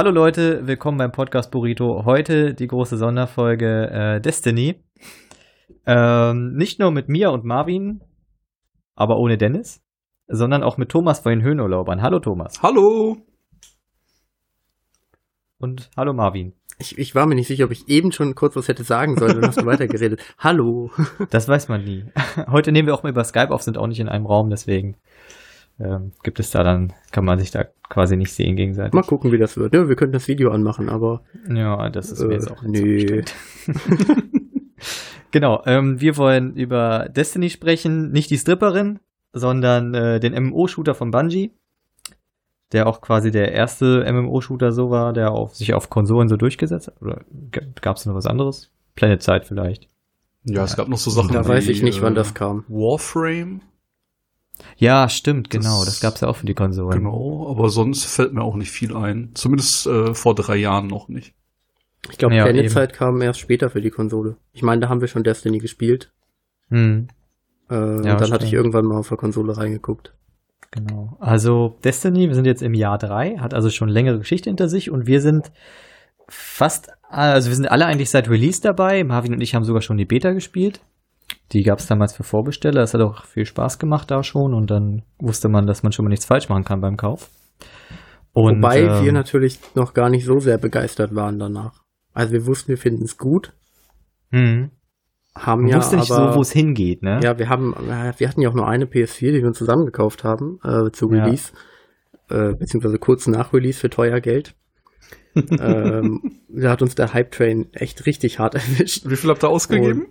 Hallo Leute, willkommen beim Podcast Burrito. Heute die große Sonderfolge äh, Destiny. Ähm, nicht nur mit mir und Marvin, aber ohne Dennis, sondern auch mit Thomas von den Höhenurlaubern. Hallo Thomas. Hallo. Und hallo Marvin. Ich, ich war mir nicht sicher, ob ich eben schon kurz was hätte sagen sollen, dann hast du weitergeredet. Hallo. Das weiß man nie. Heute nehmen wir auch mal über Skype auf, sind auch nicht in einem Raum, deswegen ähm, gibt es da dann, kann man sich da quasi nicht sehen gegenseitig. Mal gucken, wie das wird. Ja, wir könnten das Video anmachen, aber. Ja, das ist mir Äh, jetzt auch nee. Genau, ähm, wir wollen über Destiny sprechen, nicht die Stripperin, sondern äh, den MMO-Shooter von Bungie, der auch quasi der erste MMO-Shooter so war, der auf, sich auf Konsolen so durchgesetzt hat. Oder gab es noch was anderes? Planet Side vielleicht. Ja, es gab noch so Sachen Da wie, weiß ich nicht, wann äh, das kam. Warframe. Ja, stimmt, genau. Das- Das, gab es ja auch für die Konsolen. Genau, aber sonst fällt mir auch nicht viel ein. Zumindest äh, vor drei Jahren noch nicht. Ich glaube, Ja, Planet. Side kam erst später für die Konsole. Ich meine, da haben wir schon Destiny gespielt. Hm, Äh, und Ja, dann hatte ich stimmt. irgendwann mal auf der Konsole reingeguckt. genau. Also Destiny, wir sind jetzt im Jahr drei, hat also schon längere Geschichte hinter sich und wir sind fast, also wir sind alle eigentlich seit Release dabei. Marvin und ich haben sogar schon die Beta gespielt. Die gab es damals für Vorbesteller. Es hat auch viel Spaß gemacht da schon und dann wusste man, dass man schon mal nichts falsch machen kann beim Kauf. Und, Wobei ähm, wir natürlich noch gar nicht so sehr begeistert waren danach. Also wir wussten, wir finden es gut, hm, haben man ja wusste nicht aber, so, wo es hingeht, ne? Ja, wir haben, äh, wir hatten ja auch nur eine PS4, die wir uns zusammen gekauft haben, äh, zu Ja. Release, äh, beziehungsweise kurz nach Release für teuer Geld. ähm, da hat uns der Hype Train echt richtig hart erwischt. Wie viel habt ihr ausgegeben?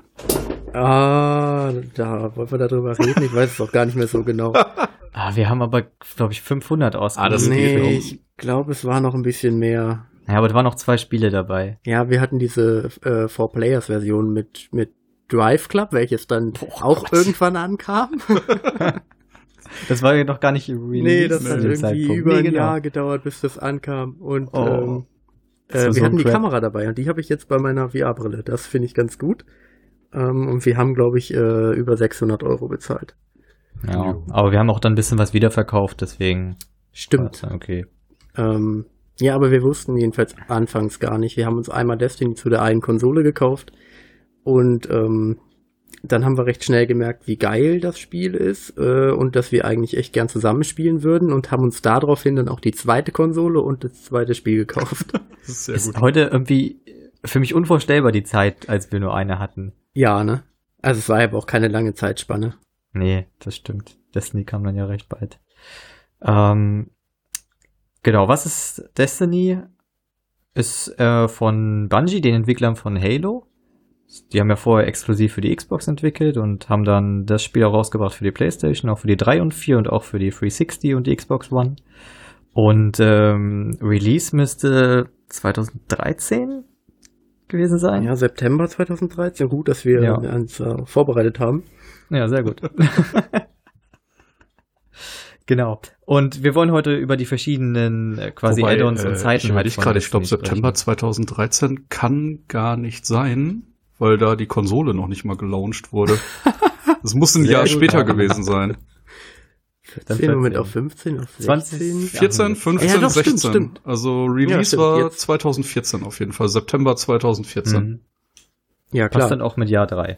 Ah, da wollen wir darüber reden. Ich weiß es auch gar nicht mehr so genau. Ah, wir haben aber, glaube ich, 500 ausgegeben. Ah, das nee, ich glaube, es war noch ein bisschen mehr. Ja, aber da waren noch zwei Spiele dabei. Ja, wir hatten diese äh, Four Players Version mit mit Drive Club, welches dann auch Gott. irgendwann ankam. Das war ja noch gar nicht released. nee, das hat irgendwie Zeitpunkt. über Nee, ein genau. Jahr gedauert, bis das ankam. Und Oh. ähm, äh, wir so hatten die Crap. Kamera dabei und die habe ich jetzt bei meiner VR-Brille. Das finde ich ganz gut. Ähm, und wir haben, glaube ich, äh, über 600 Euro bezahlt. Ja, aber wir haben auch dann ein bisschen was wiederverkauft, deswegen. Stimmt. Okay. Ähm, ja, aber wir wussten jedenfalls anfangs gar nicht. Wir haben uns einmal Destiny zu der einen Konsole gekauft und ähm, dann haben wir recht schnell gemerkt, wie geil das Spiel ist äh, und dass wir eigentlich echt gern zusammenspielen würden und haben uns daraufhin dann auch die zweite Konsole und das zweite Spiel gekauft. Das ist sehr Ist gut. heute irgendwie für mich unvorstellbar die Zeit, als wir nur eine hatten. Ja, ne? Also es war aber auch keine lange Zeitspanne. Nee, das stimmt. Destiny kam dann ja recht bald. Ähm, genau, was ist Destiny? Ist äh, von Bungie, den Entwicklern von Halo. Die haben ja vorher exklusiv für die Xbox entwickelt und haben dann das Spiel auch rausgebracht für die PlayStation, auch für die 3 und 4 und auch für die 360 und die Xbox One. Und ähm, Release müsste 2013 gewesen sein. Ja, September 2013. Gut, dass wir Ja. uns äh, vorbereitet haben. Ja, sehr gut. genau. Und wir wollen heute über die verschiedenen äh, quasi Wobei, Add-ons und äh, Zeiten Ich überlege von gerade, ich glaube September sprechen. 2013 kann gar nicht sein, weil da die Konsole noch nicht mal gelauncht wurde. Das muss ein Sehr Jahr gut. später gewesen sein. 14, Moment 14. auf 15, auf 20. 16. 14, 15, Ja, doch, 16. stimmt, stimmt. Also Release Ja, stimmt, war jetzt. 2014 auf jeden Fall, September 2014. Mhm. Ja, Passt klar. dann auch mit Jahr 3.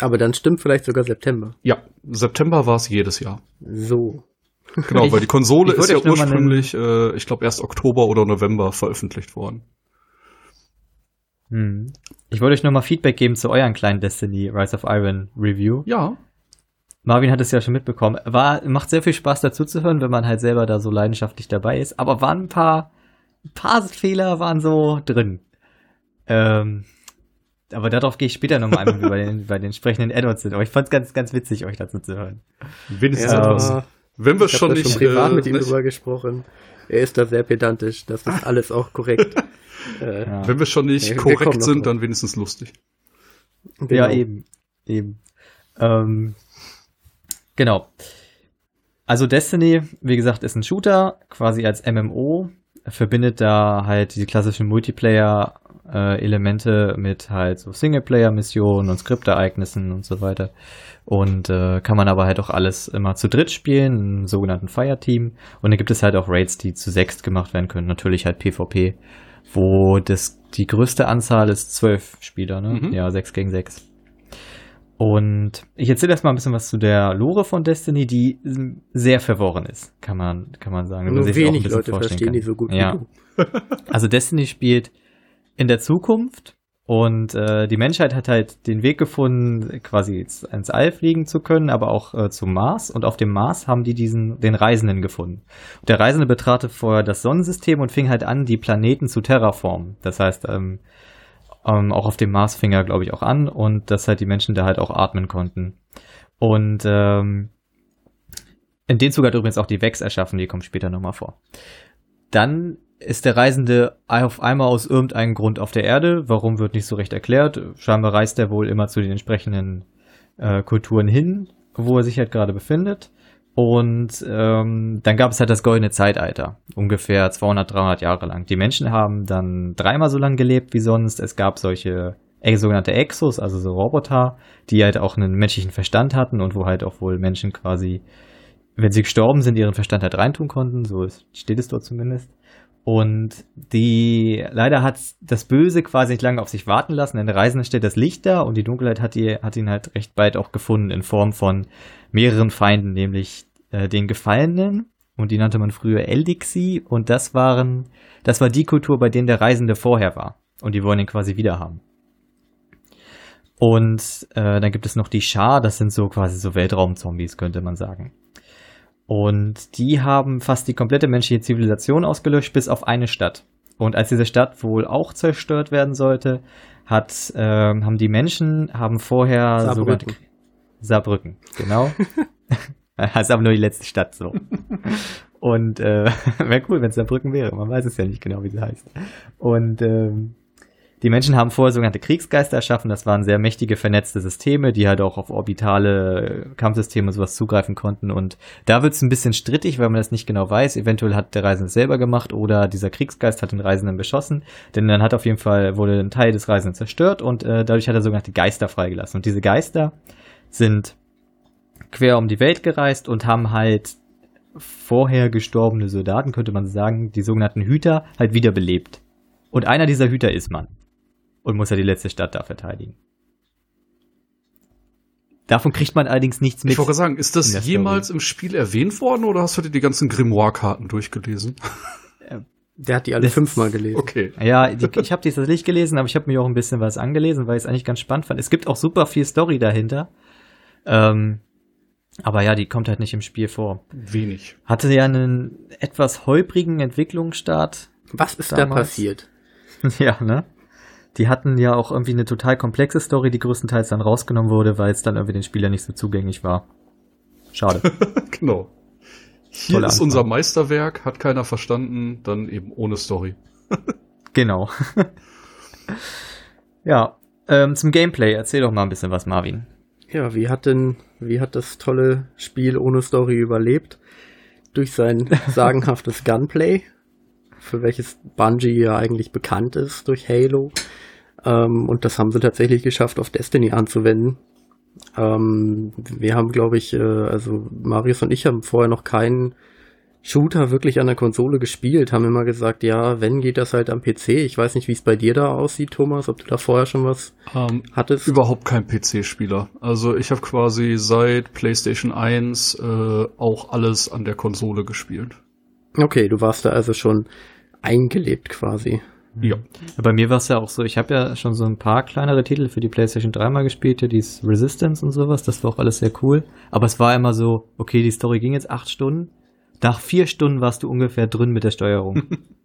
Aber dann stimmt vielleicht sogar September. Ja, September war es jedes Jahr. So. Genau, Ich- weil die Konsole ist ja nur mal ursprünglich, äh, ich glaube, erst Oktober oder November veröffentlicht worden. Hm. Ich wollte euch nochmal Feedback geben zu euren kleinen Destiny Rise of Iron Review. Ja, Marvin hat es ja schon mitbekommen. War, macht sehr viel Spaß dazu zu hören, wenn man halt selber da so leidenschaftlich dabei ist. Aber waren ein paar, ein paar Fehler waren so drin. Ähm, aber darauf gehe ich später nochmal ein, wenn wir bei den, bei den entsprechenden Add-ons sind. Aber ich fand es ganz, ganz witzig, euch dazu zu hören. wenigstens Ja, etwas. Wenn wir ich habe schon nicht, schon privat äh, mit ihm nicht drüber gesprochen. Er ist da sehr pedantisch. Das ist alles auch korrekt. äh, Ja, wenn wir schon nicht Ja, korrekt sind, drauf. dann wenigstens lustig. genau. ja eben. Eben. Ähm, genau. Also Destiny, wie gesagt, ist ein Shooter, quasi als MMO, verbindet da halt die klassischen Multiplayer äh, Elemente mit halt so Singleplayer-Missionen und Skriptereignissen und so weiter. Und äh, kann man aber halt auch alles immer zu dritt spielen, im sogenannten Fireteam. Und dann gibt es halt auch Raids, die zu sechst gemacht werden können. Natürlich halt PvP, wo das die größte Anzahl ist zwölf Spieler, ne? Mhm. Ja, sechs gegen sechs. Und ich erzähle erst mal ein bisschen was zu der Lore von Destiny, die sehr verworren ist, kann man, kann man sagen. Nur auch ein wenig Leute verstehen kann. die so gut Ja. wie du. Also Destiny spielt in der Zukunft und äh, die Menschheit hat halt den Weg gefunden, quasi ins, ins All fliegen zu können, aber auch äh, zum Mars. Und auf dem Mars haben die diesen den Reisenden gefunden. Und der Reisende betrat vorher das Sonnensystem und fing halt an, die Planeten zu terraformen. Das heißt, ähm, ähm, auch auf dem Mars fing er, glaube ich, auch an und dass halt die Menschen da halt auch atmen konnten. Und ähm, in dem Zug hat übrigens auch die Vex erschaffen, die kommen später nochmal vor. Dann ist der Reisende auf einmal aus irgendeinem Grund auf der Erde. Warum wird nicht so recht erklärt. Scheinbar reist er wohl immer zu den entsprechenden äh, Kulturen hin, wo er sich halt gerade befindet. Und ähm, dann gab es halt das goldene Zeitalter, ungefähr 200, 300 Jahre lang. Die Menschen haben dann dreimal so lange gelebt wie sonst. Es gab solche äh, sogenannte Exos, also so Roboter, die halt auch einen menschlichen Verstand hatten und wo halt auch wohl Menschen quasi, wenn sie gestorben sind, ihren Verstand halt reintun konnten. So steht es dort zumindest. Und die, leider hat das Böse quasi nicht lange auf sich warten lassen, denn der Reisende stellt das Licht da und die Dunkelheit hat, die, hat ihn halt recht bald auch gefunden in Form von mehreren Feinden, nämlich äh, den Gefallenen. Und die nannte man früher Eldixi. Und das waren, das war die Kultur, bei denen der Reisende vorher war. Und die wollen ihn quasi wieder haben. Und äh, dann gibt es noch die Schar, das sind so quasi so Weltraumzombies, könnte man sagen. Und die haben fast die komplette menschliche Zivilisation ausgelöscht, bis auf eine Stadt. Und als diese Stadt wohl auch zerstört werden sollte, hat, ähm, haben die Menschen haben vorher Saarbrücken. Saarbrücken, genau. das ist aber nur die letzte Stadt so. Und äh, wäre cool, wenn es Saarbrücken wäre. Man weiß es ja nicht genau, wie sie heißt. Und ähm, die Menschen haben vorher sogenannte Kriegsgeister erschaffen. Das waren sehr mächtige, vernetzte Systeme, die halt auch auf orbitale Kampfsysteme und sowas zugreifen konnten. Und da wird es ein bisschen strittig, weil man das nicht genau weiß. Eventuell hat der Reisende es selber gemacht oder dieser Kriegsgeist hat den Reisenden beschossen. Denn dann hat auf jeden Fall, wurde ein Teil des Reisenden zerstört und äh, dadurch hat er sogenannte Geister freigelassen. Und diese Geister sind quer um die Welt gereist und haben halt vorher gestorbene Soldaten, könnte man sagen, die sogenannten Hüter, halt wiederbelebt. Und einer dieser Hüter ist man. Und muss ja die letzte Stadt da verteidigen. Davon kriegt man allerdings nichts mit. Ich wollte sagen, ist das jemals im Spiel erwähnt worden oder hast du dir die ganzen Grimoire-Karten durchgelesen? Der hat die alle Das- fünfmal gelesen. Okay. Ja, die, ich habe die tatsächlich gelesen, aber ich habe mir auch ein bisschen was angelesen, weil ich es eigentlich ganz spannend fand. Es gibt auch super viel Story dahinter. Ähm, aber ja, die kommt halt nicht im Spiel vor. Wenig. Hatte ja einen etwas holprigen Entwicklungsstart. Was ist da Damals- passiert? ja, ne? Die hatten ja auch irgendwie eine total komplexe Story, die größtenteils dann rausgenommen wurde, weil es dann irgendwie den Spieler nicht so zugänglich war. Schade. genau. Hier Toller ist Anfang. unser Meisterwerk, hat keiner verstanden, dann eben ohne Story. genau. ja, ähm, zum Gameplay. Erzähl doch mal ein bisschen was, Marvin. Ja, wie hat denn, wie hat das tolle Spiel ohne Story überlebt? Durch sein sagenhaftes Gunplay, für welches Bungie ja eigentlich bekannt ist durch Halo. Ähm, und das haben sie tatsächlich geschafft, auf Destiny anzuwenden. Ähm, wir haben, glaube ich, äh, also Marius und ich haben vorher noch keinen Shooter wirklich an der Konsole gespielt, haben immer gesagt, ja, wenn geht das halt am PC. Ich weiß nicht, wie es bei dir da aussieht, Thomas, ob du da vorher schon was Ähm, hattest. überhaupt kein PC-Spieler. Also ich habe quasi seit PlayStation 1 äh, auch alles an der Konsole gespielt. Okay, du warst da also schon eingelebt quasi. Ja. Bei mir war es ja auch so, ich habe ja schon so ein paar kleinere Titel für die PlayStation 3 mal gespielt, ja, dieses Resistance und sowas, das war auch alles sehr cool. Aber es war immer so, okay, die Story ging jetzt acht Stunden. Nach vier Stunden warst du ungefähr drin mit der Steuerung.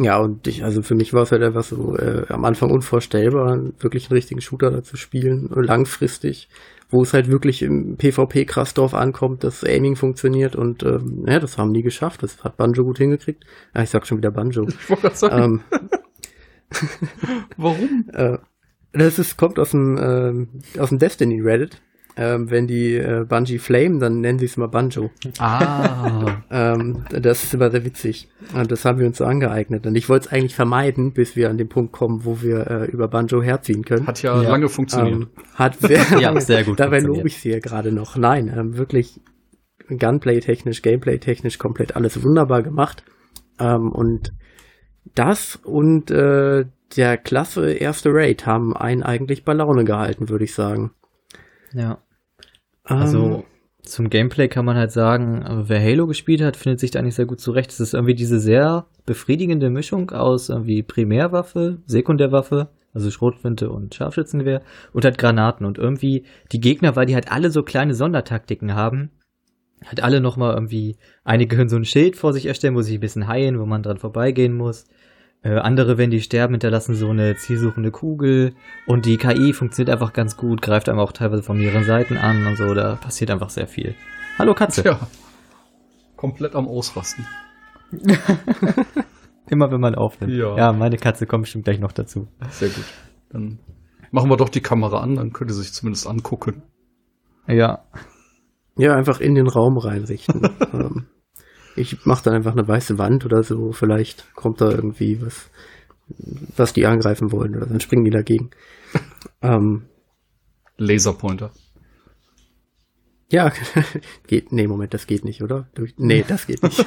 Ja, und ich, also für mich war es halt einfach so äh, am Anfang unvorstellbar, wirklich einen richtigen Shooter da zu spielen, äh, langfristig, wo es halt wirklich im PvP krass drauf ankommt, dass Aiming funktioniert und ähm, ja, das haben die geschafft, das hat Banjo gut hingekriegt. Ja, ich sag schon wieder Banjo. Ich wollte gerade sagen, ähm, warum? äh, das ist, kommt aus dem, ähm, aus dem Destiny Reddit. Ähm, wenn die äh, Bungee Flame, dann nennen sie es mal Banjo. Ah. Ähm, das ist immer sehr witzig. Und das haben wir uns so angeeignet. Und ich wollte es eigentlich vermeiden, bis wir an den Punkt kommen, wo wir äh, über Banjo herziehen können. Hat ja, Ja. lange funktioniert. Ähm, hat sehr, Ja, sehr gut Dabei lobe ich sie ja gerade noch. Nein, ähm, wirklich Gunplay-technisch, Gameplay-technisch komplett alles wunderbar gemacht. Ähm, und das und äh, der klasse erste Raid haben einen eigentlich bei Laune gehalten, würde ich sagen. ja. Also zum Gameplay kann man halt sagen, wer Halo gespielt hat, findet sich da nicht sehr gut zurecht. Es ist irgendwie diese sehr befriedigende Mischung aus irgendwie Primärwaffe, Sekundärwaffe, also Schrotflinte und Scharfschützengewehr und halt Granaten und irgendwie die Gegner, weil die halt alle so kleine Sondertaktiken haben, halt alle nochmal irgendwie, einige können so ein Schild vor sich erstellen, wo sie ein bisschen heilen, wo man dran vorbeigehen muss. Äh, andere, wenn die sterben, hinterlassen so eine zielsuchende Kugel und die KI funktioniert einfach ganz gut, greift einem auch teilweise von mehreren Seiten an und so, da passiert einfach sehr viel. Hallo Katze. Tja. Komplett am Ausrasten. Immer wenn man aufnimmt. Ja. ja, meine Katze kommt bestimmt gleich noch dazu. Sehr gut. Dann machen wir doch die Kamera an, dann könnt ihr sich zumindest angucken. Ja, Ja, einfach in den Raum reinrichten. ich mache dann einfach eine weiße Wand oder so. Vielleicht kommt da irgendwie was, was die angreifen wollen oder dann springen die dagegen. ähm, Laserpointer. ja, geht. Nee, Moment, das geht nicht, oder? Nee, das geht nicht.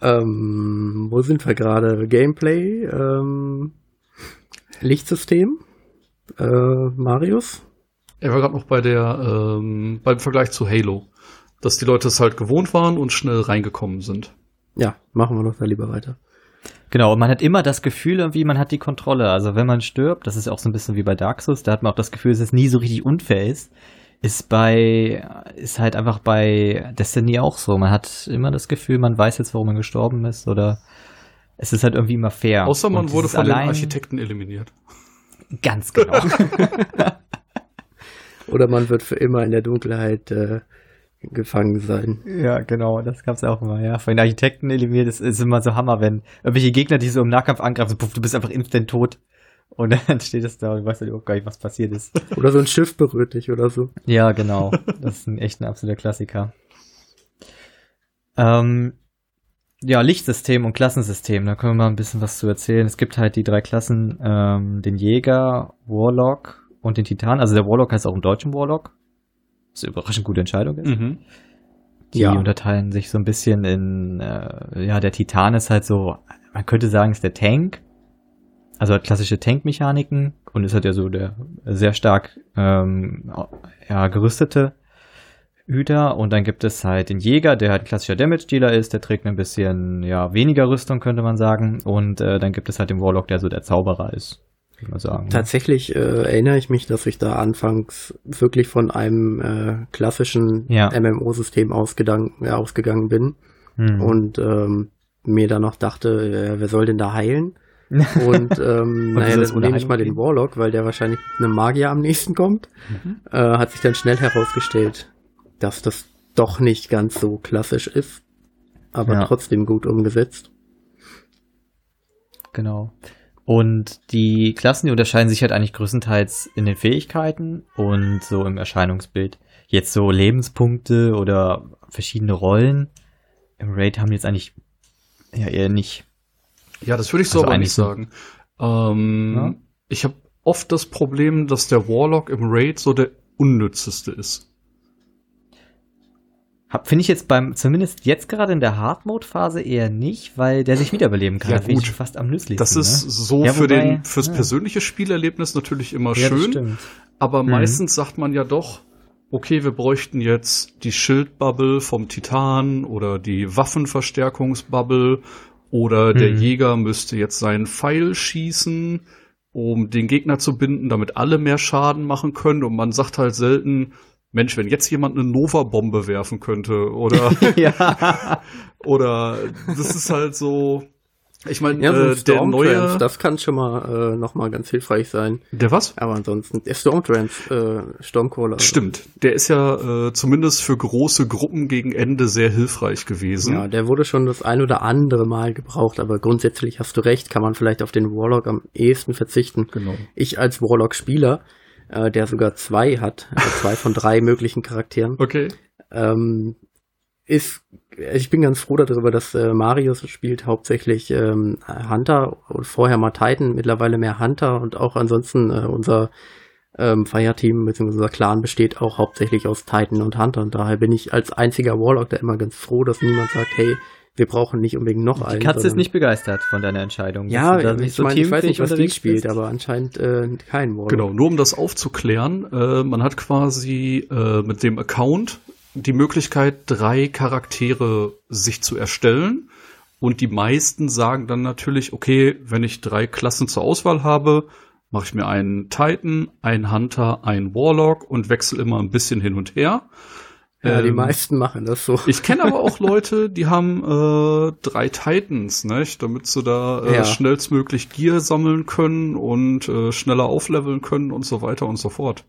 ähm, wo sind wir gerade? Gameplay, ähm, Lichtsystem, äh, Marius. Er war gerade noch bei der, ähm, beim Vergleich zu Halo. Dass die Leute es halt gewohnt waren und schnell reingekommen sind. Ja, machen wir noch da lieber weiter. genau. Und man hat immer das Gefühl, irgendwie, man hat die Kontrolle. Also wenn man stirbt, das ist auch so ein bisschen wie bei Dark Souls, da hat man auch das Gefühl, dass es nie so richtig unfair ist. Ist bei, ist halt einfach bei Destiny auch so. Man hat immer das Gefühl, man weiß jetzt, warum man gestorben ist oder es ist halt irgendwie immer fair. Außer man Und wurde von den Architekten eliminiert. Ganz genau. Oder man wird für immer in der Dunkelheit äh, gefangen sein. Ja, genau, das gab's auch immer, ja. Von den Architekten eliminiert, das ist immer so Hammer, wenn irgendwelche Gegner dich so im Nahkampf angreifen, puff, du bist einfach instant tot. Und dann steht es da und du weißt halt überhaupt gar nicht, was passiert ist. Oder so ein Schiff berührt dich oder so. ja, genau. Das ist ein echt ein absoluter Klassiker. Ähm, ja, Lichtsystem und Klassensystem, da können wir mal ein bisschen was zu erzählen. Es gibt halt die drei Klassen, ähm, den Jäger, Warlock und den Titan. Also der Warlock heißt auch im Deutschen Warlock. Was eine überraschend gute Entscheidung ist. Mhm. Die Ja. unterteilen sich so ein bisschen in, äh, ja, der Titan ist halt so, man könnte sagen, ist der Tank. Also hat klassische Tankmechaniken und ist halt ja so der sehr stark ähm, ja, gerüstete Hüter. Und dann gibt es halt den Jäger, der halt ein klassischer Damage-Dealer ist, der trägt ein bisschen ja, weniger Rüstung, könnte man sagen. Und äh, dann gibt es halt den Warlock, der so der Zauberer ist, würde man sagen. Tatsächlich äh, erinnere ich mich, dass ich da anfangs wirklich von einem äh, klassischen Ja. MMO-System ausgegangen, äh, ausgegangen bin Hm. und ähm, mir dann noch dachte, äh, wer soll denn da heilen? Und ähm, naja, dann nehme ich mal den? Warlock, weil der wahrscheinlich einem Magier am nächsten kommt. Mhm. Äh, hat sich dann schnell herausgestellt, dass das doch nicht ganz so klassisch ist, aber Ja. trotzdem gut umgesetzt. Genau. Und die Klassen, die unterscheiden sich halt eigentlich größtenteils in den Fähigkeiten und so im Erscheinungsbild. Jetzt so Lebenspunkte oder verschiedene Rollen im Raid haben jetzt eigentlich ja eher nicht. Ja, das würde ich so Also aber eigentlich nicht sagen. Ähm, Ja? Ich habe oft das Problem, dass der Warlock im Raid so der unnützeste ist. Finde ich jetzt beim, zumindest jetzt gerade in der Hard-Mode-Phase eher nicht, weil der sich wiederbeleben kann. Ja, Da finde gut. fast am nützlichsten. Das ist ne? so Ja, für wobei, den fürs ja. persönliche Spielerlebnis natürlich immer ja, das schön, aber Mhm. meistens sagt man ja doch, okay, wir bräuchten jetzt die Schildbubble vom Titan oder die Waffenverstärkungsbubble oder der Mhm. Jäger müsste jetzt seinen Pfeil schießen, um den Gegner zu binden, damit alle mehr Schaden machen können und man sagt halt selten, Mensch, wenn jetzt jemand eine Nova-Bombe werfen könnte oder ja. oder das ist halt so ich meine, Ja, so äh, der neue das kann schon mal äh, noch mal ganz hilfreich sein. der was? Aber ansonsten, der Stormtrance, äh, Stormcaller. Stimmt, der ist ja äh, zumindest für große Gruppen gegen Ende sehr hilfreich gewesen. Ja, der wurde schon das ein oder andere Mal gebraucht, aber grundsätzlich hast du recht, kann man vielleicht auf den Warlock am ehesten verzichten. Genau. Ich als Warlock-Spieler äh, der sogar zwei hat, also zwei von drei möglichen Charakteren. Okay. Ähm, ist, ich bin ganz froh darüber, dass äh, Marius spielt hauptsächlich ähm, Hunter und vorher mal Titan, mittlerweile mehr Hunter und auch ansonsten äh, unser ähm, Fireteam bzw. unser Clan besteht auch hauptsächlich aus Titan und Hunter und daher bin ich als einziger Warlock da immer ganz froh, dass niemand sagt, hey, wir brauchen nicht unbedingt noch einen. Die Katze ist nicht begeistert von deiner Entscheidung. Ja, ich, nicht so meine, ich weiß nicht, was die spielt, bist. aber anscheinend äh, kein Warlock. Genau, nur um das aufzuklären, äh, man hat quasi äh, mit dem Account die Möglichkeit, drei Charaktere sich zu erstellen. Und die meisten sagen dann natürlich, okay, wenn ich drei Klassen zur Auswahl habe, mache ich mir einen Titan, einen Hunter, einen Warlock und wechsle immer ein bisschen hin und her. Ja, die Ähm, meisten machen das so. Ich kenne aber auch Leute, die haben äh, drei Titans, nicht? damit sie da äh, Ja. schnellstmöglich Gear sammeln können und äh, schneller aufleveln können und so weiter und so fort.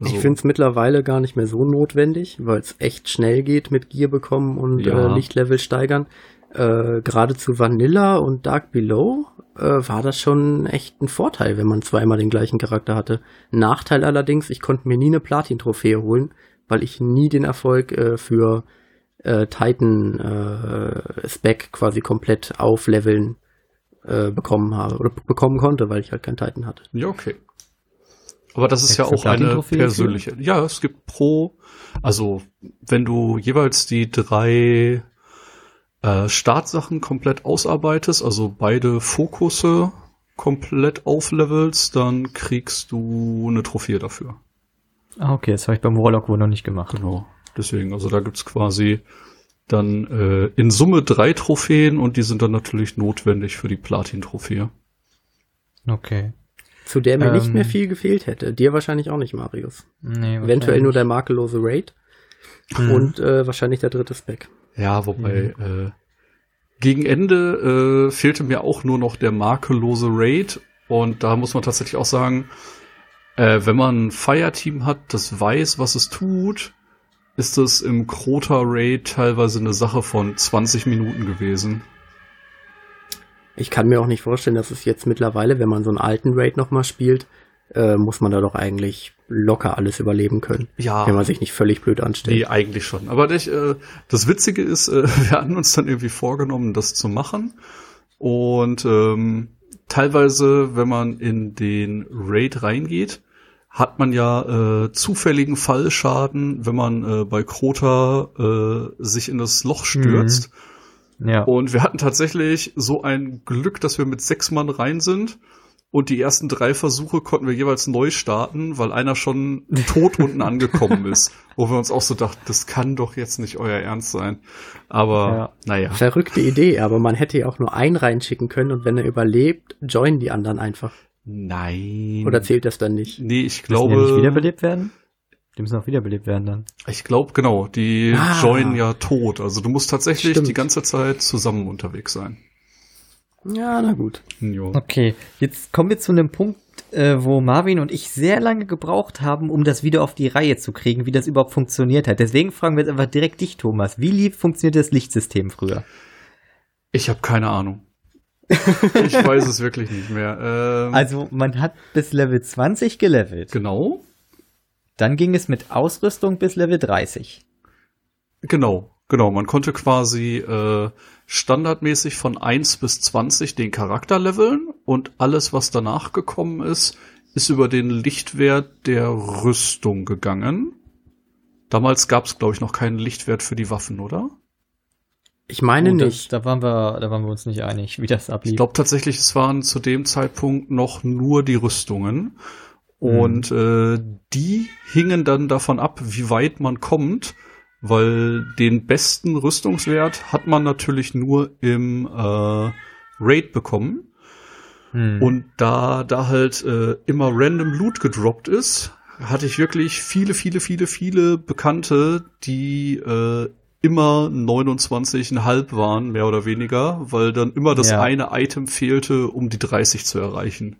Also, Ich finde es mittlerweile gar nicht mehr so notwendig, weil es echt schnell geht mit Gear bekommen und Ja. äh, Lichtlevel steigern. Äh, Gerade zu Vanilla und Dark Below äh, war das schon echt ein Vorteil, wenn man zweimal den gleichen Charakter hatte. Nachteil allerdings, ich konnte mir nie eine Platin-Trophäe holen, weil ich nie den Erfolg äh, für äh, Titan äh, Spec quasi komplett aufleveln äh, bekommen habe oder bekommen konnte, weil ich halt keinen Titan hatte. ja, okay. Aber das ist ja Extra auch eine persönliche. Ja, es gibt pro, also wenn du jeweils die drei äh, Startsachen komplett ausarbeitest, also beide Fokusse komplett auflevelst, dann kriegst du eine Trophäe dafür. Ah, okay, das habe ich beim Warlock wohl noch nicht gemacht. Genau. Deswegen, also da gibt's quasi dann äh, in Summe drei Trophäen und die sind dann natürlich notwendig für die Platin-Trophäe. Okay. Zu der mir nicht Ähm. mehr viel gefehlt hätte. Dir wahrscheinlich auch nicht, Marius. Nee, Eventuell nur der makellose Raid Mhm. und äh, wahrscheinlich der dritte Spec. Ja, wobei äh, gegen Ende äh, fehlte mir auch nur noch der makellose Raid und da muss man tatsächlich auch sagen, äh, wenn man ein Fireteam hat, das weiß, was es tut, ist es im Krota Raid teilweise eine Sache von 20 Minuten gewesen. Ich kann mir auch nicht vorstellen, dass es jetzt mittlerweile, wenn man so einen alten Raid nochmal spielt, äh, muss man da doch eigentlich locker alles überleben können. Ja. Wenn man sich nicht völlig blöd anstellt. Nee, eigentlich schon. Aber ich, äh, das Witzige ist, äh, wir hatten uns dann irgendwie vorgenommen, das zu machen. Und ähm, teilweise, wenn man in den Raid reingeht, hat man ja äh, zufälligen Fallschaden, wenn man äh, bei Krota äh, sich in das Loch stürzt. Ja. Und wir hatten tatsächlich so ein Glück, dass wir mit sechs Mann rein sind. Und die ersten drei Versuche konnten wir jeweils neu starten, weil einer schon tot unten angekommen ist. Wo wir uns auch so dachten, das kann doch jetzt nicht euer Ernst sein. Aber Ja. naja. Verrückte Idee, aber man hätte ja auch nur einen reinschicken können und wenn er überlebt, joinen die anderen einfach. Nein. Oder zählt das dann nicht? Nee, ich Müssen die glaube. ja nicht wiederbelebt werden? Die müssen auch wiederbelebt werden dann. Ich glaube, genau. Die Ah. joinen ja tot. Also du musst tatsächlich Stimmt. die ganze Zeit zusammen unterwegs sein. Ja, na gut. Jo. Okay, jetzt kommen wir zu einem Punkt, äh, wo Marvin und ich sehr lange gebraucht haben, um das wieder auf die Reihe zu kriegen, wie das überhaupt funktioniert hat. Deswegen fragen wir jetzt einfach direkt dich, Thomas. Wie lieb funktioniert das Lichtsystem früher? Ich habe keine Ahnung. ich weiß es wirklich nicht mehr. Ähm, Also, man hat bis Level 20 gelevelt. genau. Dann ging es mit Ausrüstung bis Level 30. Genau, genau. Man konnte quasi äh, standardmäßig von 1 bis 20 den Charakter leveln und alles, was danach gekommen ist, ist über den Lichtwert der Rüstung gegangen. Damals gab es, glaube ich, noch keinen Lichtwert für die Waffen, oder? Ich meine Oh, das- nicht. Da waren wir, da waren wir uns nicht einig, wie das ablief. Ich glaube tatsächlich, es waren zu dem Zeitpunkt noch nur die Rüstungen. Und äh, die hingen dann davon ab, wie weit man kommt, weil den besten Rüstungswert hat man natürlich nur im äh, Raid bekommen. Hm. Und da da halt äh, immer random Loot gedroppt ist, hatte ich wirklich viele, viele, viele, viele Bekannte, die äh, immer 29,5 waren, mehr oder weniger, weil dann immer das Ja. eine Item fehlte, um die 30 zu erreichen.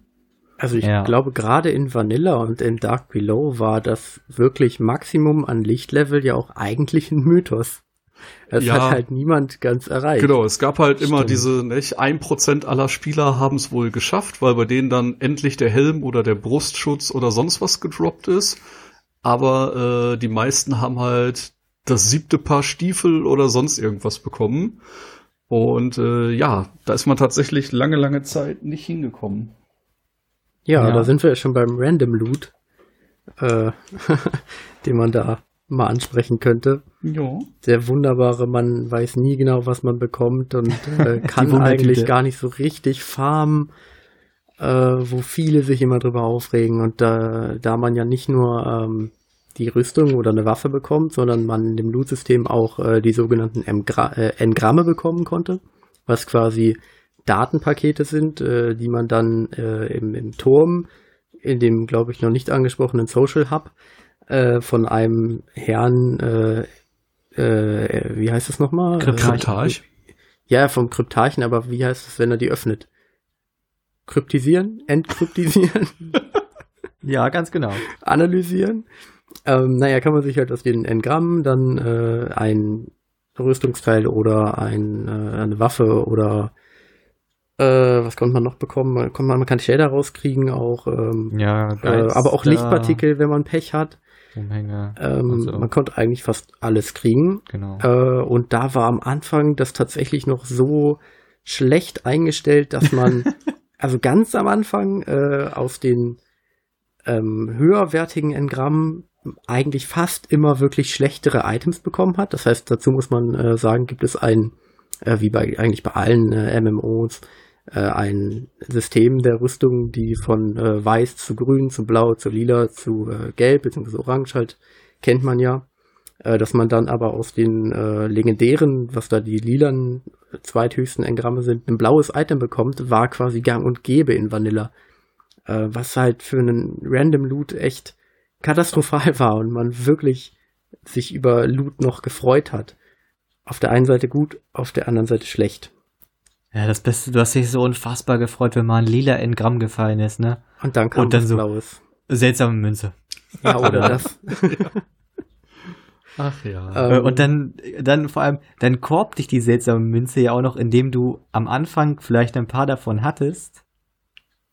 Also ich Ja. glaube, gerade in Vanilla und in Dark Below war das wirklich Maximum an Lichtlevel ja auch eigentlich ein Mythos. Es Ja. hat halt niemand ganz erreicht. Genau, es gab halt immer Stimmt. diese, nicht, ein Prozent aller Spieler haben es wohl geschafft, weil bei denen dann endlich der Helm oder der Brustschutz oder sonst was gedroppt ist. Aber äh, die meisten haben halt das siebte Paar Stiefel oder sonst irgendwas bekommen. Und äh, ja, da ist man tatsächlich lange, lange Zeit nicht hingekommen. Ja, Ja. da sind wir ja schon beim Random Loot, äh, den man da mal ansprechen könnte. Ja. Der wunderbare, man weiß nie genau, was man bekommt und äh, kann eigentlich gar nicht so richtig farmen, äh, wo viele sich immer drüber aufregen. Und da, da man ja nicht nur ähm, die Rüstung oder eine Waffe bekommt, sondern man in dem Loot-System auch äh, die sogenannten Engra äh, Engramme bekommen konnte, was quasi Datenpakete sind, äh, die man dann äh, im, im Turm, in dem, glaube ich, noch nicht angesprochenen Social Hub, äh, von einem Herrn, äh, äh, wie heißt es nochmal? Kryptarch. Äh, ja, vom Kryptarchen, aber wie heißt es, wenn er die öffnet? Kryptisieren? Entkryptisieren? Ja, ganz genau. analysieren. Ähm, naja, kann man sich halt aus den Engrammen dann äh, ein Rüstungsteil oder ein, äh, eine Waffe oder äh, was konnte man noch bekommen? Man, konnte man, man kann Shader rauskriegen, auch ähm, Ja, äh, aber auch Lichtpartikel, wenn man Pech hat. Umhänge. Ähm, so. Man konnte eigentlich fast alles kriegen. Genau. Äh, und da war am Anfang das tatsächlich noch so schlecht eingestellt, dass man, also ganz am Anfang äh, aus den ähm, höherwertigen Engrammen eigentlich fast immer wirklich schlechtere Items bekommen hat. Das heißt, dazu muss man äh, sagen, gibt es ein, äh, wie bei eigentlich bei allen äh, MMOs, ein System der Rüstung, die von äh, weiß zu grün, zu blau, zu lila, zu äh, gelb bzw. orange halt kennt man ja äh, dass man dann aber aus den äh, legendären, was da die lilanen äh, zweithöchsten Engramme sind, ein blaues Item bekommt, war quasi gang und gäbe in Vanilla. Äh, was halt für einen Random Loot echt katastrophal war und man wirklich sich über Loot noch gefreut hat. Auf der einen Seite gut, auf der anderen Seite schlecht. Ja, das Beste, du hast dich so unfassbar gefreut, wenn mal ein lila Engramm gefallen ist, ne? Und dann kam Und dann so- Blaues. Seltsame Münze. Ja, oder das. Ach ja. Äh, Ähm, Und dann, dann vor allem, dann korbt dich die seltsame Münze ja auch noch, indem du am Anfang vielleicht ein paar davon hattest.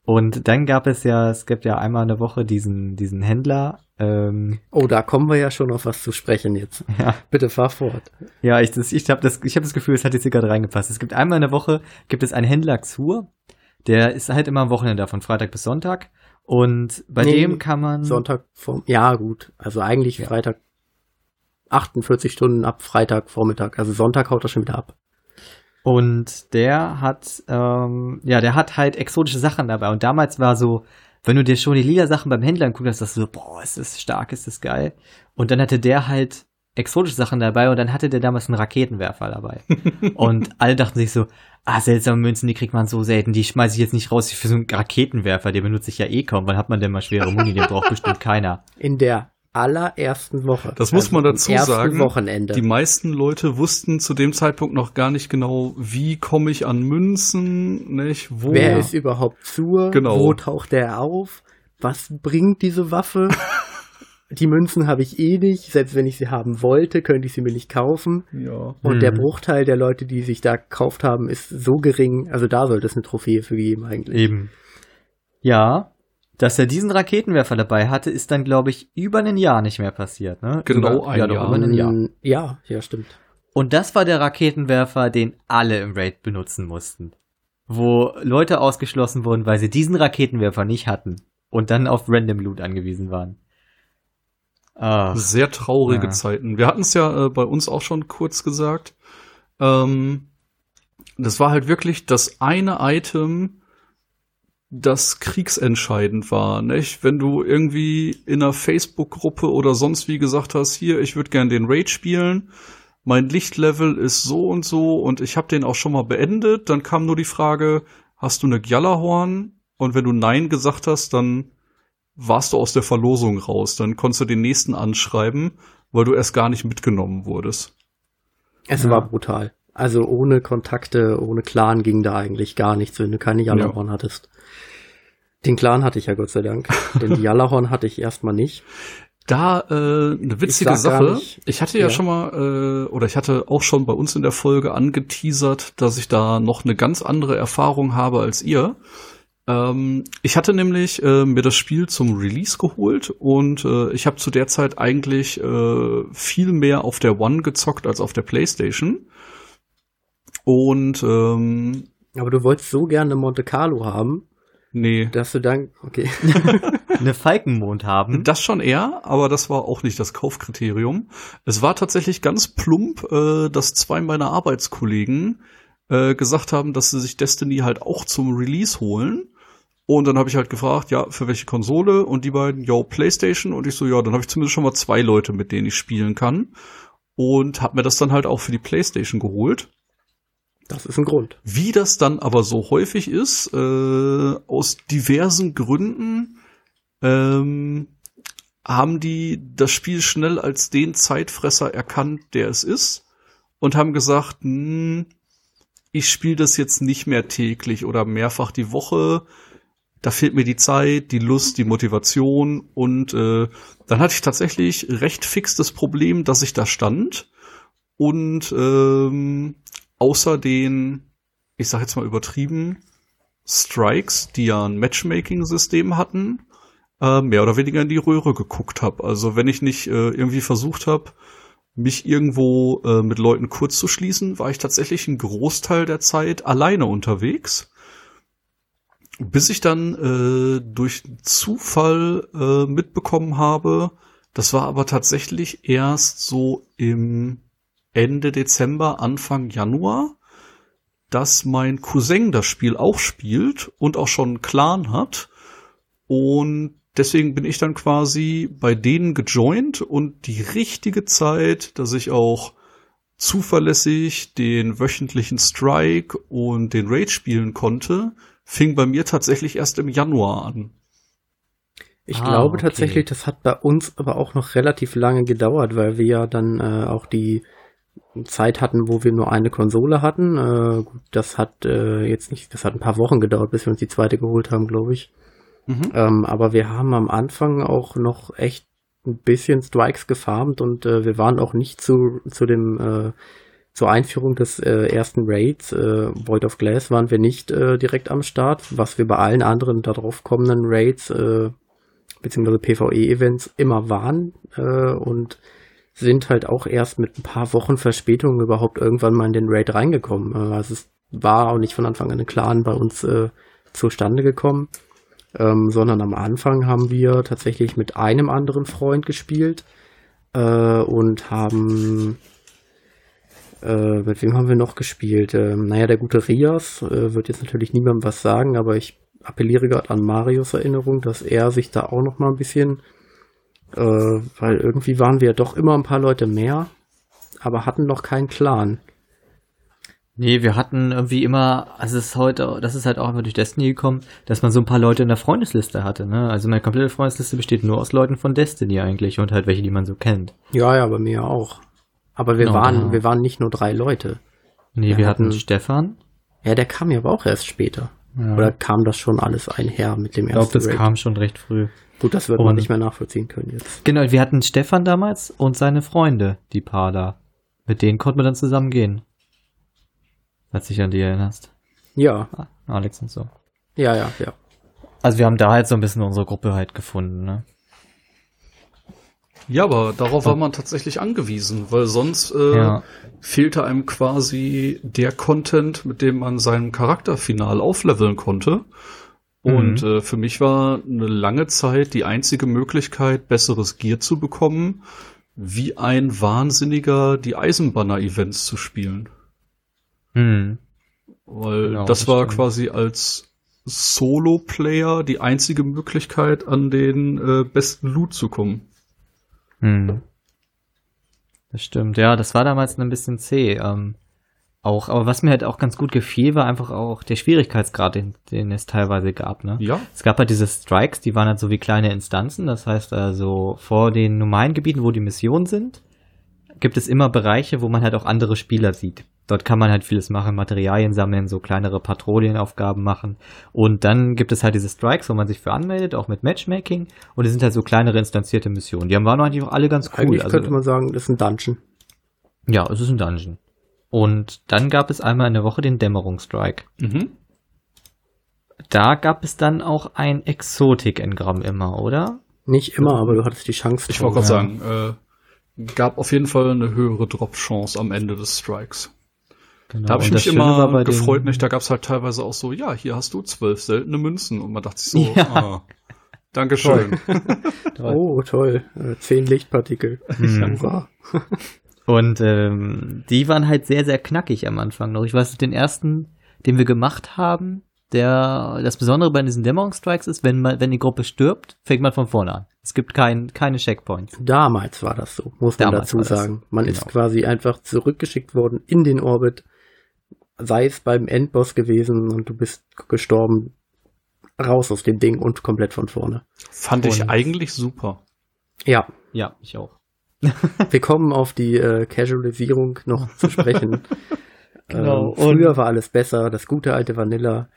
Und dann gab es ja, es gibt ja einmal in der Woche diesen, diesen Händler. Ähm, oh, da kommen wir ja schon auf was zu sprechen jetzt. ja, Bitte fahr fort. ja, ich, das, ich habe das, ich hab das Gefühl, es hat jetzt hier gerade reingepasst. Es gibt einmal in der Woche, gibt es einen Händler zur, der ist halt immer am Wochenende von Freitag bis Sonntag. Und bei Nee, dem kann man. Sonntag vom, ja gut, also eigentlich Ja. Freitag 48 Stunden ab Freitag Vormittag, also Sonntag haut er schon wieder ab. Und der hat, ähm, ja, der hat halt exotische Sachen dabei. Und damals war so, wenn du dir schon die lila Sachen beim Händler anguckst, hast, du so, boah, ist das stark, ist das geil. Und dann hatte der halt exotische Sachen dabei und dann hatte der damals einen Raketenwerfer dabei. und alle dachten sich so, ah, seltsame Münzen, die kriegt man so selten, die schmeiße ich jetzt nicht raus für so einen Raketenwerfer, den benutze ich ja eh kaum. Wann hat man denn mal schwere Muni? Den braucht bestimmt keiner. In der allerersten Woche. Das muss man am dazu ersten sagen. Wochenende. Die meisten Leute wussten zu dem Zeitpunkt noch gar nicht genau, wie komme ich an Münzen, nicht? Wo? Wer ist überhaupt zur? Genau. Wo taucht der auf? Was bringt diese Waffe? die Münzen habe ich eh nicht. Selbst wenn ich sie haben wollte, könnte ich sie mir nicht kaufen. ja. Und Mhm. der Bruchteil der Leute, die sich da gekauft haben, ist so gering. Also da sollte es eine Trophäe für geben eigentlich. Eben. Ja, dass er diesen Raketenwerfer dabei hatte, ist dann, glaube ich, über ein Jahr nicht mehr passiert. Ne? Genau Sogar- ein ja, Jahr. Über ein Jahr. Ja, ja, stimmt. Und das war der Raketenwerfer, den alle im Raid benutzen mussten. Wo Leute ausgeschlossen wurden, weil sie diesen Raketenwerfer nicht hatten und dann auf Random Loot angewiesen waren. Ah, Sehr traurige Ja. Zeiten. Wir hatten es ja äh, bei uns auch schon kurz gesagt. Ähm, das war halt wirklich das eine Item, das kriegsentscheidend war. Nicht? Wenn du irgendwie in einer Facebook-Gruppe oder sonst wie gesagt hast, hier, ich würde gern den Raid spielen, mein Lichtlevel ist so und so und ich habe den auch schon mal beendet, dann kam nur die Frage, hast du eine Gjallarhorn? Und wenn du Nein gesagt hast, dann warst du aus der Verlosung raus. Dann konntest du den nächsten anschreiben, weil du erst gar nicht mitgenommen wurdest. Es Ja. war brutal. Also ohne Kontakte, ohne Clan ging da eigentlich gar nichts, wenn du keine Jallarhorn hattest. Den Clan hatte ich ja Gott sei Dank, denn die Jallarhorn hatte ich erstmal nicht. Da äh, eine witzige Ich Sache. Ich hatte ja, Ja. schon mal, äh, oder ich hatte auch schon bei uns in der Folge angeteasert, dass ich da noch eine ganz andere Erfahrung habe als ihr. Ähm, ich hatte nämlich äh, mir das Spiel zum Release geholt und äh, ich habe zu der Zeit eigentlich äh, viel mehr auf der One gezockt als auf der PlayStation. Und ähm, Aber du wolltest so gerne Monte Carlo haben, nee, dass du dann, okay. Eine Falkenmond haben. Das schon eher, aber das war auch nicht das Kaufkriterium. Es war tatsächlich ganz plump, äh, dass zwei meiner Arbeitskollegen äh, gesagt haben, dass sie sich Destiny halt auch zum Release holen. Und dann habe ich halt gefragt, ja, für welche Konsole? Und die beiden, ja, PlayStation. Und ich so, ja, dann habe ich zumindest schon mal zwei Leute, mit denen ich spielen kann. Und habe mir das dann halt auch für die PlayStation geholt. Das ist ein Grund. Wie das dann aber so häufig ist, äh, aus diversen Gründen, ähm, haben die das Spiel schnell als den Zeitfresser erkannt, der es ist, und haben gesagt, hm, ich spiele das jetzt nicht mehr täglich oder mehrfach die Woche. Da fehlt mir die Zeit, die Lust, die Motivation und äh, dann hatte ich tatsächlich recht fix das Problem, dass ich da stand und ähm, außer den, ich sag jetzt mal übertrieben, Strikes, die ja ein Matchmaking-System hatten, äh, mehr oder weniger in die Röhre geguckt habe. Also wenn ich nicht äh, irgendwie versucht habe, mich irgendwo äh, mit Leuten kurz zu schließen, war ich tatsächlich einen Großteil der Zeit alleine unterwegs. Bis ich dann äh, durch Zufall äh, mitbekommen habe, das war aber tatsächlich erst so im Ende Dezember, Anfang Januar, dass mein Cousin das Spiel auch spielt und auch schon einen Clan hat. Und deswegen bin ich dann quasi bei denen gejoint und die richtige Zeit, dass ich auch zuverlässig den wöchentlichen Strike und den Raid spielen konnte, fing bei mir tatsächlich erst im Januar an. Ich Ah, glaube okay. tatsächlich, das hat bei uns aber auch noch relativ lange gedauert, weil wir ja dann äh, auch die Zeit hatten, wo wir nur eine Konsole hatten. Äh, gut, das hat äh, jetzt nicht, das hat ein paar Wochen gedauert, bis wir uns die zweite geholt haben, glaube ich. Mhm. Ähm, aber wir haben am Anfang auch noch echt ein bisschen Strikes gefarmt und äh, wir waren auch nicht zu, zu dem äh, zur Einführung des äh, ersten Raids, äh, Void of Glass, waren wir nicht äh, direkt am Start, was wir bei allen anderen darauf kommenden Raids beziehungsweise PvE-Events immer waren und sind halt auch erst mit ein paar Wochen Verspätung überhaupt irgendwann mal in den Raid reingekommen. Also es war auch nicht von Anfang an Clan bei uns äh, zustande gekommen, ähm, sondern am Anfang haben wir tatsächlich mit einem anderen Freund gespielt äh, und haben äh, mit wem haben wir noch gespielt? Ähm, naja, der gute Rias äh, wird jetzt natürlich niemandem was sagen, aber ich appelliere gerade an Marios Erinnerung, dass er sich da auch noch mal ein bisschen, äh, weil irgendwie waren wir ja doch immer ein paar Leute mehr, aber hatten noch keinen Clan. Nee, wir hatten irgendwie immer, also es ist heute, das ist halt auch einfach durch Destiny gekommen, dass man so ein paar Leute in der Freundesliste hatte, ne? Also meine komplette Freundesliste besteht nur aus Leuten von Destiny eigentlich und halt welche, die man so kennt. Ja, ja, bei mir auch. Aber wir Ja, waren, da- wir waren nicht nur drei Leute. Nee, Wir wir hatten hatten- Stefan. Ja, der kam ja aber auch erst später. Ja. Oder kam das schon alles einher mit dem ich glaube, ersten das Raid? kam schon recht früh. Gut, das wird man Und- nicht mehr nachvollziehen können jetzt. Genau, wir hatten Stefan damals und seine Freunde, die paar da. Mit denen konnten wir dann zusammen gehen. Falls du dich an die erinnerst. Ja, Ah, Alex und so. ja, ja, ja. Also wir haben da halt so ein bisschen unsere Gruppe halt gefunden, ne? Ja, aber darauf war man tatsächlich angewiesen, weil sonst äh, Ja. fehlte einem quasi der Content, mit dem man seinen Charakter final aufleveln konnte. Und Mhm. äh, für mich war eine lange Zeit die einzige Möglichkeit, besseres Gear zu bekommen, wie ein Wahnsinniger die Eisenbanner-Events zu spielen. Hm. Weil Genau, das das war stimmt. quasi als Solo-Player die einzige Möglichkeit, an den äh, besten Loot zu kommen. Hm. Das stimmt, ja, das war damals ein bisschen zäh. Ähm, auch, aber was mir halt auch ganz gut gefiel, war einfach auch der Schwierigkeitsgrad, den, den es teilweise gab, ne? Ja, Es gab halt diese Strikes, die waren halt so wie kleine Instanzen. Das heißt also, vor den normalen Gebieten, wo die Missionen sind, gibt es immer Bereiche, wo man halt auch andere Spieler sieht. Dort kann man halt vieles machen, Materialien sammeln, so kleinere Patrouillenaufgaben machen. Und dann gibt es halt diese Strikes, wo man sich für anmeldet, auch mit Matchmaking. Und es sind halt so kleinere instanzierte Missionen. Die haben waren eigentlich auch alle ganz cool. Eigentlich könnte also, man sagen, das ist ein Dungeon. Ja, es ist ein Dungeon. Und dann gab es einmal in der Woche den Dämmerungsstrike. Mhm. Da gab es dann auch ein Exotik-Engramm immer, oder? Nicht immer, aber du hattest die Chance. Ich wollte gerade sagen, äh, gab auf jeden Fall eine höhere Drop-Chance am Ende des Strikes. Genau. Da habe ich mich immer gefreut, nicht? Da gab es halt teilweise auch so, ja, hier hast du zwölf seltene Münzen. Und man dachte sich so, ja. ah, Dankeschön. Toll. oh, toll. Äh, zehn Lichtpartikel. Hm. Und ähm, die waren halt sehr, sehr knackig am Anfang noch. Ich weiß, den ersten, den wir gemacht haben, der das Besondere bei diesen Dämmerungsstrikes ist, wenn man, wenn die Gruppe stirbt, fängt man von vorne an. Es gibt kein, keine Checkpoints. Damals war das so, muss man Damals dazu sagen. Man genau. ist quasi einfach zurückgeschickt worden in den Orbit, sei es beim Endboss gewesen und du bist gestorben, raus aus dem Ding und komplett von vorne. Fand und ich eigentlich super. Ja. Ja, ich auch. Wir kommen auf die äh, Casualisierung noch zu sprechen. genau. Ähm, früher war alles besser, das gute alte Vanilla.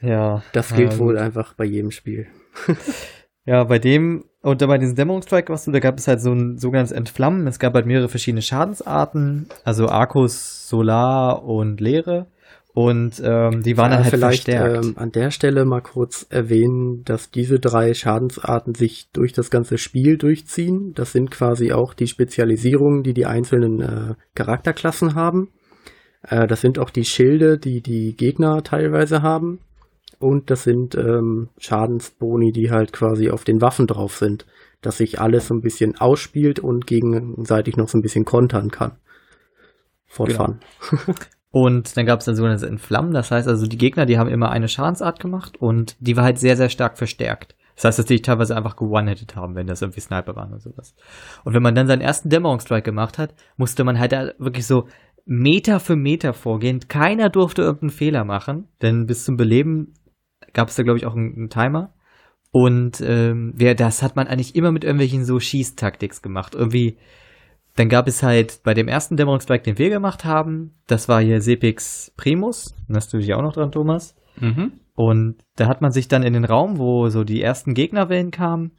Ja. Das gilt ähm, wohl einfach bei jedem Spiel. ja, bei dem, und bei diesem Dämmerungsstrike, was du, da gab es halt so ein sogenanntes Entflammen. Es gab halt mehrere verschiedene Schadensarten, also Arcus, Solar und Leere. Und ähm, die waren ja, dann halt vielleicht verstärkt. Ähm, an der Stelle mal kurz erwähnen, dass diese drei Schadensarten sich durch das ganze Spiel durchziehen. Das sind quasi auch die Spezialisierungen, die die einzelnen äh, Charakterklassen haben. Äh, das sind auch die Schilde, die die Gegner teilweise haben. Und das sind ähm, Schadensboni, die halt quasi auf den Waffen drauf sind. Dass sich alles so ein bisschen ausspielt und gegenseitig noch so ein bisschen kontern kann. For genau. fun. Und dann gab es dann sogenannte Entflammen. Das heißt also, die Gegner, die haben immer eine Schadensart gemacht und die war halt sehr, sehr stark verstärkt. Das heißt, dass die teilweise einfach gewonnen-hitted haben, wenn das irgendwie Sniper waren oder sowas. Und wenn man dann seinen ersten Dämmerungsstrike gemacht hat, musste man halt da wirklich so Meter für Meter vorgehen. Keiner durfte irgendeinen Fehler machen, denn bis zum Beleben gab es da, glaube ich, auch einen, einen Timer. Und ähm, ja, das hat man eigentlich immer mit irgendwelchen so Schießtaktiks gemacht. Irgendwie dann gab es halt bei dem ersten Dämmerungsstrike, den wir gemacht haben, das war hier Sepix Primus. hast du dich auch noch dran, Thomas. Mhm. Und da hat man sich dann in den Raum, wo so die ersten Gegnerwellen kamen,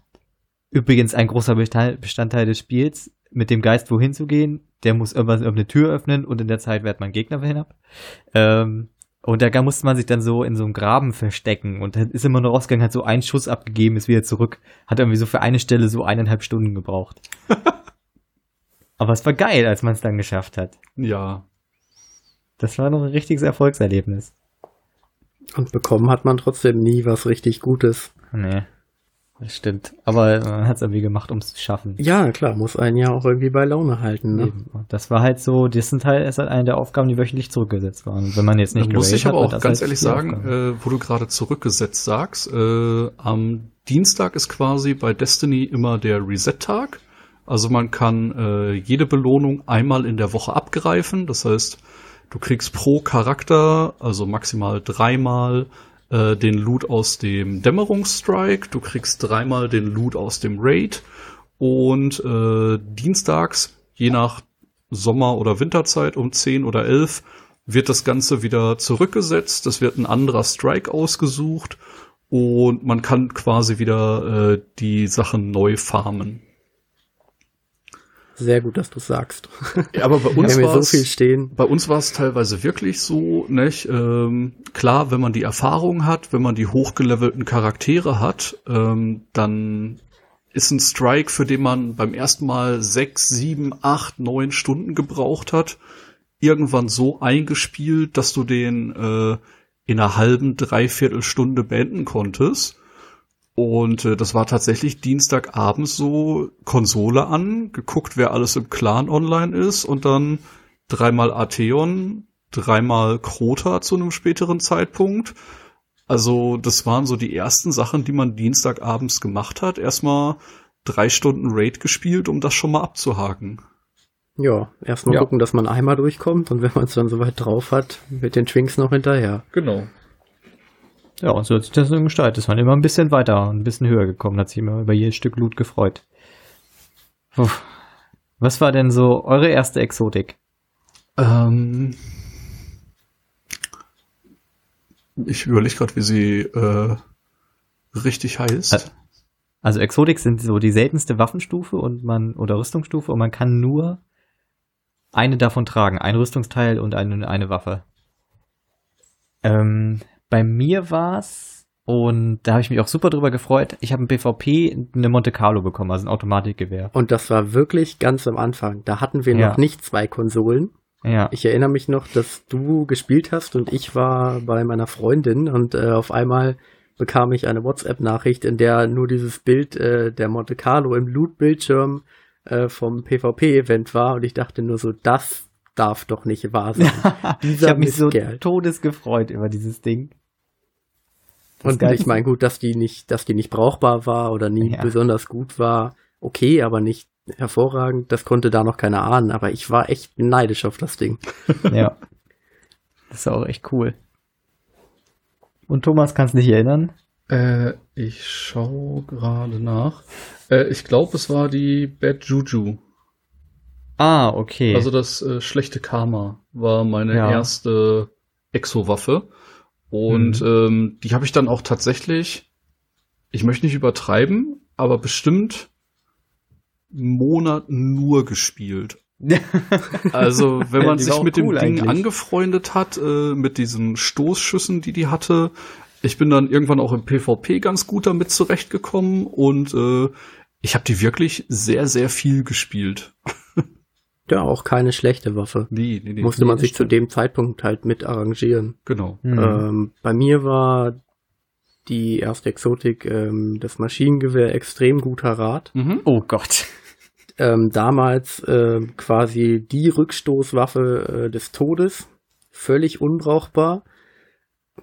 übrigens ein großer Bestandteil des Spiels, mit dem Geist wohin zu gehen, der muss irgendwas eine Tür öffnen und in der Zeit wehrt man Gegnerwellen ab. Ähm, und da musste man sich dann so in so einem Graben verstecken und dann ist immer nur rausgegangen, hat so einen Schuss abgegeben, ist wieder zurück. Hat irgendwie so für eine Stelle so eineinhalb Stunden gebraucht. Aber es war geil, als man es dann geschafft hat. Ja. Das war noch ein richtiges Erfolgserlebnis. Und bekommen hat man trotzdem nie was richtig Gutes. Nee. Das stimmt. Aber man hat es irgendwie gemacht, um es zu schaffen. Ja, klar, muss einen ja auch irgendwie bei Laune halten. Ne? Das war halt so, das sind halt, ist halt eine der Aufgaben, die wöchentlich zurückgesetzt waren. Wenn man jetzt nicht Muss ich aber auch ganz halt ehrlich sagen, äh, wo du gerade zurückgesetzt sagst, äh, am Dienstag ist quasi bei Destiny immer der Reset-Tag. Also man kann äh, jede Belohnung einmal in der Woche abgreifen. Das heißt, du kriegst pro Charakter, also maximal dreimal, äh, den Loot aus dem Dämmerungsstrike. Du kriegst dreimal den Loot aus dem Raid. Und äh, dienstags, je nach Sommer- oder Winterzeit um 10 oder 11, wird das Ganze wieder zurückgesetzt. Es wird ein anderer Strike ausgesucht und man kann quasi wieder äh, die Sachen neu farmen. Sehr gut, dass du sagst. Ja, aber bei uns war so Bei uns war es teilweise wirklich so, nicht? Ähm, klar, wenn man die Erfahrung hat, wenn man die hochgelevelten Charaktere hat, ähm, dann ist ein Strike, für den man beim ersten Mal sechs, sieben, acht, neun Stunden gebraucht hat, irgendwann so eingespielt, dass du den äh, in einer halben, dreiviertel Stunde beenden konntest. Und äh, das war tatsächlich Dienstagabends so Konsole an, geguckt, wer alles im Clan online ist und dann dreimal Atheon, dreimal Krota zu einem späteren Zeitpunkt. Also das waren so die ersten Sachen, die man Dienstagabends gemacht hat. Erstmal drei Stunden Raid gespielt, um das schon mal abzuhaken. Ja, erstmal ja. gucken, dass man einmal durchkommt und wenn man es dann soweit drauf hat, mit den Twinks noch hinterher. Genau. Ja, und so hat sich das dann gestaltet. Es war immer ein bisschen weiter, ein bisschen höher gekommen, hat sich immer über jedes Stück Loot gefreut. Puh. Was war denn so eure erste Exotik? Ähm, Ich überlege gerade, wie sie äh, richtig heißt. Also Exotik sind so die seltenste Waffenstufe und man oder Rüstungsstufe und man kann nur eine davon tragen, ein Rüstungsteil und eine, eine Waffe. Ähm, bei mir war's und da habe ich mich auch super drüber gefreut. Ich habe im PvP eine Monte Carlo bekommen, also ein Automatikgewehr. Und das war wirklich ganz am Anfang. Da hatten wir Ja. noch nicht zwei Konsolen. Ja, Ich erinnere mich noch, dass du gespielt hast und ich war bei meiner Freundin und äh, auf einmal bekam ich eine WhatsApp-Nachricht, in der nur dieses Bild äh, der Monte Carlo im Loot-Bildschirm äh, vom PvP-Event war und ich dachte nur so, das darf doch nicht wahr sein. ich habe mich so Mistkerl. todes gefreut über dieses Ding. Das Und ich meine, gut, dass die nicht, dass die nicht brauchbar war oder nie Ja. besonders gut war, okay, aber nicht hervorragend, das konnte da noch keiner ahnen, aber ich war echt neidisch auf das Ding. Ja. Das ist auch echt cool. Und Thomas kann es nicht erinnern? Äh, ich schau gerade nach. Äh, ich glaube, es war die Bad Juju. Ah, okay. Also das äh, schlechte Karma war meine Ja. erste Exo-Waffe. Und ähm, die habe ich dann auch tatsächlich, ich möchte nicht übertreiben, aber bestimmt einen Monat nur gespielt. Also, wenn man sich mit dem cool Ding eigentlich. angefreundet hat, äh, mit diesen Stoßschüssen, die die hatte, ich bin dann irgendwann auch im PvP ganz gut damit zurechtgekommen und äh, ich habe die wirklich sehr, sehr viel gespielt. Ja, auch keine schlechte Waffe. Nee, nee, nee. Musste man sich zu dem Zeitpunkt halt mit arrangieren. Genau. Hm. Ähm, bei mir war die erste Exotik ähm, das Maschinengewehr extrem guter Rat. Mhm. oh Gott. Ähm, damals ähm, quasi die Rückstoßwaffe äh, des Todes. Völlig unbrauchbar.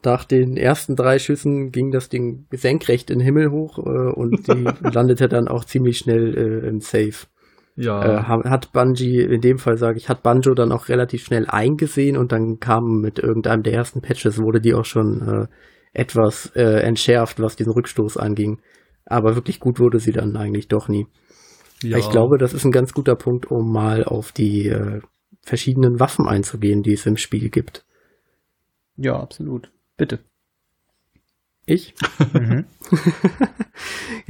Nach den ersten drei Schüssen ging das Ding senkrecht in den Himmel hoch äh, und die landete dann auch ziemlich schnell äh, im Safe. Ja. Äh, ha- hat Bungie, in dem Fall sage ich, hat Banjo dann auch relativ schnell eingesehen und dann kam mit irgendeinem der ersten Patches, wurde die auch schon äh, etwas äh, entschärft, was diesen Rückstoß anging. Aber wirklich gut wurde sie dann eigentlich doch nie. ja. Ich glaube, das ist ein ganz guter Punkt, um mal auf die äh, verschiedenen Waffen einzugehen, die es im Spiel gibt. Ja, absolut. Bitte. Ich? Mhm.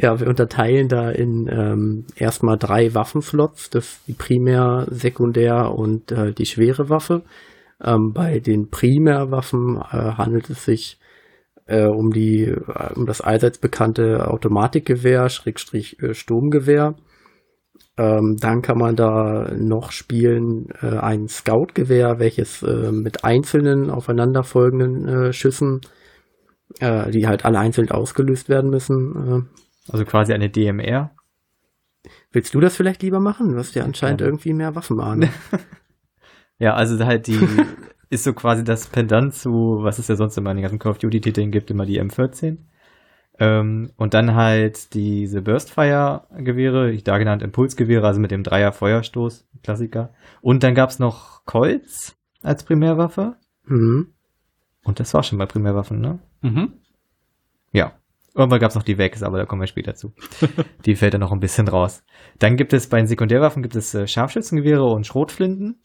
Ja, wir unterteilen da in ähm, erstmal drei Waffenslots, das die Primär, Sekundär und äh, die schwere Waffe. Ähm, bei den Primärwaffen äh, handelt es sich äh, um die äh, um das allseits bekannte Automatikgewehr, Schrägstrich äh, Sturmgewehr. Ähm, dann kann man da noch spielen äh, ein Scoutgewehr, welches mit einzelnen aufeinanderfolgenden Schüssen, äh, die halt alle einzeln ausgelöst werden müssen, äh, Also quasi eine DMR. Willst du das vielleicht lieber machen? Du hast ja anscheinend Gerne. irgendwie mehr Waffenahnung. Ja, also halt die ist so quasi das Pendant zu, was es ja sonst immer in den ganzen Call of Duty Titeln gibt, immer die M14. Ähm, und dann halt diese Burstfire-Gewehre, ich da genannt Impulsgewehre, also mit dem Dreier Feuerstoß, Klassiker. Und dann gab's noch Colts als Primärwaffe. Mhm. Und das war schon bei Primärwaffen, ne? Mhm. Ja. Irgendwann gab's noch die Vex, aber da kommen wir später zu. die fällt dann noch ein bisschen raus. Dann gibt es bei den Sekundärwaffen gibt es äh, Scharfschützengewehre und Schrotflinten,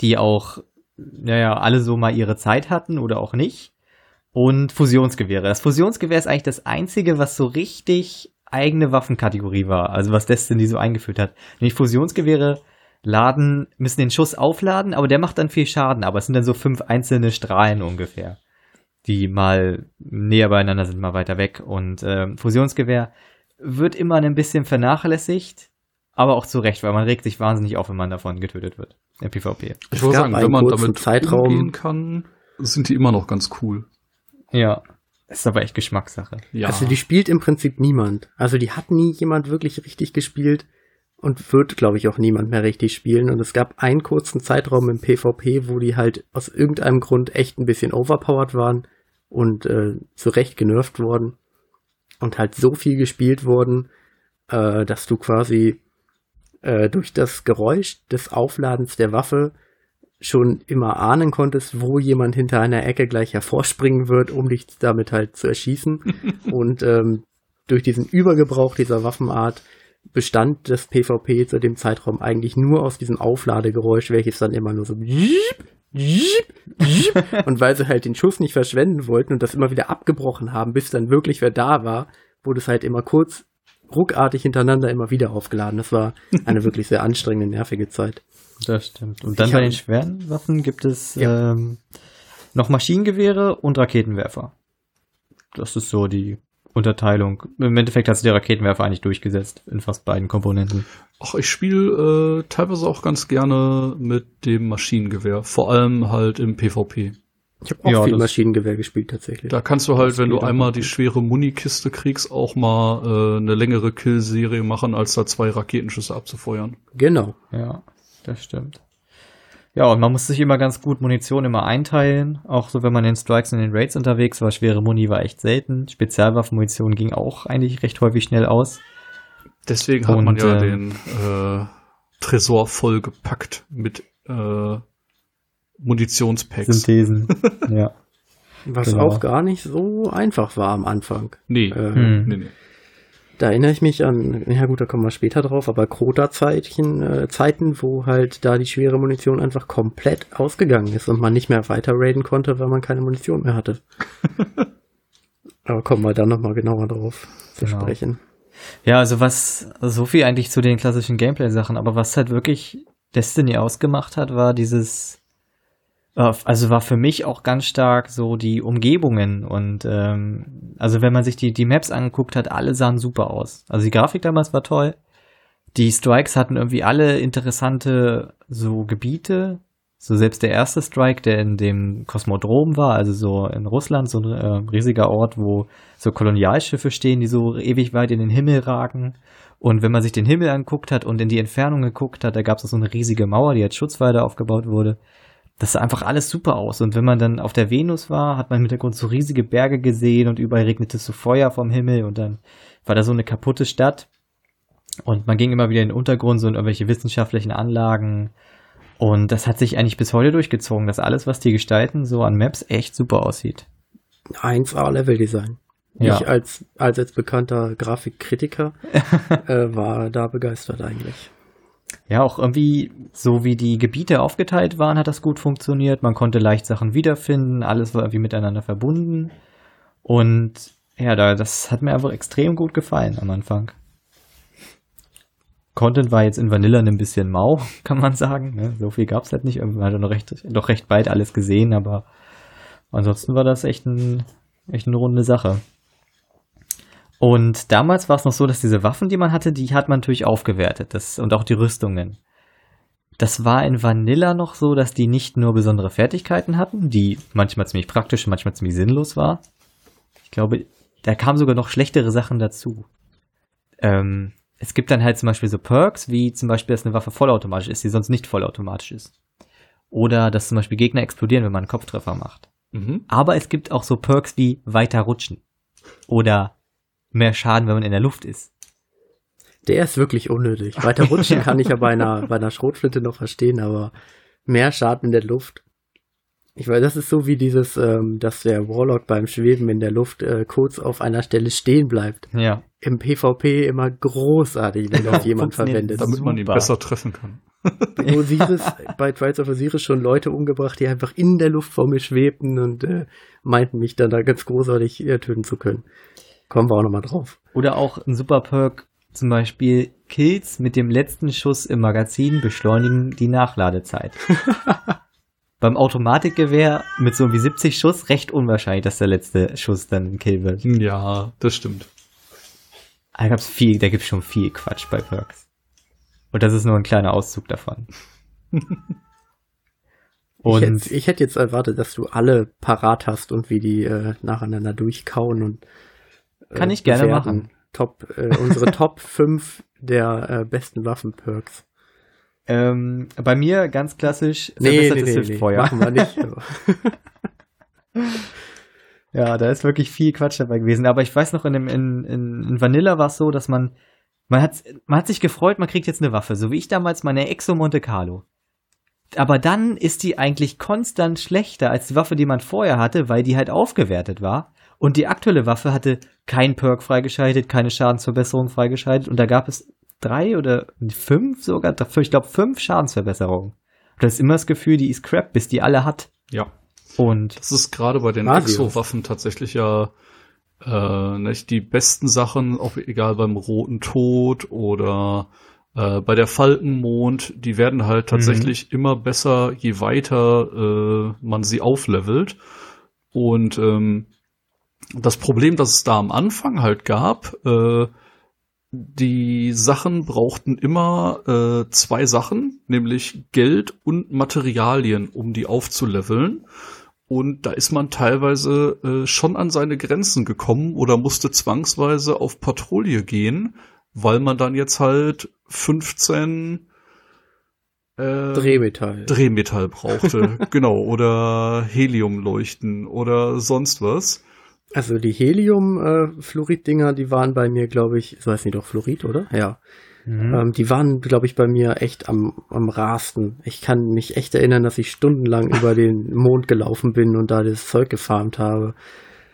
die auch, naja, alle so mal ihre Zeit hatten oder auch nicht. Und Fusionsgewehre. Das Fusionsgewehr ist eigentlich das einzige, was so richtig eigene Waffenkategorie war. Also was Destiny so eingeführt hat. Nämlich Fusionsgewehre laden, müssen den Schuss aufladen, aber der macht dann viel Schaden. Aber es sind dann so fünf einzelne Strahlen ungefähr die mal näher beieinander sind, mal weiter weg. Und ähm, Fusionsgewehr wird immer ein bisschen vernachlässigt, aber auch zu Recht, weil man regt sich wahnsinnig auf, wenn man davon getötet wird. Im PvP. Ich gab sagen, wenn man damit Zeitraum- umgehen kann, sind die immer noch ganz cool. Ja. Das ist aber echt Geschmackssache. Ja. Also die spielt im Prinzip niemand. Also die hat nie jemand wirklich richtig gespielt und wird, glaube ich, auch niemand mehr richtig spielen. Und es gab einen kurzen Zeitraum im PvP, wo die halt aus irgendeinem Grund echt ein bisschen overpowered waren und äh, zu Recht genervt worden und halt so viel gespielt wurden, äh, dass du quasi äh, durch das Geräusch des Aufladens der Waffe schon immer ahnen konntest, wo jemand hinter einer Ecke gleich hervorspringen wird, um dich damit halt zu erschießen. Und ähm, durch diesen Übergebrauch dieser Waffenart bestand das PvP zu dem Zeitraum eigentlich nur aus diesem Aufladegeräusch, welches dann immer nur so und weil sie halt den Schuss nicht verschwenden wollten und das immer wieder abgebrochen haben, bis dann wirklich wer da war, wurde es halt immer kurz ruckartig hintereinander immer wieder aufgeladen. Das war eine wirklich sehr anstrengende, nervige Zeit. Das stimmt. Und dann Ich bei den schweren Waffen gibt es Ja. ähm, noch Maschinengewehre und Raketenwerfer. Das ist so die Unterteilung. Im Endeffekt hat sich der Raketenwerfer eigentlich durchgesetzt in fast beiden Komponenten. Ach, ich spiele äh, teilweise auch ganz gerne mit dem Maschinengewehr, vor allem halt im PvP. Ich habe auch Ja, viel das- Maschinengewehr gespielt tatsächlich. Da kannst du halt, Das wenn du einmal die schwere Munikiste kriegst, auch mal äh, eine längere Kill-Serie machen, als da zwei Raketenschüsse abzufeuern. Genau. Ja, das stimmt. Ja, und man muss sich immer ganz gut Munition immer einteilen. Auch so, wenn man in Strikes und in Raids unterwegs war. Schwere Muni war echt selten. Spezialwaffenmunition ging auch eigentlich recht häufig schnell aus. Deswegen hat Und, man ja ähm, den äh, Tresor vollgepackt mit äh, Munitionspacks. Synthesen. ja. Was Genau. auch gar nicht so einfach war am Anfang. Nee, Äh, Hm. nee, nee. Da erinnere ich mich an, ja gut, da kommen wir später drauf, aber Krota-Zeitchen, äh, Zeiten, wo halt da die schwere Munition einfach komplett ausgegangen ist und man nicht mehr weiter raiden konnte, weil man keine Munition mehr hatte. aber kommen wir dann nochmal genauer drauf zu Genau. sprechen. Ja, also was, so viel eigentlich zu den klassischen Gameplay-Sachen, aber was halt wirklich Destiny ausgemacht hat, war dieses, also war für mich auch ganz stark so die Umgebungen und ähm, also wenn man sich die, die Maps angeguckt hat, alle sahen super aus. Also die Grafik damals war toll. Die Strikes hatten irgendwie alle interessante so Gebiete. So selbst der erste Strike, der in dem Kosmodrom war, also so in Russland, so ein äh, riesiger Ort, wo so Kolonialschiffe stehen, die so ewig weit in den Himmel ragen. Und wenn man sich den Himmel anguckt hat und in die Entfernung geguckt hat, da gab es so eine riesige Mauer, die als Schutzweide aufgebaut wurde. Das sah einfach alles super aus. Und wenn man dann auf der Venus war, hat man im Hintergrund so riesige Berge gesehen und überall regnete so Feuer vom Himmel und dann war da so eine kaputte Stadt. Und man ging immer wieder in den Untergrund, so in irgendwelche wissenschaftlichen Anlagen. Und das hat sich eigentlich bis heute durchgezogen, dass alles, was die gestalten, so an Maps echt super aussieht. 1A Leveldesign. Ja. Ich als, als jetzt bekannter Grafikkritiker äh, war da begeistert eigentlich. Ja, auch irgendwie, so wie die Gebiete aufgeteilt waren, hat das gut funktioniert. Man konnte leicht Sachen wiederfinden, alles war irgendwie miteinander verbunden. Und ja, da, das hat mir einfach extrem gut gefallen am Anfang. Content war jetzt in Vanilla ein bisschen mau, kann man sagen. Ne? So viel gab's halt nicht. Man hat noch recht, doch recht bald alles gesehen, aber ansonsten war das echt, ein, echt eine runde Sache. Und damals war es noch so, dass diese Waffen, die man hatte, die hat man natürlich aufgewertet. Das, und auch die Rüstungen. Das war in Vanilla noch so, dass die nicht nur besondere Fertigkeiten hatten, die manchmal ziemlich praktisch, manchmal ziemlich sinnlos war. Ich glaube, da kamen sogar noch schlechtere Sachen dazu. Ähm, es gibt dann halt zum Beispiel so Perks, wie zum Beispiel, dass eine Waffe vollautomatisch ist, die sonst nicht vollautomatisch ist. Oder dass zum Beispiel Gegner explodieren, wenn man einen Kopftreffer macht. Mhm. Aber es gibt auch so Perks wie weiter rutschen. Oder mehr Schaden, wenn man in der Luft ist. Der ist wirklich unnötig. Weiter rutschen kann ich ja bei einer, bei einer Schrotflinte noch verstehen, aber mehr Schaden in der Luft. Ich weiß, das ist so wie dieses, ähm, dass der Warlock beim Schweben in der Luft äh, kurz auf einer Stelle stehen bleibt. Ja. Im PvP immer großartig, wenn das jemand verwendet. Damit man ihn besser treffen kann. Osiris, bei Trials of Osiris schon Leute umgebracht, die einfach in der Luft vor mir schwebten und äh, meinten mich dann da ganz großartig äh, töten zu können. Kommen wir auch nochmal drauf. Oder auch ein super Perk, zum Beispiel Kills mit dem letzten Schuss im Magazin beschleunigen die Nachladezeit. Beim Automatikgewehr mit so wie 70 Schuss recht unwahrscheinlich, dass der letzte Schuss dann ein Kill wird. Ja, das stimmt. Da gab's viel, da gibt's schon viel Quatsch bei Perks. Und das ist nur ein kleiner Auszug davon. Ich Und hätte, ich hätte jetzt erwartet, dass du alle parat hast und wie die äh, nacheinander durchkauen und Kann ich gerne bewerten. machen. Top, äh, unsere Top 5 der äh, besten Waffenperks. ähm, bei mir ganz klassisch Nee, nee, nee, nee, machen wir nicht. aber- Ja, da ist wirklich viel Quatsch dabei gewesen. Aber ich weiß noch, in, dem, in, in, in Vanilla war es so, dass man, man hat, man hat sich gefreut, man kriegt jetzt eine Waffe. So wie ich damals meine Exo Monte Carlo. Aber dann ist die eigentlich konstant schlechter als die Waffe, die man vorher hatte, weil die halt aufgewertet war. Und die aktuelle Waffe hatte kein Perk freigeschaltet, keine Schadensverbesserung freigeschaltet. Und da gab es drei oder fünf sogar, ich glaube fünf Schadensverbesserungen. du hast immer das Gefühl, die ist crap, bis die alle hat. Ja. Und Das ist gerade bei den Marius. Exo-Waffen tatsächlich ja äh, nicht die besten Sachen, auch egal beim Roten Tod oder äh, bei der Falkenmond, die werden halt tatsächlich immer besser, je weiter äh, man sie auflevelt. Und ähm, das Problem, das es da am Anfang halt gab, äh, die Sachen brauchten immer äh, zwei Sachen, nämlich Geld und Materialien, um die aufzuleveln. Und da ist man teilweise äh, schon an seine Grenzen gekommen oder musste zwangsweise auf Patrouille gehen, weil man dann jetzt halt 15 äh, Drehmetall. Drehmetall brauchte. genau. Oder Heliumleuchten oder sonst was. Also die Helium-Fluorid-Dinger, die waren bei mir, glaube ich, so heißt die doch Fluorid, oder? Ja. Mhm. Ähm, die waren, glaube ich, bei mir echt am, am rasten. Ich kann mich echt erinnern, dass ich stundenlang über den Mond gelaufen bin und da das Zeug gefarmt habe.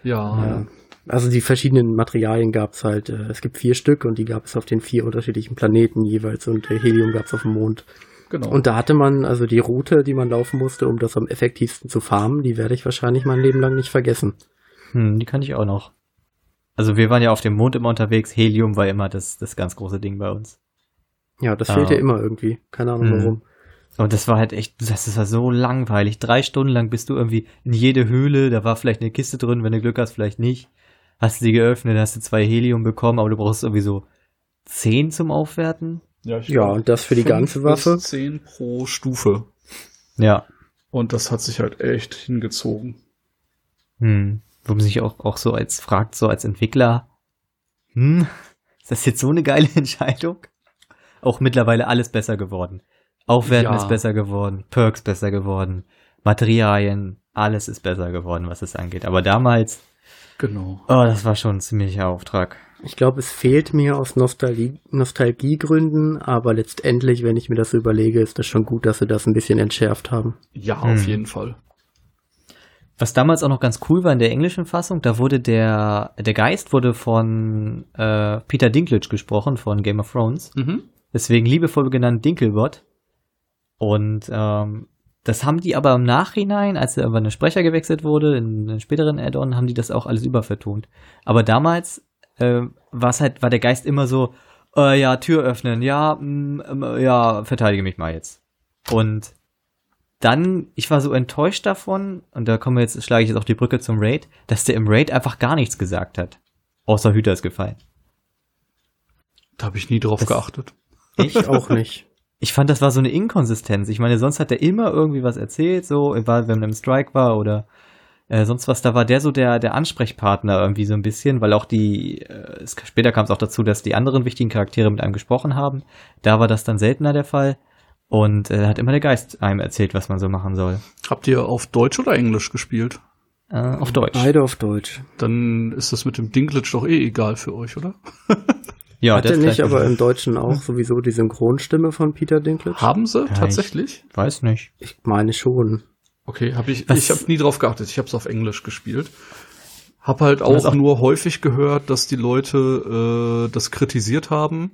Ja. Ja. Also die verschiedenen Materialien gab es halt. Äh, es gibt vier Stück und die gab es auf den vier unterschiedlichen Planeten jeweils und äh, Helium gab es auf dem Mond. Genau. Und da hatte man also die Route, die man laufen musste, um das am effektivsten zu farmen, die werde ich wahrscheinlich mein Leben lang nicht vergessen. Hm, die kann ich auch noch. Also wir waren ja auf dem Mond immer unterwegs. Helium war immer das, das ganz große Ding bei uns. Ja, das Ah. fehlt ja immer irgendwie. Keine Ahnung Hm. warum. Und das war halt echt, das war so langweilig. Drei Stunden lang bist du irgendwie in jede Höhle, da war vielleicht eine Kiste drin, wenn du Glück hast, vielleicht nicht. Hast du die geöffnet, hast du zwei Helium bekommen, aber du brauchst irgendwie so zehn zum Aufwerten. ja, ich Ja, und das für die ganze Waffe? 10 pro Stufe. Ja. Und das hat sich halt echt hingezogen. Hm. Wo man sich auch, auch so als fragt, so als Entwickler, hm, ist das jetzt so eine geile Entscheidung? Auch mittlerweile alles besser geworden. Aufwerten Ja. ist besser geworden, Perks besser geworden, Materialien, alles ist besser geworden, was es angeht. Aber damals, Genau. oh, das war schon ein ziemlicher Auftrag. Ich glaube, es fehlt mir aus Nostalgie, Nostalgiegründen, aber letztendlich, wenn ich mir das so überlege, ist das schon gut, dass sie das ein bisschen entschärft haben. Ja, Hm. auf jeden Fall. Was damals auch noch ganz cool war in der englischen Fassung, da wurde der, der Geist wurde von äh, Peter Dinklage gesprochen, von Game of Thrones. Mhm. Deswegen liebevoll genannt Dinkelbot. Und ähm, das haben die aber im Nachhinein, als er über einen Sprecher gewechselt wurde, in den späteren Add-on, haben die das auch alles übervertont. Aber damals äh, war es halt, war der Geist immer so, äh, ja, Tür öffnen, ja, mm, ähm, ja, verteidige mich mal jetzt. Und dann, ich war so enttäuscht davon, und da kommen wir jetzt, schlage ich jetzt auch die Brücke zum Raid, dass der im Raid einfach gar nichts gesagt hat. Außer Hüter ist gefallen. Da habe ich nie drauf Das- geachtet. Ich auch nicht. ich fand, das war so eine Inkonsistenz. Ich meine, sonst hat er immer irgendwie was erzählt, so, wenn er im Strike war oder äh, sonst was, da war der so der, der Ansprechpartner irgendwie so ein bisschen, weil auch die, äh, es, später kam es auch dazu, dass die anderen wichtigen Charaktere mit einem gesprochen haben. Da war das dann seltener der Fall. Und äh, hat immer der Geist einem erzählt, was man so machen soll. Habt ihr auf Deutsch oder Englisch gespielt? Äh, auf Deutsch. Beide auf Deutsch. Dann ist das mit dem Dinklage doch eh egal für euch, oder? Ja, Hatte der nicht aber im Deutschen auch sowieso die Synchronstimme von Peter Dinklage? Haben sie Ja, tatsächlich? Weiß nicht. Ich meine schon. Okay, habe ich. Was- Ich habe nie drauf geachtet. Ich habe es auf Englisch gespielt. Hab halt auch, auch- nur häufig gehört, dass die Leute äh, das kritisiert haben,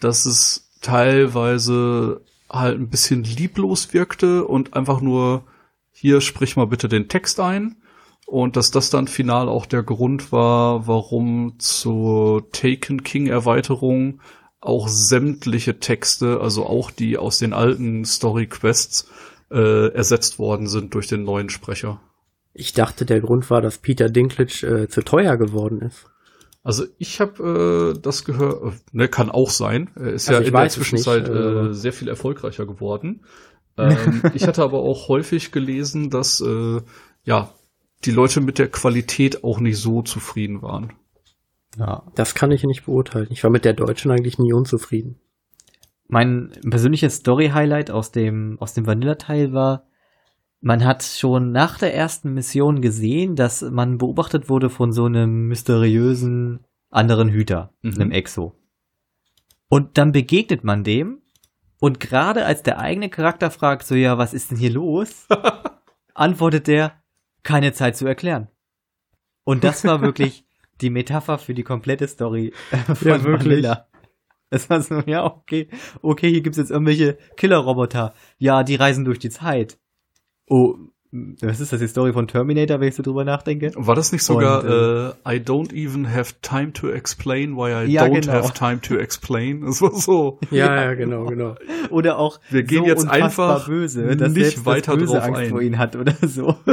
dass es teilweise halt ein bisschen lieblos wirkte und einfach nur hier sprich mal bitte den Text ein und dass das dann final auch der Grund war, warum zur Taken King Erweiterung auch sämtliche Texte, also auch die aus den alten Story Quests äh, ersetzt worden sind durch den neuen Sprecher. Ich dachte, der Grund war, dass Peter Dinklage äh, zu teuer geworden ist. Also ich habe äh, das gehört, äh, ne, kann auch sein. Er ist Also ja in der es nicht, Zwischenzeit äh, äh, sehr viel erfolgreicher geworden. Ähm, ich hatte aber auch häufig gelesen, dass äh, ja die Leute mit der Qualität auch nicht so zufrieden waren. Ja. Das kann ich nicht beurteilen. Ich war mit der Deutschen eigentlich nie unzufrieden. Mein persönliches Story-Highlight aus dem, aus dem Vanilla-Teil war, man hat schon nach der ersten Mission gesehen, dass man beobachtet wurde von so einem mysteriösen anderen Hüter, Mhm. einem Exo. Und dann begegnet man dem und gerade als der eigene Charakter fragt, so ja, was ist denn hier los, antwortet der, keine Zeit zu erklären. Und das war wirklich die Metapher für die komplette Story äh, von Ja, wirklich. Es war so, ja, okay, okay, hier gibt's jetzt irgendwelche Killerroboter. Ja, die reisen durch die Zeit. Oh, was ist das, die Story von Terminator, wenn ich so drüber nachdenke? War das nicht sogar Und, äh, I don't even have time to explain why I Ja, don't genau. have time to explain? Das war so. Ja, ja, genau, genau. Oder auch Wir gehen so jetzt einfach böse, dass nicht weiter das Böse drauf Angst ein. vor ihnen hat oder so.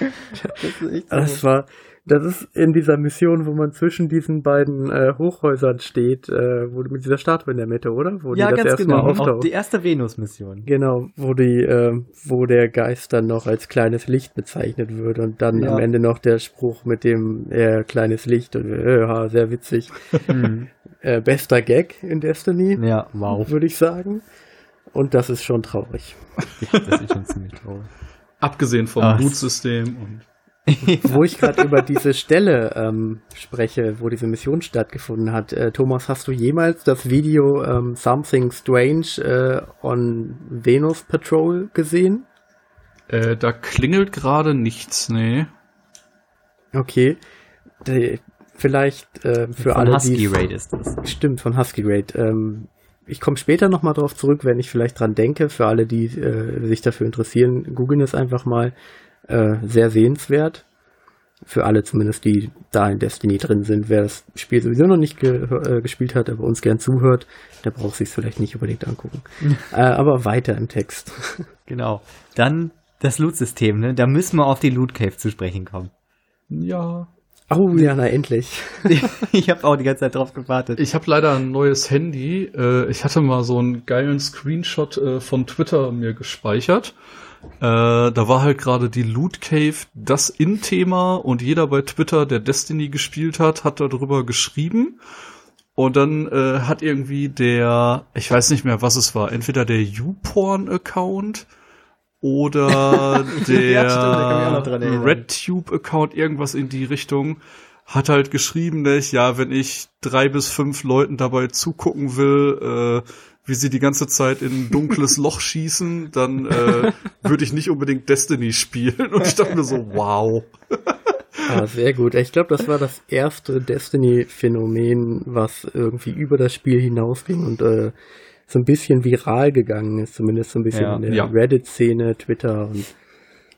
das ist echt so. Das war, das ist in dieser Mission, wo man zwischen diesen beiden äh, Hochhäusern steht, äh, wo mit dieser Statue in der Mitte, oder? Wo ja, die das ganz erste genau. Mal Auch auftaucht. die erste Venus-Mission. Genau, wo die, äh, wo der Geist dann noch als kleines Licht bezeichnet wird und dann Ja. am Ende noch der Spruch mit dem äh, kleines Licht und äh, ja, sehr witzig. Mhm. Äh, bester Gag in Destiny, Ja, wow. würde ich sagen. Und das ist schon traurig. Ja, das ist schon ziemlich traurig. Abgesehen vom Ach. Blutsystem und Wo ich gerade über diese Stelle ähm, spreche, wo diese Mission stattgefunden hat. Äh, Thomas, hast du jemals das Video ähm, Something Strange äh, on Venus Patrol gesehen? äh, da klingelt gerade nichts, nee. Okay. Die, vielleicht äh, für Von alle, Husky die Raid ist das. Stimmt, von Husky Raid. Ähm, ich komme später nochmal drauf zurück, wenn ich vielleicht dran denke. Für alle, die äh, sich dafür interessieren, googeln es einfach mal. Äh, sehr sehenswert. Für alle zumindest, die da in Destiny drin sind. Wer das Spiel sowieso noch nicht ge äh, gespielt hat, aber uns gern zuhört, der braucht sich vielleicht nicht unbedingt angucken. äh, aber weiter im Text. Genau. Dann das Loot-System, ne? Da müssen wir auf die Loot Cave zu sprechen kommen. Ja. Oh ja, na endlich. ich habe auch die ganze Zeit drauf gewartet. Ich habe leider ein neues Handy. Äh, ich hatte mal so einen geilen Screenshot äh, von Twitter mir gespeichert. Äh, da war halt gerade die Loot Cave das In-Thema und jeder bei Twitter, der Destiny gespielt hat, hat darüber geschrieben. Und dann äh, hat irgendwie der, ich weiß nicht mehr, was es war, entweder der YouPorn-Account oder der Ja, erinnern. RedTube-Account, irgendwas in die Richtung, hat halt geschrieben, dass, ja, wenn ich drei bis fünf Leuten dabei zugucken will, äh, wie sie die ganze Zeit in ein dunkles Loch schießen, dann äh, würde ich nicht unbedingt Destiny spielen. Und ich dachte mir so, wow. Ah, sehr gut. Ich glaube, das war das erste Destiny-Phänomen, was irgendwie über das Spiel hinausging und äh, so ein bisschen viral gegangen ist, zumindest so ein bisschen Ja. in der Ja. Reddit-Szene, Twitter und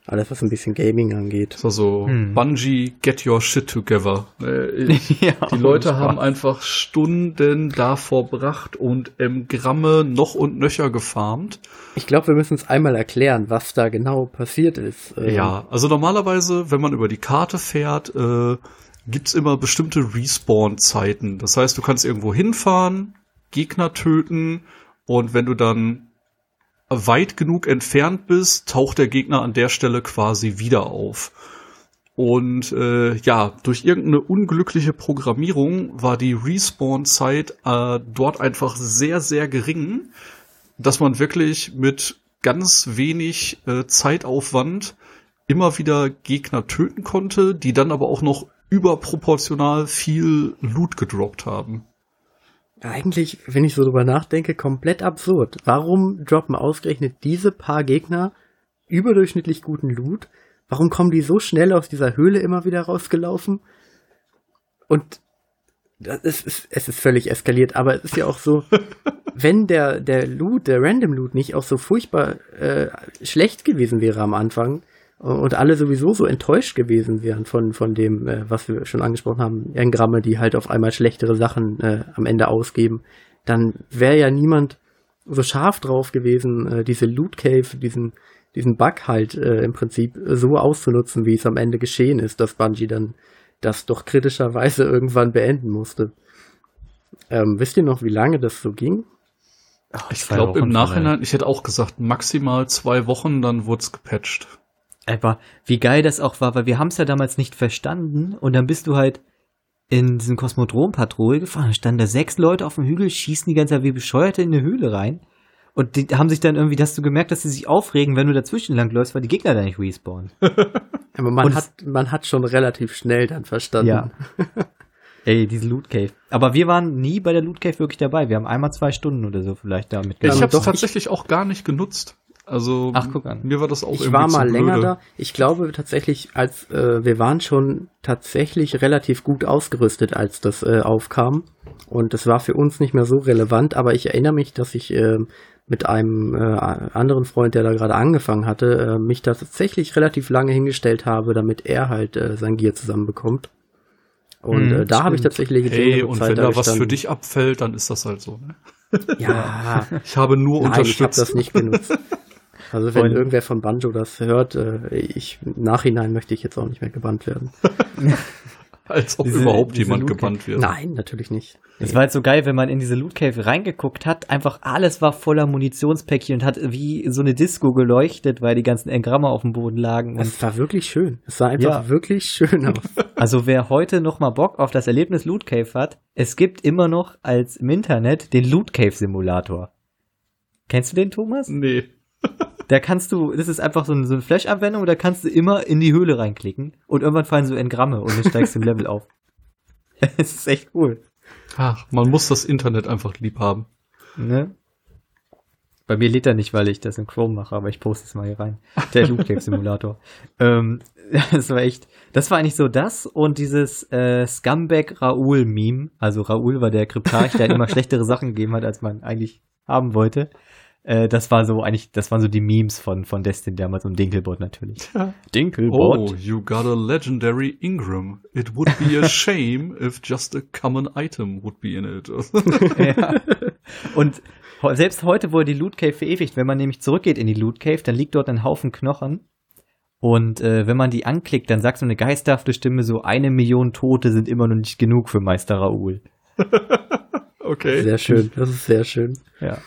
alles, was ein bisschen Gaming angeht. So, so, Hm. Bungie, get your shit together. Äh, ja, Die Leute haben einfach Stunden da verbracht und ähm, Gramme noch und nöcher gefarmt. Ich glaube, wir müssen es einmal erklären, was da genau passiert ist. Ähm, Ja, also normalerweise, wenn man über die Karte fährt, äh, gibt's immer bestimmte Respawn-Zeiten. Das heißt, du kannst irgendwo hinfahren, Gegner töten und wenn du dann weit genug entfernt bist, taucht der Gegner an der Stelle quasi wieder auf. Und äh, ja, durch irgendeine unglückliche Programmierung war die Respawn-Zeit äh, dort einfach sehr, sehr gering, dass man wirklich mit ganz wenig äh, Zeitaufwand immer wieder Gegner töten konnte, die dann aber auch noch überproportional viel Loot gedroppt haben. Eigentlich, wenn ich so drüber nachdenke, komplett absurd. Warum droppen ausgerechnet diese paar Gegner überdurchschnittlich guten Loot? Warum kommen die so schnell aus dieser Höhle immer wieder rausgelaufen? Und das ist, ist, es ist völlig eskaliert, aber es ist ja auch so, wenn der, der Loot, der Random Loot nicht auch so furchtbar äh, schlecht gewesen wäre am Anfang und alle sowieso so enttäuscht gewesen wären von, von dem, äh, was wir schon angesprochen haben, Engramme, die halt auf einmal schlechtere Sachen äh, am Ende ausgeben, dann wäre ja niemand so scharf drauf gewesen, äh, diese Loot Cave, diesen, diesen Bug halt äh, im Prinzip so auszunutzen, wie es am Ende geschehen ist, dass Bungie dann das doch kritischerweise irgendwann beenden musste. Ähm, wisst ihr noch, wie lange das so ging? Ich zwei glaube im Nachhinein, ich hätte auch gesagt, maximal zwei Wochen, dann wurd's gepatcht. Aber wie geil das auch war, weil wir haben es ja damals nicht verstanden und dann bist du halt in diesen Kosmodrom-Patrouille gefahren. Da standen da sechs Leute auf dem Hügel, schießen die ganze Zeit wie Bescheuerte in eine Höhle rein. Und die haben sich dann irgendwie, dass du gemerkt, dass sie sich aufregen, wenn du dazwischen langläufst, weil die Gegner da nicht respawnen. Aber man Und hat, man hat schon relativ schnell dann verstanden. Ja. Ey, diese Loot Cave. Aber wir waren nie bei der Loot Cave wirklich dabei. Wir haben einmal zwei Stunden oder so vielleicht da Ich Ja, habe es doch, tatsächlich auch gar nicht genutzt. Also Ach, guck an. mir war das auch ich war mal länger blöde. da. Ich glaube tatsächlich, als äh, wir waren schon tatsächlich relativ gut ausgerüstet, als das äh, aufkam. Und das war für uns nicht mehr so relevant, aber ich erinnere mich, dass ich äh, mit einem äh, anderen Freund, der da gerade angefangen hatte, äh, mich da tatsächlich relativ lange hingestellt habe, damit er halt äh, sein Gear zusammenbekommt. Und Mhm, äh, da habe ich tatsächlich Hey, längere und Zeit wenn da was gestanden. für dich abfällt, dann ist das halt so. Ne? Ja, Ich habe nur Nein, ich habe unterstützt. das nicht genutzt. Also wenn Und- irgendwer von Banjo das hört, äh, ich im Nachhinein möchte ich jetzt auch nicht mehr gebannt werden. Als ob Diese- überhaupt diese jemand gebannt wird. Nein, natürlich nicht. Es war halt so geil, wenn man in diese Loot Cave reingeguckt hat, einfach alles war voller Munitionspäckchen und hat wie so eine Disco geleuchtet, weil die ganzen Engramme auf dem Boden lagen. Und Es war wirklich schön. Es sah einfach Ja. wirklich schön aus. also wer heute noch mal Bock auf das Erlebnis Loot Cave hat, es gibt immer noch als im Internet den Loot Cave Simulator. Kennst du den, Thomas? Nee. Da kannst du, das ist einfach so eine, so eine Flash-Anwendung, da kannst du immer in die Höhle reinklicken und irgendwann fallen so Engramme und dann steigst du im Level auf. Es ist echt cool. Ach, man muss das Internet einfach lieb haben. Ne? Bei mir lädt er nicht, weil ich das in Chrome mache, aber ich poste es mal hier rein. Der Loot Cave Simulator. ähm, das war echt, das war eigentlich so das und dieses äh, Scumbag Raoul Meme. Also Raoul war der Kryptarch, der immer schlechtere Sachen gegeben hat, als man eigentlich haben wollte. Äh, das war so eigentlich, das waren so die Memes von von Destiny damals und Dinkelbot natürlich. Oh, Dinkelbot. you got a legendary Ingram. It would be a shame if just a common item would be in it. ja. Und selbst heute wurde die Loot Cave verewigt. Wenn man nämlich zurückgeht in die Loot Cave, dann liegt dort ein Haufen Knochen. Und äh, wenn man die anklickt, dann sagt so eine geisterhafte Stimme so, eine Million Tote sind immer noch nicht genug für Meister Raoul. okay. Sehr schön. Das ist sehr schön. Ja.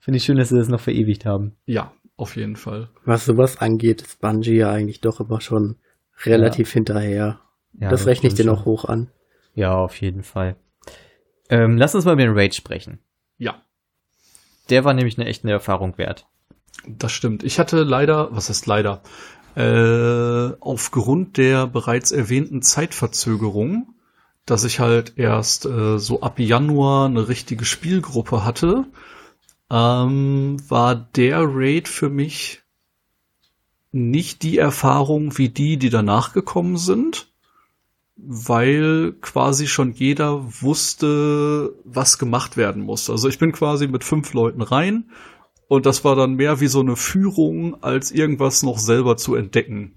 Finde ich schön, dass sie das noch verewigt haben. Ja, auf jeden Fall. Was sowas angeht, ist Bungie ja eigentlich doch immer schon relativ hinterher. Ja, das rechne ich dir noch hoch an. Ja, auf jeden Fall. Ähm, lass uns mal über den Raid sprechen. Ja, Der war nämlich eine echte Erfahrung wert. das stimmt. Ich hatte leider, was heißt leider, äh, aufgrund der bereits erwähnten Zeitverzögerung, dass ich halt erst äh, so ab Januar eine richtige Spielgruppe hatte, ähm, war der Raid für mich nicht die Erfahrung wie die, die danach gekommen sind, weil quasi schon jeder wusste, was gemacht werden muss. Also ich bin quasi mit fünf Leuten rein und das war dann mehr wie so eine Führung, als irgendwas noch selber zu entdecken.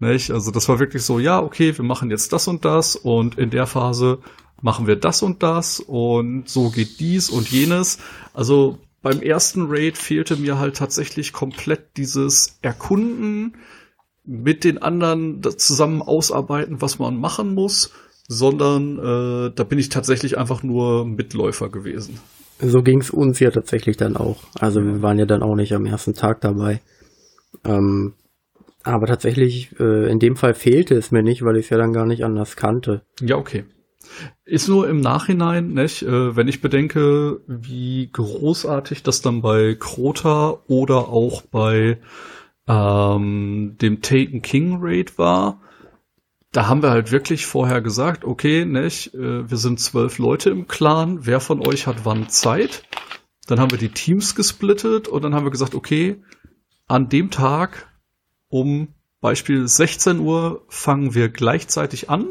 Nicht? Also das war wirklich so, ja, okay, wir machen jetzt das und das und in der Phase machen wir das und das und so geht dies und jenes. Also beim ersten Raid fehlte mir halt tatsächlich komplett dieses Erkunden, mit den anderen zusammen ausarbeiten, was man machen muss, sondern äh, da bin ich tatsächlich einfach nur Mitläufer gewesen. So ging's uns ja tatsächlich dann auch. Also wir waren ja dann auch nicht am ersten Tag dabei. Ähm, aber tatsächlich, äh, in dem Fall fehlte es mir nicht, weil ich es ja dann gar nicht anders kannte. Ja, okay. Ist nur im Nachhinein, nicht, äh, wenn ich bedenke, wie großartig das dann bei Crota oder auch bei ähm, dem Taken King Raid war, da haben wir halt wirklich vorher gesagt, okay, nicht, äh, wir sind zwölf Leute im Clan, wer von euch hat wann Zeit? Dann haben wir die Teams gesplittet und dann haben wir gesagt, okay, an dem Tag um Beispiel 16 Uhr fangen wir gleichzeitig an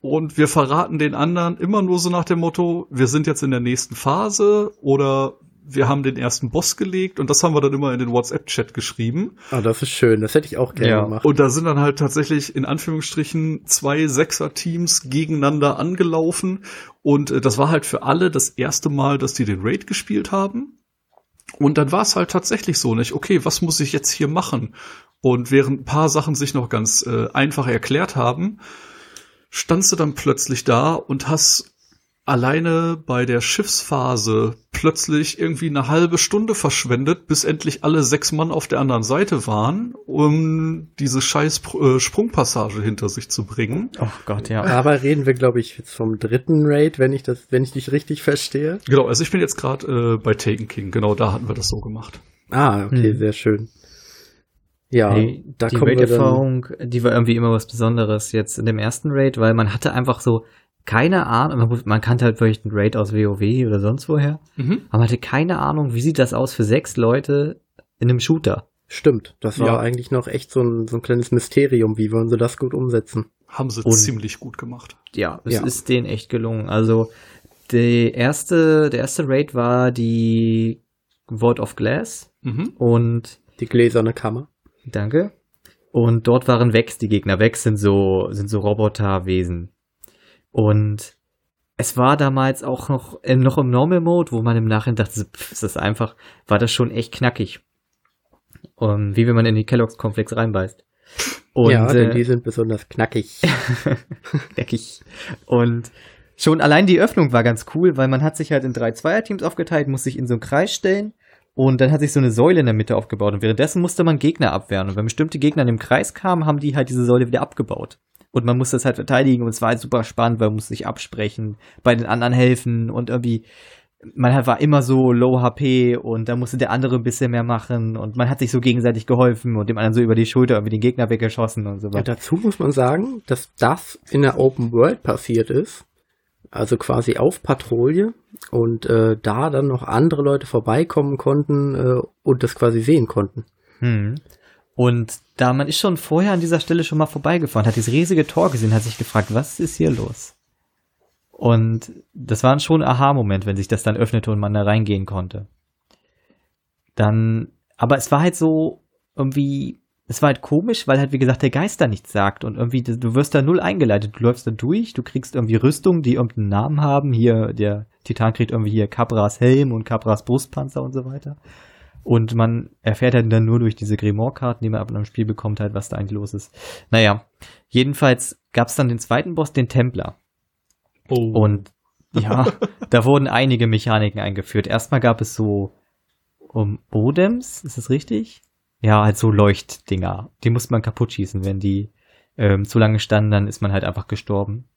und wir verraten den anderen immer nur so nach dem Motto, wir sind jetzt in der nächsten Phase oder wir haben den ersten Boss gelegt und das haben wir dann immer in den WhatsApp-Chat geschrieben. Ah, das ist schön. Das hätte ich auch gerne Ja. gemacht. Und da sind dann halt tatsächlich in Anführungsstrichen zwei Sechser-Teams gegeneinander angelaufen. Und äh, das war halt für alle das erste Mal, dass die den Raid gespielt haben. Und dann war es halt tatsächlich so, nicht? Okay, was muss ich jetzt hier machen? Und während ein paar Sachen sich noch ganz äh, einfach erklärt haben, standst du dann plötzlich da und hast alleine bei der Schiffsphase plötzlich irgendwie eine halbe Stunde verschwendet, bis endlich alle sechs Mann auf der anderen Seite waren, um diese scheiß äh, Sprungpassage hinter sich zu bringen. Oh Gott, ja. Aber reden wir, glaube ich, jetzt vom dritten Raid, wenn ich das, wenn ich dich richtig verstehe. Genau, also ich bin jetzt gerade äh, bei Taken King, genau da hatten wir das so gemacht. Ah, okay, Hm. sehr schön. Ja, Hey, da die. Raid-Erfahrung, die war irgendwie immer was Besonderes jetzt in dem ersten Raid, weil man hatte einfach so keine Ahnung, man, man kannte halt vielleicht einen Raid aus WoW oder sonst woher, Mhm. aber man hatte keine Ahnung, wie sieht das aus für sechs Leute in einem Shooter. Stimmt, das war Ja. eigentlich noch echt so ein, so ein kleines Mysterium. Wie wollen sie das gut umsetzen? Haben sie Und- ziemlich gut gemacht. Ja, es Ja. ist denen echt gelungen. Also die erste, der erste Raid war die Vault of Glass Mhm. und Die gläserne Kammer. Danke. Und dort waren Vex die Gegner. Vex sind so, sind so Roboterwesen. Und es war damals auch noch, äh, noch im Normal Mode, wo man im Nachhinein dachte, pff, ist das einfach, war das schon echt knackig. Um, wie wenn man in die Kellogg's Cornflakes reinbeißt. Und, ja, denn äh, die sind besonders knackig. Eckig. Und schon allein die Öffnung war ganz cool, weil man hat sich halt in drei Zweierteams aufgeteilt, muss sich in so einen Kreis stellen und dann hat sich so eine Säule in der Mitte aufgebaut und währenddessen musste man Gegner abwehren und wenn bestimmte Gegner in dem Kreis kamen, haben die halt diese Säule wieder abgebaut. Und man musste es halt verteidigen und es war halt super spannend, weil man musste sich absprechen, bei den anderen helfen und irgendwie man hat- war immer so low HP und da musste der andere ein bisschen mehr machen und man hat sich so gegenseitig geholfen und dem anderen so über die Schulter irgendwie den Gegner weggeschossen und so Ja, weiter. dazu muss man sagen, dass das in der Open World passiert ist. Also quasi auf Patrouille und äh, da dann noch andere Leute vorbeikommen konnten äh, und das quasi sehen konnten. Hm. Und da man ist schon vorher an dieser Stelle schon mal vorbeigefahren, hat dieses riesige Tor gesehen, hat sich gefragt, was ist hier los? Und das war schon ein Aha-Moment, wenn sich das dann öffnete und man da reingehen konnte. Dann, aber es war halt so irgendwie, es war halt komisch, weil halt wie gesagt der Geist da nichts sagt und irgendwie du wirst da null eingeleitet. Du läufst da durch, du kriegst irgendwie Rüstung, die irgendeinen Namen haben. Hier der Titan kriegt irgendwie hier Cabras Helm und Cabras Brustpanzer und so weiter. Und man erfährt halt dann nur durch diese Grimoire-Karten, die man ab einem Spiel bekommt, halt, was da eigentlich los ist. Naja, jedenfalls gab es dann den zweiten Boss, den Templer. Oh. Und ja, da wurden einige Mechaniken eingeführt. Erstmal gab es so um Odems, ist das richtig? Ja, halt so Leuchtdinger. Die musste man kaputt schießen. Wenn die ähm, zu lange standen, dann ist man halt einfach gestorben.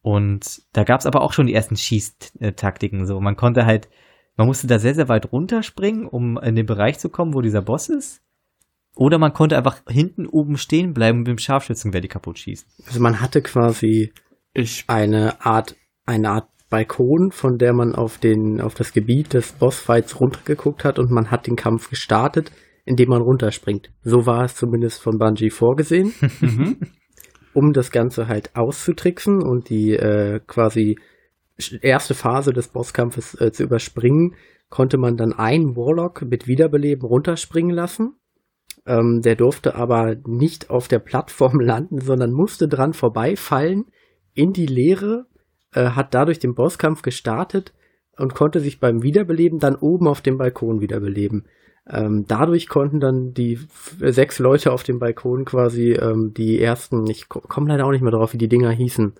Und da gab es aber auch schon die ersten Schießtaktiken. So, man konnte halt, man musste da sehr, sehr weit runterspringen, um in den Bereich zu kommen, wo dieser Boss ist. Oder man konnte einfach hinten oben stehen bleiben und mit dem Scharfschützengewehr die kaputt schießen. Also man hatte quasi ich, eine Art, eine Art Balkon, von der man auf den, auf das Gebiet des Bossfights runtergeguckt hat und man hat den Kampf gestartet, indem man runterspringt. So war es zumindest von Bungie vorgesehen. mhm. um das Ganze halt auszutricksen und die äh, quasi erste Phase des Bosskampfes äh, zu überspringen, konnte man dann einen Warlock mit Wiederbeleben runterspringen lassen. Ähm, der durfte aber nicht auf der Plattform landen, sondern musste dran vorbeifallen in die Leere, äh, hat dadurch den Bosskampf gestartet und konnte sich beim Wiederbeleben dann oben auf dem Balkon wiederbeleben. Ähm, dadurch konnten dann die sechs Leute auf dem Balkon quasi ähm, die ersten, ich ko- komme leider auch nicht mehr drauf, wie die Dinger hießen,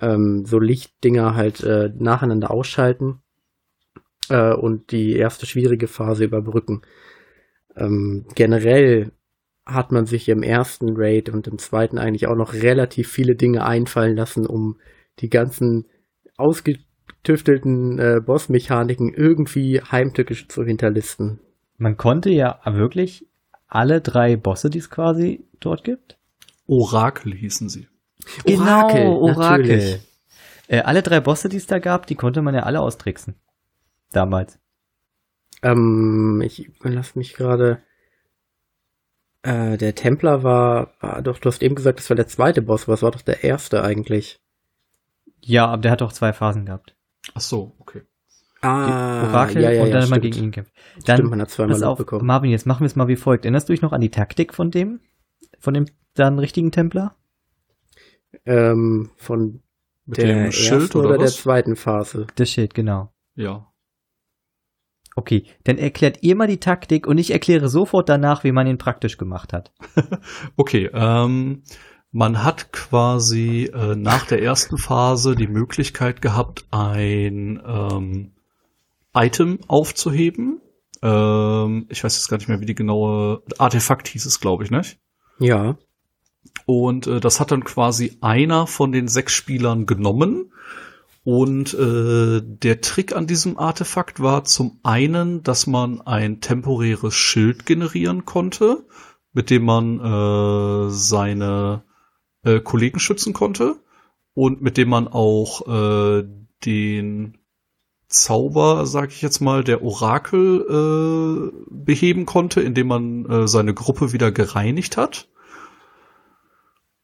ähm, so Lichtdinger halt äh, nacheinander ausschalten äh, und die erste schwierige Phase überbrücken. Ähm, generell hat man sich im ersten Raid und im zweiten eigentlich auch noch relativ viele Dinge einfallen lassen, um die ganzen ausgetüftelten äh, Bossmechaniken irgendwie heimtückisch zu hinterlisten. Man konnte ja wirklich alle drei Bosse, die es quasi dort gibt. Orakel hießen sie. Orakel, genau, Orakel. natürlich. Äh, alle drei Bosse, die es da gab, die konnte man ja alle austricksen. Damals. Ähm, ich lass mich gerade. Äh, der Templer war, war doch, du hast eben gesagt, das war der zweite Boss, aber es war doch der erste eigentlich. Ja, aber der hat auch zwei Phasen gehabt. Ach so, okay. Ah, Orakel ja, ja, und ja, dann man stimmt. gegen ihn gekämpft. Dann, Stimmt, man hat zweimal auf, bekommen. Marvin, jetzt machen wir es mal wie folgt. Erinnerst du dich noch an die Taktik von dem, von dem dann richtigen Templer? Ähm, von Mit der dem ersten Schild oder, oder der zweiten Phase. Das Schild, genau. Ja. Okay, dann erklärt ihr mal die Taktik und ich erkläre sofort danach, wie man ihn praktisch gemacht hat. Okay, ähm, man hat quasi äh, nach der ersten Phase die Möglichkeit gehabt, ein ähm, Item aufzuheben. Ähm, ich weiß jetzt gar nicht mehr, wie die genaue Artefakt hieß es, glaube ich, nicht? Ja. Und äh, das hat dann quasi einer von den sechs Spielern genommen. Und äh, der Trick an diesem Artefakt war zum einen, dass man ein temporäres Schild generieren konnte, mit dem man äh, seine äh, Kollegen schützen konnte. und mit dem man auch äh, den Zauber, sag ich jetzt mal, der Orakel äh, beheben konnte, indem man äh, seine Gruppe wieder gereinigt hat.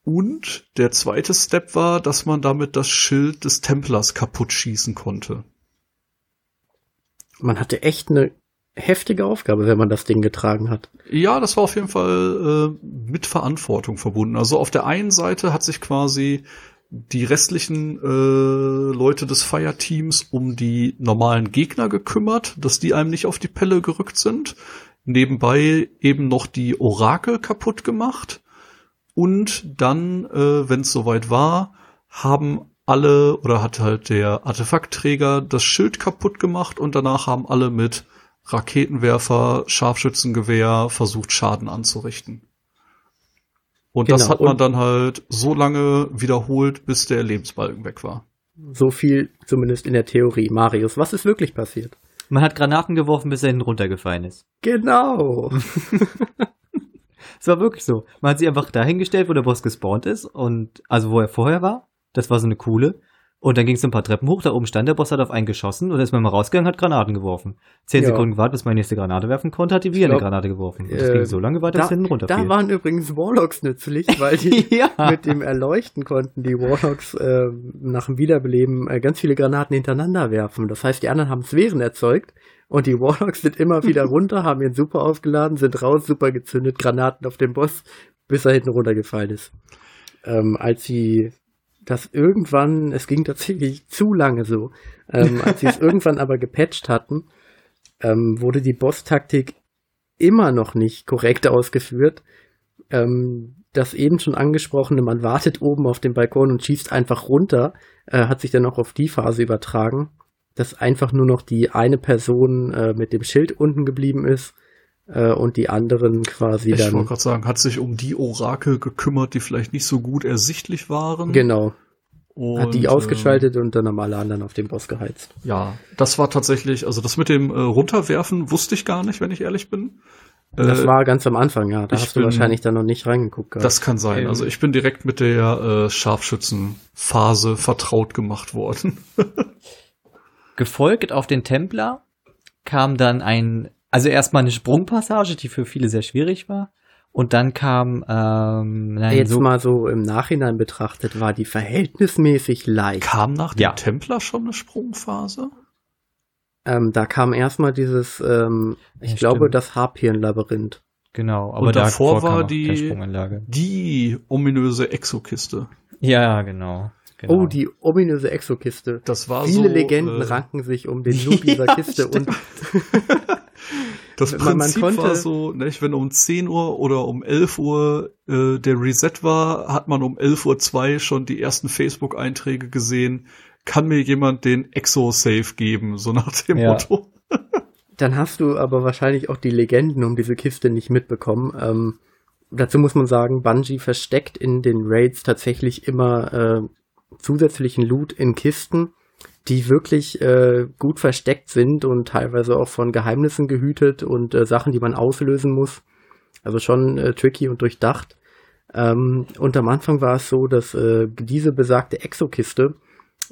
Und der zweite Step war, dass man damit das Schild des Templers kaputt schießen konnte. Man hatte echt eine heftige Aufgabe, wenn man das Ding getragen hat. Ja, das war auf jeden Fall äh, mit Verantwortung verbunden. Also auf der einen Seite hat sich quasi die restlichen äh, Leute des Fireteams um die normalen Gegner gekümmert, dass die einem nicht auf die Pelle gerückt sind. Nebenbei eben noch die Orakel kaputt gemacht. Und dann, äh, wenn es soweit war, haben alle oder hat halt der Artefaktträger das Schild kaputt gemacht und danach haben alle mit Raketenwerfer, Scharfschützengewehr versucht Schaden anzurichten. Und genau. das hat man dann halt so lange wiederholt, bis der Lebensbalken weg war. So viel zumindest in der Theorie. Marius, was ist wirklich passiert? Man hat Granaten geworfen, bis er hinten runtergefallen ist. Genau. Es war wirklich so. Man hat sie einfach dahingestellt, wo der Boss gespawnt ist und also wo er vorher war. Das war so eine coole. Und dann ging es ein paar Treppen hoch, da oben stand der Boss, hat auf einen geschossen und ist man mal rausgegangen, hat Granaten geworfen. Zehn ja. Sekunden gewartet, bis man die nächste Granate werfen konnte, hat die wieder eine Granate geworfen. Und das äh, ging so lange weiter, bis hinten runter. Da waren übrigens Warlocks nützlich, weil die ja. mit dem Erleuchten konnten die Warlocks äh, nach dem Wiederbeleben äh, ganz viele Granaten hintereinander werfen. Das heißt, die anderen haben Sphären erzeugt und die Warlocks sind immer wieder runter, haben ihren Super aufgeladen, sind raus, Super gezündet, Granaten auf den Boss, bis er hinten runtergefallen ist. Ähm, als sie dass irgendwann, es ging tatsächlich zu lange so, ähm, als sie es irgendwann aber gepatcht hatten, ähm, wurde die Boss-Taktik immer noch nicht korrekt ausgeführt. Ähm, das eben schon angesprochene, man wartet oben auf dem Balkon und schießt einfach runter, äh, hat sich dann auch auf die Phase übertragen, dass einfach nur noch die eine Person äh, mit dem Schild unten geblieben ist äh, und die anderen quasi ich dann. Ich wollte gerade sagen, hat sich um die Orakel gekümmert, die vielleicht nicht so gut ersichtlich waren. Genau. Und, hat die ausgeschaltet äh, und dann haben alle anderen auf den Boss geheizt. Ja, das war tatsächlich, also das mit dem äh, Runterwerfen wusste ich gar nicht, wenn ich ehrlich bin. Das äh, war ganz am Anfang, ja. Da hast bin, du wahrscheinlich dann noch nicht reingeguckt. Gehabt. Das kann sein. Also ich bin direkt mit der äh, Scharfschützenphase vertraut gemacht worden. Gefolgt auf den Templer kam dann ein also erstmal eine Sprungpassage, die für viele sehr schwierig war. Und dann kam ähm, nein, jetzt so mal so im Nachhinein betrachtet, war die verhältnismäßig leicht. Kam nach dem ja. Templer schon eine Sprungphase? Ähm, da kam erstmal dieses, ähm, ich ja, glaube, stimmt. das Harpien-Labyrinth. Genau, aber Und davor, davor war die, die ominöse Exokiste. Ja, genau. Genau. Oh, die ominöse Exokiste. Das war Viele so, Legenden äh, ranken sich um den Loop dieser ja, Kiste stimmt. und Das man, Prinzip man war so, nicht, wenn um 10 Uhr oder um 11 Uhr äh, der Reset war, hat man um 11 Uhr 2 schon die ersten Facebook-Einträge gesehen. Kann mir jemand den Exo-Safe geben? So nach dem ja. Motto. Dann hast du aber wahrscheinlich auch die Legenden um diese Kiste nicht mitbekommen. Ähm, dazu muss man sagen, Bungie versteckt in den Raids tatsächlich immer äh, zusätzlichen Loot in Kisten die wirklich äh, gut versteckt sind und teilweise auch von Geheimnissen gehütet und äh, Sachen, die man auslösen muss. Also schon äh, tricky und durchdacht. Ähm, und am Anfang war es so, dass äh, diese besagte Exokiste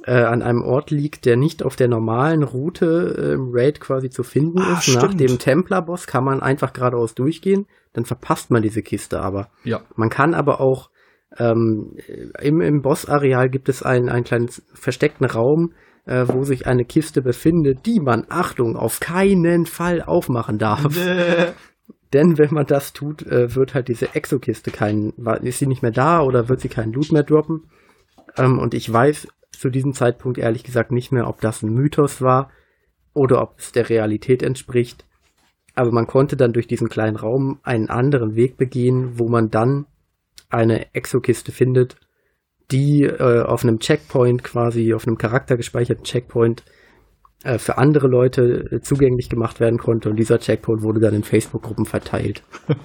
äh, an einem Ort liegt, der nicht auf der normalen Route äh, im Raid quasi zu finden ah, ist. Stimmt. Nach dem Templar-Boss kann man einfach geradeaus durchgehen, dann verpasst man diese Kiste aber. Ja. Man kann aber auch ähm, im, im Boss-Areal gibt es einen, einen kleinen versteckten Raum, äh, wo sich eine Kiste befindet, die man, Achtung, auf keinen Fall aufmachen darf. Nee. Denn wenn man das tut, äh, wird halt diese Exokiste kein, ist sie nicht mehr da oder wird sie keinen Loot mehr droppen. Ähm, und ich weiß zu diesem Zeitpunkt ehrlich gesagt nicht mehr, ob das ein Mythos war oder ob es der Realität entspricht. Aber man konnte dann durch diesen kleinen Raum einen anderen Weg begehen, wo man dann eine Exokiste findet die äh, auf einem Checkpoint quasi, auf einem charaktergespeicherten Checkpoint äh, für andere Leute äh, zugänglich gemacht werden konnte und dieser Checkpoint wurde dann in Facebook-Gruppen verteilt.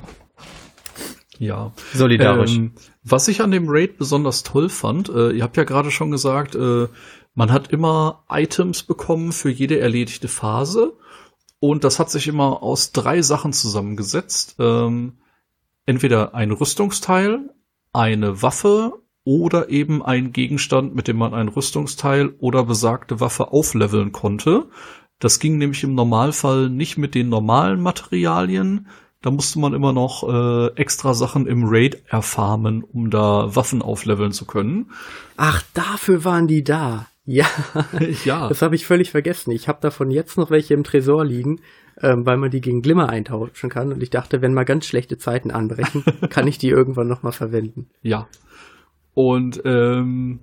ja. Solidarisch. Ähm, was ich an dem Raid besonders toll fand, äh, ihr habt ja gerade schon gesagt, äh, man hat immer Items bekommen für jede erledigte Phase und das hat sich immer aus drei Sachen zusammengesetzt. Ähm, entweder ein Rüstungsteil, eine Waffe oder eben ein Gegenstand, mit dem man ein Rüstungsteil oder besagte Waffe aufleveln konnte. Das ging nämlich im Normalfall nicht mit den normalen Materialien. Da musste man immer noch äh, extra Sachen im Raid erfarmen, um da Waffen aufleveln zu können. Ach, dafür waren die da. Ja, ja. das habe ich völlig vergessen. Ich habe davon jetzt noch welche im Tresor liegen, ähm, weil man die gegen Glimmer eintauschen kann. Und ich dachte, wenn mal ganz schlechte Zeiten anbrechen, kann ich die irgendwann noch mal verwenden. Ja. Und ähm,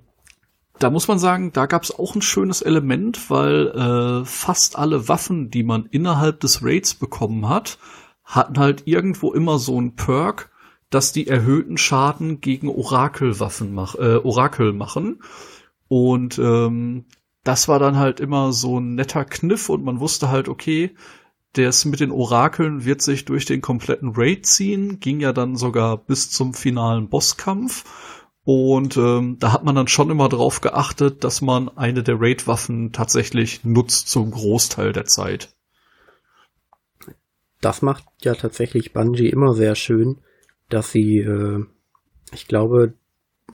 da muss man sagen, da gab es auch ein schönes Element, weil äh, fast alle Waffen, die man innerhalb des Raids bekommen hat, hatten halt irgendwo immer so ein Perk, dass die erhöhten Schaden gegen Orakelwaffen mach, äh, Orakel machen. Und ähm, das war dann halt immer so ein netter Kniff und man wusste halt, okay, das mit den Orakeln wird sich durch den kompletten Raid ziehen, ging ja dann sogar bis zum finalen Bosskampf. Und ähm, da hat man dann schon immer darauf geachtet, dass man eine der Raid-Waffen tatsächlich nutzt zum Großteil der Zeit. Das macht ja tatsächlich Bungie immer sehr schön, dass sie, äh, ich glaube,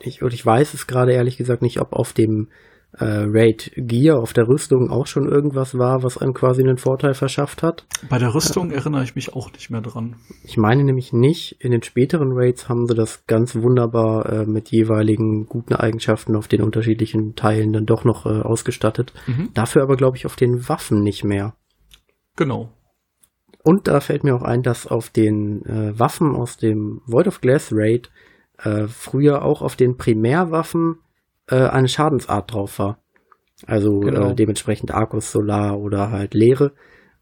ich, und ich weiß es gerade ehrlich gesagt nicht, ob auf dem äh, Raid Gear, auf der Rüstung auch schon irgendwas war, was einem quasi einen Vorteil verschafft hat. Bei der Rüstung ja. erinnere ich mich auch nicht mehr dran. Ich meine nämlich nicht, in den späteren Raids haben sie das ganz wunderbar äh, mit jeweiligen guten Eigenschaften auf den unterschiedlichen Teilen dann doch noch äh, ausgestattet. Mhm. Dafür aber, glaube ich, auf den Waffen nicht mehr. Genau. Und da fällt mir auch ein, dass auf den äh, Waffen aus dem Void of Glass Raid äh, früher auch auf den Primärwaffen äh, eine Schadensart drauf war. Also genau. äh, dementsprechend Arcus Solar oder halt Leere,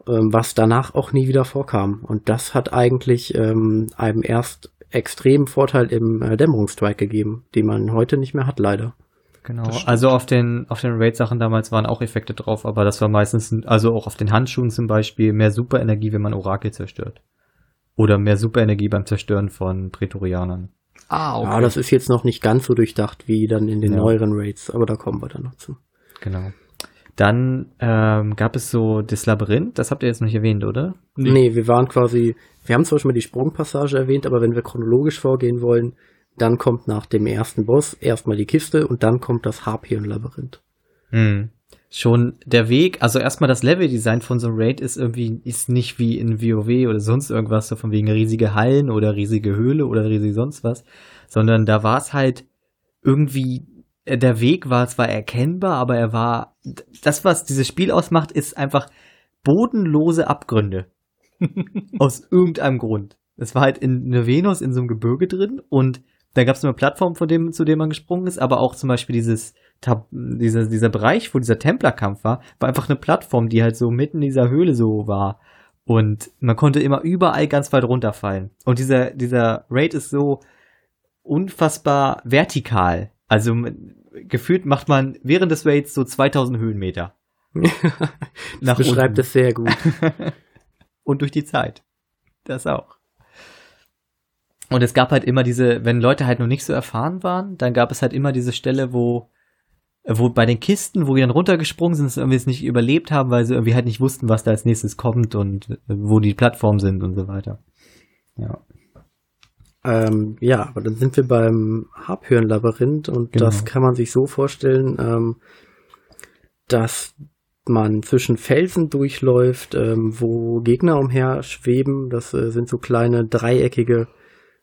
ähm, was danach auch nie wieder vorkam. Und das hat eigentlich ähm, einem erst extremen Vorteil im äh, Dämmerungsstrike gegeben, den man heute nicht mehr hat, leider. Genau. Also auf den, auf den Raid-Sachen damals waren auch Effekte drauf, aber das war meistens, also auch auf den Handschuhen zum Beispiel, mehr Superenergie, wenn man Orakel zerstört. Oder mehr Superenergie beim Zerstören von Prätorianern. Ah, okay. Ja, das ist jetzt noch nicht ganz so durchdacht wie dann in den ja. neueren Raids, aber da kommen wir dann noch zu. Genau. Dann ähm, gab es so das Labyrinth, das habt ihr jetzt noch nicht erwähnt, oder? Nee. nee, wir waren quasi, wir haben zwar schon mal die Sprungpassage erwähnt, aber wenn wir chronologisch vorgehen wollen, dann kommt nach dem ersten Boss erstmal die Kiste und dann kommt das Harpion-Labyrinth. Hm. Schon der Weg, also erstmal das Leveldesign von so einem Raid ist irgendwie, ist nicht wie in WoW oder sonst irgendwas, so von wegen riesige Hallen oder riesige Höhle oder riesig sonst was, sondern da war es halt irgendwie, äh, der Weg war zwar erkennbar, aber er war, das, was dieses Spiel ausmacht, ist einfach bodenlose Abgründe. Aus irgendeinem Grund. Es war halt in eine Venus in so einem Gebirge drin und da gab es eine Plattform, von dem, zu dem man gesprungen ist, aber auch zum Beispiel dieses, dieser, dieser Bereich, wo dieser Templerkampf war, war einfach eine Plattform, die halt so mitten in dieser Höhle so war. Und man konnte immer überall ganz weit runterfallen. Und dieser, dieser Raid ist so unfassbar vertikal. Also gefühlt macht man während des Raids so 2000 Höhenmeter. das beschreibt es sehr gut. Und durch die Zeit. Das auch. Und es gab halt immer diese, wenn Leute halt noch nicht so erfahren waren, dann gab es halt immer diese Stelle, wo, wo bei den Kisten, wo die dann runtergesprungen sind, irgendwie es nicht überlebt haben, weil sie irgendwie halt nicht wussten, was da als nächstes kommt und wo die Plattformen sind und so weiter. Ja. Ähm, ja, aber dann sind wir beim Harphirn-Labyrinth und genau. das kann man sich so vorstellen, ähm, dass man zwischen Felsen durchläuft, ähm, wo Gegner umher schweben. Das äh, sind so kleine dreieckige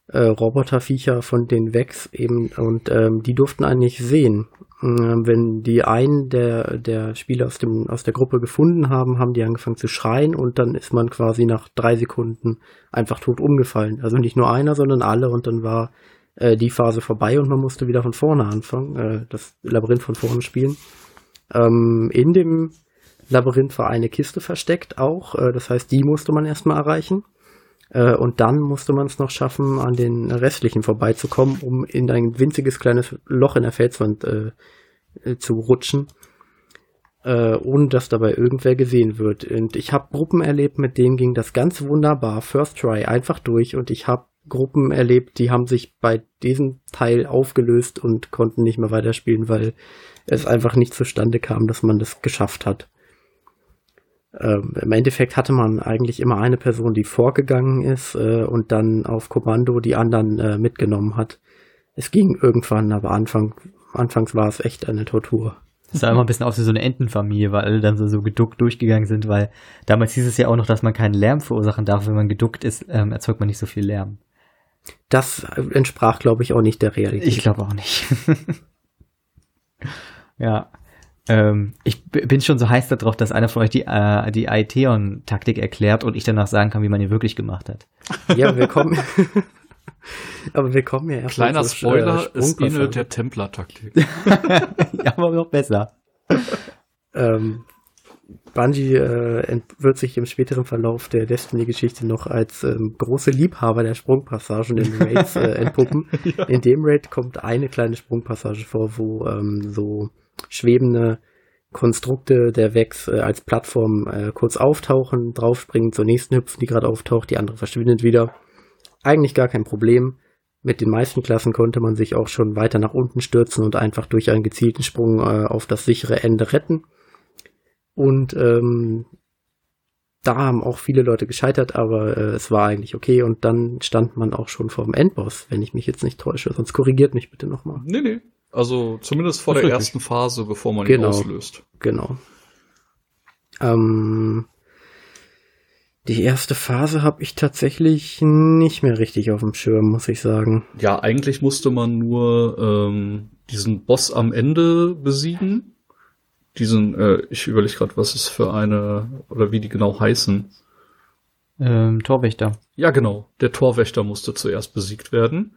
äh, Roboterviecher von den Vex eben und ähm, die durften einen nicht sehen. Ähm, wenn die einen der, der Spieler aus, dem, aus der Gruppe gefunden haben, haben die angefangen zu schreien und dann ist man quasi nach drei Sekunden einfach tot umgefallen. Also nicht nur einer, sondern alle und dann war äh, die Phase vorbei und man musste wieder von vorne anfangen, äh, das Labyrinth von vorne spielen. Ähm, in dem Labyrinth war eine Kiste versteckt auch, äh, das heißt, die musste man erstmal erreichen. Äh, und dann musste man es noch schaffen, an den restlichen vorbeizukommen, um in ein winziges kleines Loch in der Felswand äh, äh, zu rutschen, äh, ohne dass dabei irgendwer gesehen wird. Und ich habe Gruppen erlebt, mit denen ging das ganz wunderbar, First Try, einfach durch. Und ich habe Gruppen erlebt, die haben sich bei diesem Teil aufgelöst und konnten nicht mehr weiterspielen, weil es einfach nicht zustande kam, dass man das geschafft hat ähm, im Endeffekt hatte man eigentlich immer eine Person, die vorgegangen ist äh, und dann auf Kommando die anderen äh, mitgenommen hat. Es ging irgendwann, aber Anfang, anfangs war es echt eine Tortur. Das sah immer ein bisschen aus wie so eine Entenfamilie, weil alle dann so, so geduckt durchgegangen sind, weil damals hieß es ja auch noch, dass man keinen Lärm verursachen darf. Wenn man geduckt ist, ähm, erzeugt man nicht so viel Lärm. Das entsprach, glaube ich, auch nicht der Realität. Ich glaube auch nicht. ja. Ähm, ich bin schon so heiß darauf, dass einer von euch die, äh, die Aetheon-Taktik erklärt und ich danach sagen kann, wie man die wirklich gemacht hat. Ja, wir kommen. aber wir kommen ja erst Kleiner Spoiler, äh, ist inne der Templar-Taktik. ja, aber noch besser. ähm, Bungie äh, wird sich im späteren Verlauf der Destiny-Geschichte noch als ähm, große Liebhaber der Sprungpassagen in Raids äh, entpuppen. ja. In dem Raid kommt eine kleine Sprungpassage vor, wo ähm, so schwebende Konstrukte der Vex äh, als Plattform äh, kurz auftauchen, draufspringen, zur nächsten hüpfen, die gerade auftaucht, die andere verschwindet wieder. Eigentlich gar kein Problem. Mit den meisten Klassen konnte man sich auch schon weiter nach unten stürzen und einfach durch einen gezielten Sprung äh, auf das sichere Ende retten. Und ähm, da haben auch viele Leute gescheitert, aber äh, es war eigentlich okay. Und dann stand man auch schon vor dem Endboss, wenn ich mich jetzt nicht täusche. Sonst korrigiert mich bitte nochmal. Nee, nee. Also zumindest vor der richtig. ersten Phase, bevor man genau, ihn auslöst. Genau. Ähm, die erste Phase habe ich tatsächlich nicht mehr richtig auf dem Schirm, muss ich sagen. Ja, eigentlich musste man nur ähm, diesen Boss am Ende besiegen. Diesen, äh, ich überlege gerade, was es für eine, oder wie die genau heißen. Ähm, Torwächter. Ja, genau. Der Torwächter musste zuerst besiegt werden.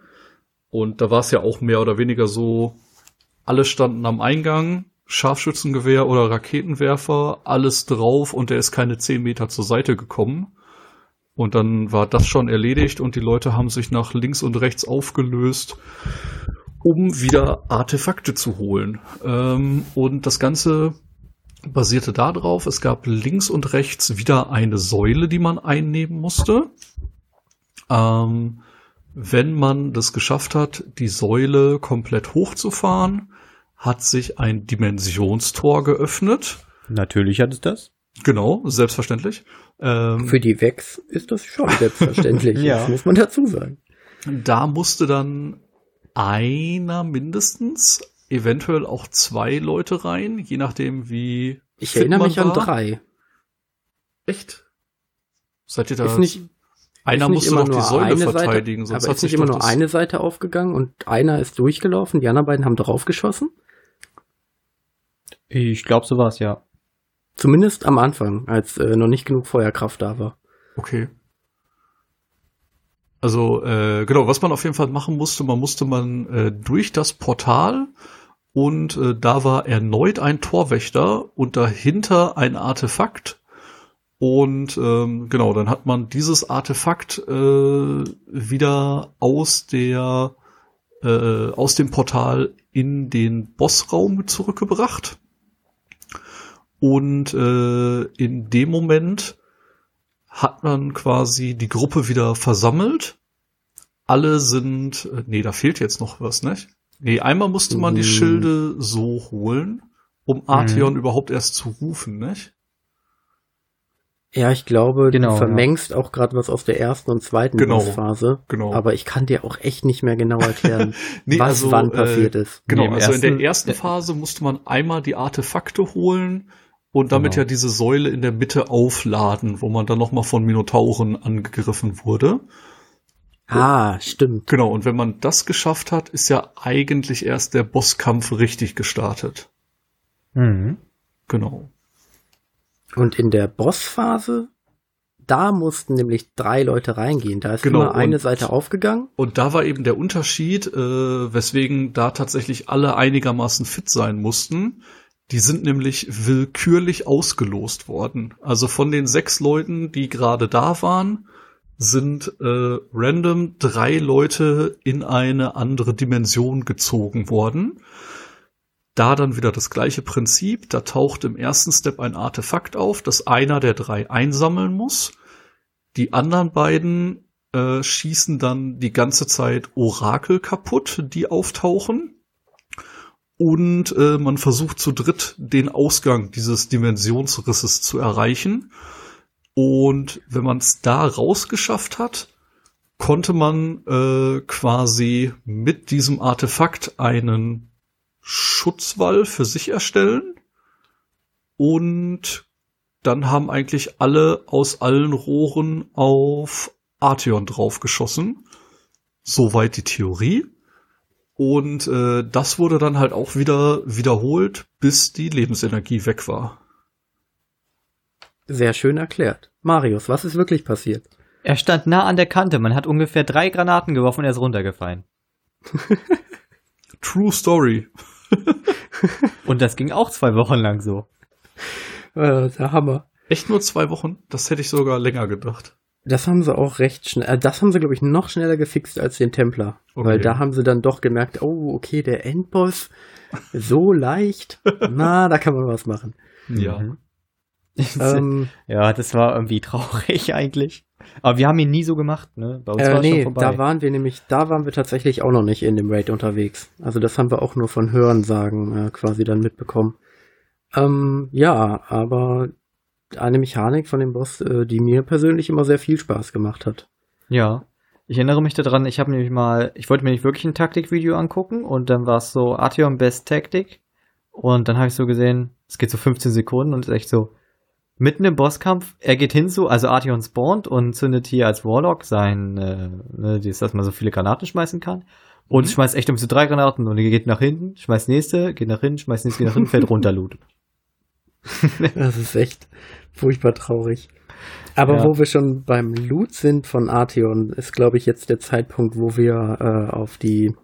Und da war es ja auch mehr oder weniger so, alle standen am Eingang, Scharfschützengewehr oder Raketenwerfer, alles drauf und der ist keine zehn Meter zur Seite gekommen. Und dann war das schon erledigt und die Leute haben sich nach links und rechts aufgelöst, um wieder Artefakte zu holen. Ähm, und das Ganze basierte darauf, es gab links und rechts wieder eine Säule, die man einnehmen musste. Ähm, wenn man das geschafft hat, die Säule komplett hochzufahren, hat sich ein Dimensionstor geöffnet. Natürlich hat es das. Genau, selbstverständlich. Ähm, Für die Vex ist das schon selbstverständlich. ja. Das muss man dazu sagen. Da musste dann einer mindestens, eventuell auch zwei Leute rein, je nachdem wie. Ich erinnere mich war. an drei. Echt? Seid ihr da? Ist nicht, einer ist musste noch die Säule verteidigen, Seite, sonst aber ist nicht immer nur eine Seite aufgegangen und einer ist durchgelaufen, die anderen beiden haben draufgeschossen? Ich glaube, so war es, ja. Zumindest am Anfang, als äh, noch nicht genug Feuerkraft da war. Okay. Also, äh, genau, was man auf jeden Fall machen musste, man musste man äh, durch das Portal und äh, da war erneut ein Torwächter und dahinter ein Artefakt. Und ähm, genau, dann hat man dieses Artefakt äh, wieder aus der äh, aus dem Portal in den Bossraum zurückgebracht. Und äh, in dem Moment hat man quasi die Gruppe wieder versammelt. Alle sind, äh, nee, da fehlt jetzt noch was, nicht? Nee, einmal musste man die mhm. Schilde so holen, um Artheon mhm. überhaupt erst zu rufen, nicht? Ja, ich glaube, genau, du vermengst ja. auch gerade was aus der ersten und zweiten genau, Phase. Genau. Aber ich kann dir auch echt nicht mehr genau erklären, nee, was also, wann passiert äh, ist. Genau, nee, also ersten, in der ersten Phase musste man einmal die Artefakte holen und damit genau. ja diese Säule in der Mitte aufladen, wo man dann nochmal von Minotauren angegriffen wurde. Ah, stimmt. Genau, und wenn man das geschafft hat, ist ja eigentlich erst der Bosskampf richtig gestartet. Mhm. Genau. Und in der Bossphase, da mussten nämlich drei Leute reingehen. Da ist genau, nur eine und, Seite aufgegangen. Und da war eben der Unterschied, äh, weswegen da tatsächlich alle einigermaßen fit sein mussten. Die sind nämlich willkürlich ausgelost worden. Also von den sechs Leuten, die gerade da waren, sind äh, random drei Leute in eine andere Dimension gezogen worden. Da dann wieder das gleiche Prinzip. Da taucht im ersten Step ein Artefakt auf, das einer der drei einsammeln muss. Die anderen beiden äh, schießen dann die ganze Zeit Orakel kaputt, die auftauchen und äh, man versucht zu dritt den Ausgang dieses Dimensionsrisses zu erreichen. Und wenn man es da rausgeschafft hat, konnte man äh, quasi mit diesem Artefakt einen Schutzwall für sich erstellen und dann haben eigentlich alle aus allen Rohren auf Arteon draufgeschossen. Soweit die Theorie. Und äh, das wurde dann halt auch wieder wiederholt, bis die Lebensenergie weg war. Sehr schön erklärt. Marius, was ist wirklich passiert? Er stand nah an der Kante. Man hat ungefähr drei Granaten geworfen und er ist runtergefallen. True Story. und das ging auch zwei Wochen lang so. Äh, der Hammer. Echt nur zwei Wochen? Das hätte ich sogar länger gedacht. Das haben sie auch recht schnell, äh, das haben sie, glaube ich, noch schneller gefixt als den Templer. Okay. Weil da haben sie dann doch gemerkt, oh, okay, der Endboss, so leicht, na, da kann man was machen. Ja. Mhm. ähm, ja, das war irgendwie traurig eigentlich. Aber wir haben ihn nie so gemacht, ne? Bei uns äh, war nee, schon vorbei. da waren wir nämlich, da waren wir tatsächlich auch noch nicht in dem Raid unterwegs. Also das haben wir auch nur von Hörensagen äh, quasi dann mitbekommen. Ähm, ja, aber eine Mechanik von dem Boss, äh, die mir persönlich immer sehr viel Spaß gemacht hat. Ja. Ich erinnere mich daran, ich habe nämlich mal, ich wollte mir nicht wirklich ein Taktikvideo angucken und dann war es so Artyom Best Tactic und dann habe ich so gesehen, es geht so 15 Sekunden und ist echt so, mitten im Bosskampf, er geht hin zu, also Artyom spawnt und zündet hier als Warlock sein, äh, ne, dass man so viele Granaten schmeißen kann. Und mhm. schmeißt echt um so drei Granaten und er geht nach hinten, schmeißt nächste, geht nach hinten, schmeißt nächste, geht nach hinten, fällt runter, loot. das ist echt furchtbar traurig. Aber ja. wo wir schon beim Loot sind von Arteon, ist, glaube ich, jetzt der Zeitpunkt, wo wir äh, auf die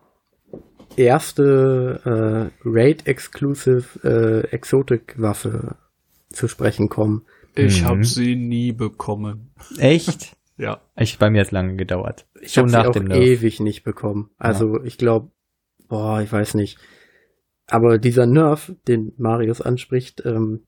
erste äh, Raid-Exclusive äh, Exotic-Waffe zu sprechen kommen. Ich mhm. habe sie nie bekommen. Echt? ja. Ich bei mir hat lange gedauert. Ich habe sie auch ewig nicht bekommen. Also ja. ich glaube, boah, ich weiß nicht. Aber dieser Nerf, den Marius anspricht, ähm,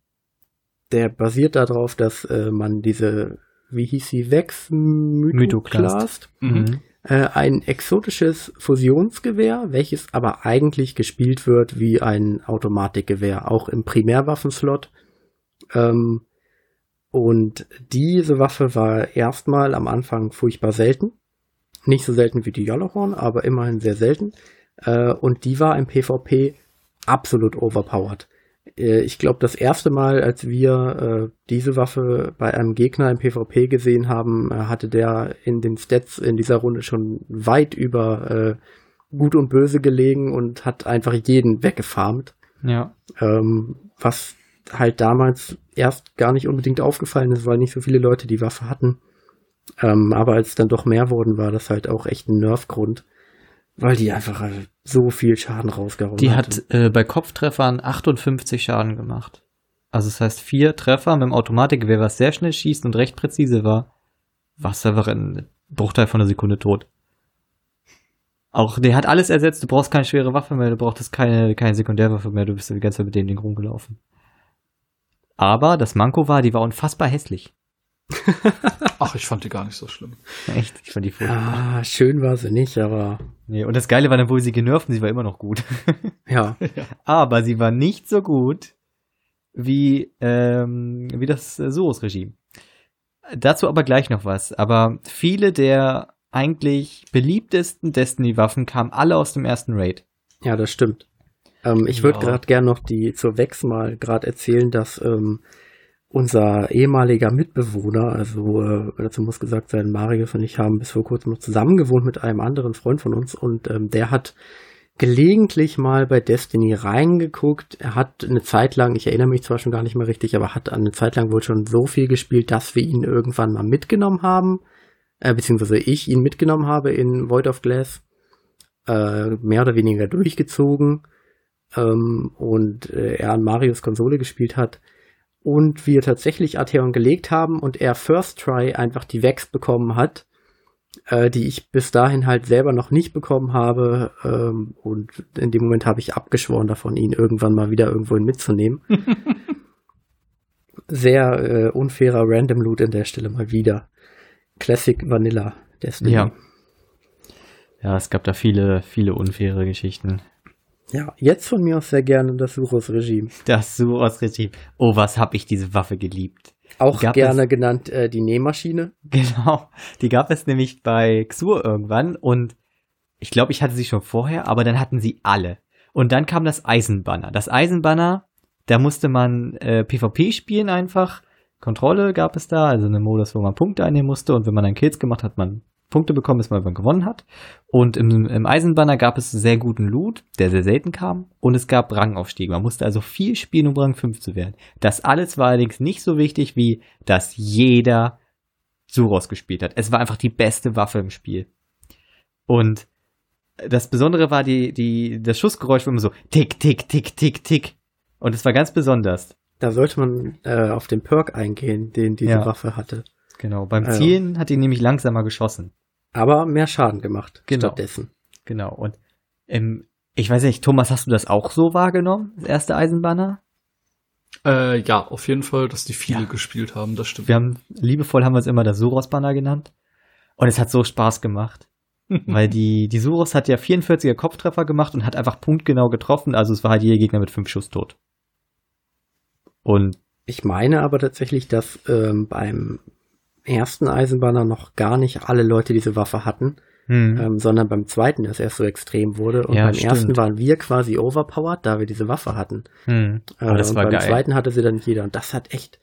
der basiert darauf, dass äh, man diese, wie hieß sie, Vex Mythoklast, mhm. äh, ein exotisches Fusionsgewehr, welches aber eigentlich gespielt wird wie ein Automatikgewehr, auch im Primärwaffenslot. Ähm, und diese Waffe war erstmal am Anfang furchtbar selten. Nicht so selten wie die Yellowhorn, aber immerhin sehr selten. Äh, und die war im PvP absolut overpowered. Äh, ich glaube, das erste Mal, als wir äh, diese Waffe bei einem Gegner im PvP gesehen haben, äh, hatte der in den Stats in dieser Runde schon weit über äh, Gut und Böse gelegen und hat einfach jeden weggefarmt. Ja. Ähm, was halt damals erst gar nicht unbedingt aufgefallen ist, weil nicht so viele Leute die Waffe hatten. Ähm, aber als es dann doch mehr wurden, war das halt auch echt ein Nerfgrund. Weil die einfach so viel Schaden rausgehauen Die hat, hat äh, bei Kopftreffern 58 Schaden gemacht. Also das heißt, vier Treffer mit dem Automatikgewehr, was sehr schnell schießt und recht präzise war, war es einfach ein Bruchteil von einer Sekunde tot. Auch der hat alles ersetzt, du brauchst keine schwere Waffe mehr, du brauchst keine, keine Sekundärwaffe mehr, du bist die ganze Zeit mit dem Ding rumgelaufen. Aber das Manko war, die war unfassbar hässlich. Ach, ich fand die gar nicht so schlimm. Echt? Ich fand die furchtbar. Ah, schön war sie nicht, aber. Nee, und das Geile war dann, wo sie genervt und sie war immer noch gut. ja. Aber sie war nicht so gut wie, ähm, wie das äh, Suros-Regime. Dazu aber gleich noch was. Aber viele der eigentlich beliebtesten Destiny-Waffen kamen alle aus dem ersten Raid. Ja, das stimmt. Ähm, ich würde gerade gern noch die zur Vex mal gerade erzählen, dass ähm, unser ehemaliger Mitbewohner, also äh, dazu muss gesagt sein, Marius und ich haben bis vor kurzem noch zusammen gewohnt mit einem anderen Freund von uns und ähm, der hat gelegentlich mal bei Destiny reingeguckt. Er hat eine Zeit lang, ich erinnere mich zwar schon gar nicht mehr richtig, aber hat eine Zeit lang wohl schon so viel gespielt, dass wir ihn irgendwann mal mitgenommen haben, äh, beziehungsweise ich ihn mitgenommen habe in Void of Glass, äh, mehr oder weniger durchgezogen ähm, und äh, er an Marius Konsole gespielt hat und wir tatsächlich Arteon gelegt haben und er First Try einfach die Vex bekommen hat, äh, die ich bis dahin halt selber noch nicht bekommen habe. Ähm, und in dem Moment habe ich abgeschworen davon, ihn irgendwann mal wieder irgendwohin mitzunehmen. Sehr äh, unfairer Random Loot an der Stelle mal wieder. Classic Vanilla Destiny. Ja. Ja, es gab da viele, viele unfaire Geschichten. Ja, jetzt von mir aus sehr gerne das Suros-Regime. Das Suros-Regime. Oh, was hab ich diese Waffe geliebt. Auch gerne es- genannt äh, die Nähmaschine. Genau. Die gab es nämlich bei Xur irgendwann und ich glaube, ich hatte sie schon vorher, aber dann hatten sie alle. Und dann kam das Eisenbanner. Das Eisenbanner, da musste man äh, PvP spielen einfach. Kontrolle gab es da, also einen Modus, wo man Punkte einnehmen musste und wenn man dann Kills gemacht hat, man Punkte bekommen, bis man gewonnen hat. Und im, im Eisenbanner gab es sehr guten Loot, der sehr selten kam. Und es gab Rangaufstiege. Man musste also viel spielen, um Rang 5 zu werden. Das alles war allerdings nicht so wichtig, wie dass jeder Suros gespielt hat. Es war einfach die beste Waffe im Spiel. Und das Besondere war die, die, das Schussgeräusch war immer so tick, tick, tick, tick, tick. Und es war ganz besonders. Da sollte man äh, auf den Perk eingehen, den diese Ja. Waffe hatte. Genau. Beim Ja. Zielen hat die nämlich langsamer geschossen. Aber mehr Schaden gemacht Genau. stattdessen. Genau. Und ähm, ich weiß nicht, Thomas, hast du das auch so wahrgenommen? Das erste Eisenbanner? Äh, ja, auf jeden Fall, dass die viele Ja. gespielt haben, das stimmt. Wir haben, liebevoll haben wir es immer das Suros-Banner genannt. Und es hat so Spaß gemacht. Weil die, die Suros hat ja 44er Kopftreffer gemacht und hat einfach punktgenau getroffen. Also es war halt jeder Gegner mit fünf Schuss tot. Und Ich meine aber tatsächlich, dass ähm, beim ersten Eisenbanner noch gar nicht alle Leute diese Waffe hatten, hm, ähm, sondern beim zweiten das erst so extrem wurde. Und Ja, beim stimmt. ersten waren wir quasi overpowered, da wir diese Waffe hatten. hm. Äh, Aber das und war beim geil. zweiten hatte sie dann nicht jeder. Und das hat echt,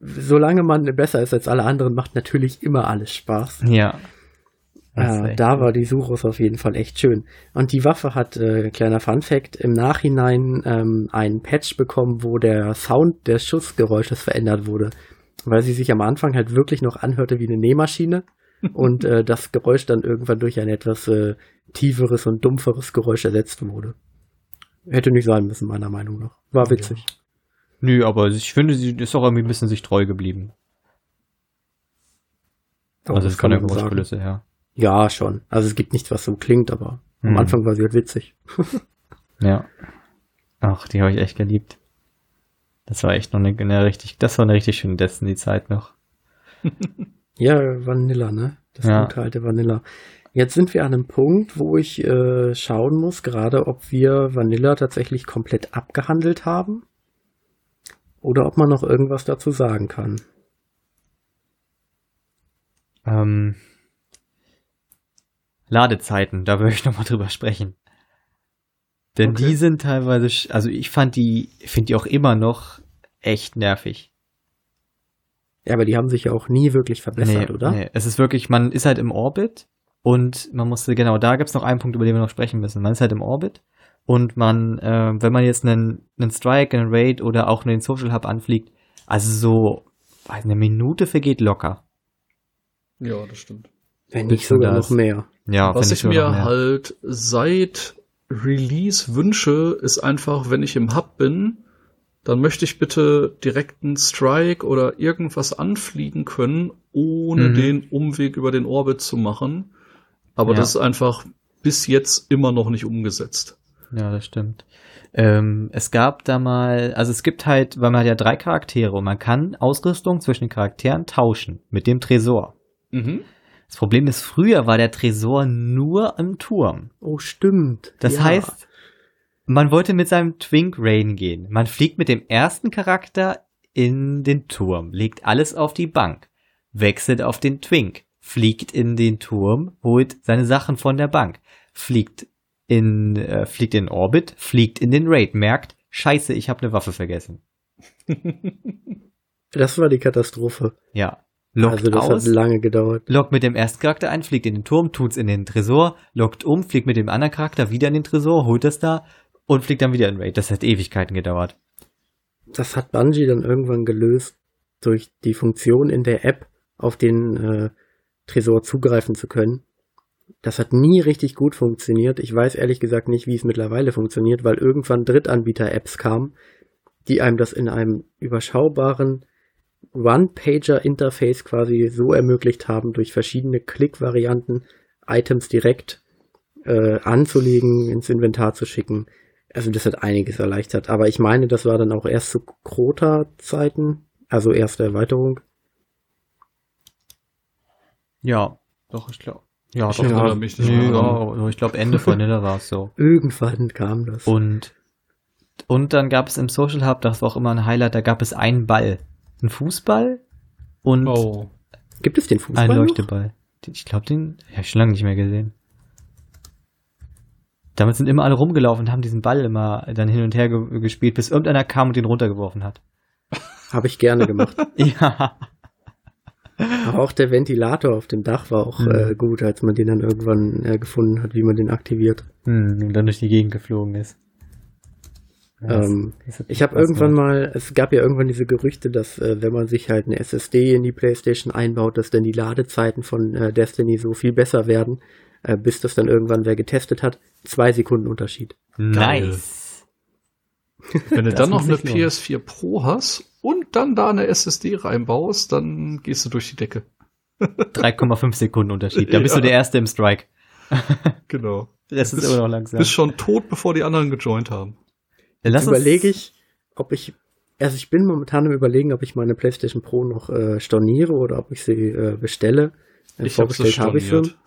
solange man besser ist als alle anderen, macht natürlich immer alles Spaß. Ja. Das Äh, da war die Suros auf jeden Fall echt schön. Und die Waffe hat, äh, kleiner Fun Fact, im Nachhinein ähm, einen Patch bekommen, wo der Sound des Schussgeräusches verändert wurde. Weil sie sich am Anfang halt wirklich noch anhörte wie eine Nähmaschine und äh, das Geräusch dann irgendwann durch ein etwas äh, tieferes und dumpferes Geräusch ersetzt wurde. Hätte nicht sein müssen, meiner Meinung nach. War witzig. Nö, aber ich finde, sie ist auch irgendwie ein bisschen sich treu geblieben. Aber also von der. Geräuschkulisse her. Ja, schon. Also es gibt nichts, was so klingt, aber am Hm. Anfang war sie halt witzig. Ja. Ach, die habe ich echt geliebt. Das war echt noch eine, eine richtig, das war eine richtig schöne Destiny-Zeit noch. Ja, Vanilla, ne? Das Ja. gute alte Vanilla. Jetzt sind wir an einem Punkt, wo ich äh, schauen muss, gerade ob wir Vanilla tatsächlich komplett abgehandelt haben oder ob man noch irgendwas dazu sagen kann. Ähm, Ladezeiten, da würde ich nochmal drüber sprechen. Denn Okay. die sind teilweise, also ich fand die, finde die auch immer noch echt nervig. Ja, aber die haben sich ja auch nie wirklich verbessert, oder? Nee, es ist wirklich, man ist halt im Orbit und man musste, genau, da gibt's noch einen Punkt, über den wir noch sprechen müssen. Man ist halt im Orbit und man, äh, wenn man jetzt einen, einen Strike, einen Raid oder auch einen Social Hub anfliegt, also so, weiß, eine Minute vergeht locker. Ja, das stimmt. Wenn nicht sogar das- noch mehr. Ja, Was ich sogar mir halt seit Release wünsche, ist einfach, wenn ich im Hub bin, dann möchte ich bitte direkt einen Strike oder irgendwas anfliegen können, ohne Mhm. den Umweg über den Orbit zu machen. Aber Ja. das ist einfach bis jetzt immer noch nicht umgesetzt. Ja, das stimmt. Ähm, es gab da mal, also es gibt halt, weil man hat ja drei Charaktere und man kann Ausrüstung zwischen den Charakteren tauschen mit dem Tresor. Mhm. Das Problem ist, früher war der Tresor nur im Turm. Oh, stimmt. Das ja. heißt, man wollte mit seinem Twink Rain gehen. Man fliegt mit dem ersten Charakter in den Turm, legt alles auf die Bank, wechselt auf den Twink, fliegt in den Turm, holt seine Sachen von der Bank, fliegt in, äh, fliegt in Orbit, fliegt in den Raid, merkt, scheiße, ich habe eine Waffe vergessen. Das war die Katastrophe. Ja. Lockt also das aus, hat lange gedauert. lockt mit dem ersten Charakter ein, fliegt in den Turm, tut's in den Tresor, lockt um, fliegt mit dem anderen Charakter wieder in den Tresor, holt das da und fliegt dann wieder in Raid. Das hat Ewigkeiten gedauert. Das hat Bungie dann irgendwann gelöst, durch die Funktion in der App auf den äh, Tresor zugreifen zu können. Das hat nie richtig gut funktioniert. Ich weiß ehrlich gesagt nicht, wie es mittlerweile funktioniert, weil irgendwann Drittanbieter-Apps kamen, die einem das in einem überschaubaren One-Pager-Interface quasi so ermöglicht haben, durch verschiedene Klickvarianten Items direkt äh, anzulegen, ins Inventar zu schicken. Also das hat einiges erleichtert. Aber ich meine, das war dann auch erst zu Crota-Zeiten, also erste Erweiterung. Ja, doch, ich glaube. Ja, Ich doch, ja, mich nicht dran. ja, ich glaube Ende Vanilla war es so. Irgendwann kam das. Und und dann gab es im Social Hub, das war auch immer ein Highlight, da gab es einen Ball. Ein Fußball und Oh. Gibt es den Fußball? ein noch? Leuchteball. Ich glaube, den habe ich schon lange nicht mehr gesehen. Damit sind immer alle rumgelaufen und haben diesen Ball immer dann hin und her ge gespielt, bis irgendeiner kam und den runtergeworfen hat. Habe ich gerne gemacht. Ja. Aber auch der Ventilator auf dem Dach war auch Mhm. äh, gut, als man den dann irgendwann äh, gefunden hat, wie man den aktiviert. Hm, und dann durch die Gegend geflogen ist. Ja, Ähm, das Ich habe irgendwann mal, es gab ja irgendwann diese Gerüchte, dass äh, wenn man sich halt eine SSD in die PlayStation einbaut, dass dann die Ladezeiten von äh, Destiny so viel besser werden, äh, bis das dann irgendwann wer getestet hat. Zwei Sekunden Unterschied. Nice. Wenn du dann noch eine sich lohnen. PS4 Pro hast und dann da eine SSD reinbaust, dann gehst du durch die Decke. 3,5 Sekunden Unterschied. Da bist du Ja. der Erste im Strike. Genau. Das ist Bist- immer noch langsam. Bist schon tot, bevor die anderen gejoint haben. Lass überlege ich, ob ich, also ich bin momentan im Überlegen, ob ich meine PlayStation Pro noch äh, storniere oder ob ich sie äh, bestelle. Äh, Ich habe vorbestellt habe ich sie. storniert.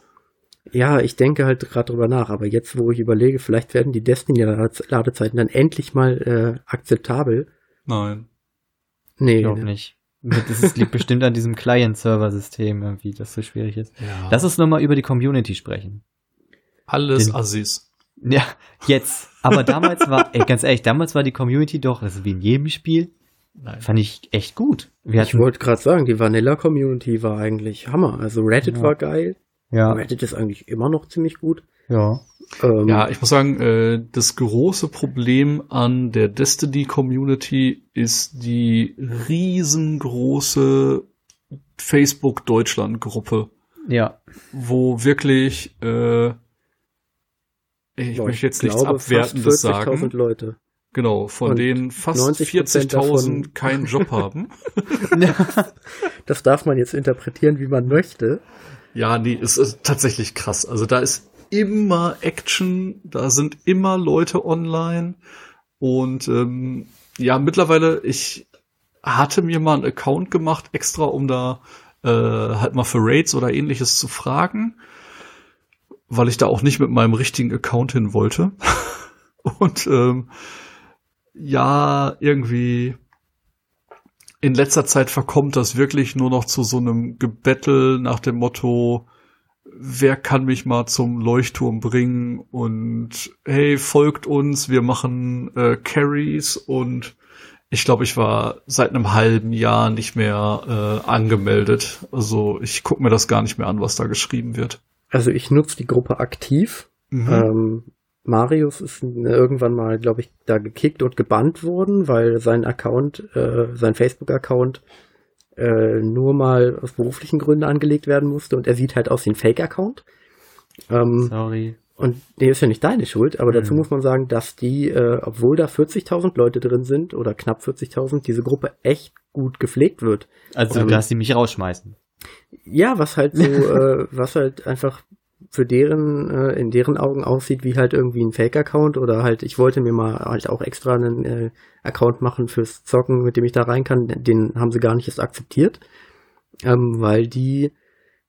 Ja, ich denke halt gerade drüber nach, aber jetzt, wo ich überlege, vielleicht werden die Destiny-Ladezeiten dann endlich mal äh, akzeptabel. Nein. Nee, Ich glaube nicht. Das ist, liegt bestimmt an diesem Client-Server-System irgendwie, das so schwierig ist. Ja. Lass uns nochmal über die Community sprechen. alles Den- Assis. Ja, jetzt. Aber damals war, ey, ganz ehrlich, damals war die Community doch, das ist wie in jedem Spiel, Nein. fand ich echt gut. Wir ich wollte gerade sagen, die Vanilla-Community war eigentlich Hammer. Also Reddit Ja. war geil. ja, Reddit ist eigentlich immer noch ziemlich gut. ja. Ähm, Ja, ich muss sagen, äh, das große Problem an der Destiny-Community ist die riesengroße Facebook-Deutschland-Gruppe, Ja, wo wirklich, äh, ich boah, möchte jetzt nichts glaube, Abwertendes 40.000 sagen. Leute. Genau, von Und denen fast 90% 40.000 davon- keinen Job haben. Das darf man jetzt interpretieren, wie man möchte. Ja, nee, es ist tatsächlich krass. Also da ist immer Action, da sind immer Leute online und ähm, ja, mittlerweile, ich hatte mir mal einen Account gemacht, extra um da äh, halt mal für Raids oder ähnliches zu fragen, weil ich da auch nicht mit meinem richtigen Account hin wollte. und ähm, ja, irgendwie in letzter Zeit verkommt das wirklich nur noch zu so einem Gebettel nach dem Motto, wer kann mich mal zum Leuchtturm bringen und hey, folgt uns, wir machen äh, Carries und ich glaube, ich war seit einem halben Jahr nicht mehr äh, angemeldet. Also ich gucke mir das gar nicht mehr an, was da geschrieben wird. Also ich nutze die Gruppe aktiv. Mhm. Ähm, Marius ist irgendwann mal, glaube ich, da gekickt und gebannt worden, weil sein Account, äh, sein Facebook-Account äh, nur mal aus beruflichen Gründen angelegt werden musste und er sieht halt aus wie ein Fake-Account. Ähm, sorry. und nee, ist ja nicht deine Schuld, aber dazu Mhm. muss man sagen, dass die, äh, obwohl da 40.000 Leute drin sind oder knapp 40.000, diese Gruppe echt gut gepflegt wird. Also, Ähm, dass sie mich rausschmeißen. Ja, was halt so, äh, was halt einfach für deren, äh, in deren Augen aussieht wie halt irgendwie ein Fake-Account oder halt, ich wollte mir mal halt auch extra einen äh, Account machen fürs Zocken, mit dem ich da rein kann. Den haben sie gar nicht erst akzeptiert, ähm, weil die,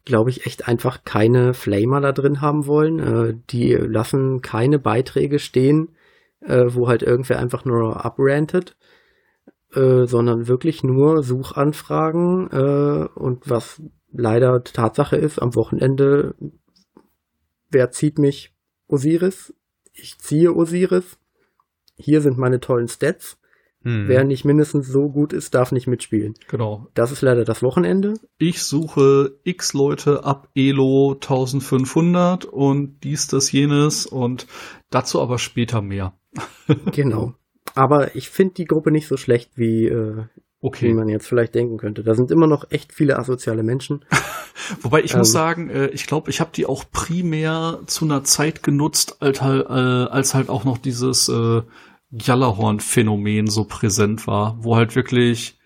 glaube ich, echt einfach keine Flamer da drin haben wollen. Äh, die lassen keine Beiträge stehen, äh, wo halt irgendwer einfach nur abrantet äh, sondern wirklich nur Suchanfragen äh, und was leider Tatsache ist, am Wochenende, wer zieht mich? Osiris. Ich ziehe Osiris. Hier sind meine tollen Stats. Hm. Wer nicht mindestens so gut ist, darf nicht mitspielen. Genau. Das ist leider das Wochenende. Ich suche x Leute ab Elo 1500 und dies, das, jenes und dazu aber später mehr. Genau. Aber ich finde die Gruppe nicht so schlecht, wie, äh, wie Okay. man jetzt vielleicht denken könnte. Da sind immer noch echt viele asoziale Menschen. Wobei ich Ähm. muss sagen, äh, ich glaube, ich habe die auch primär zu einer Zeit genutzt, als halt, äh, als halt auch noch dieses äh, Gjallarhorn-Phänomen so präsent war, wo halt wirklich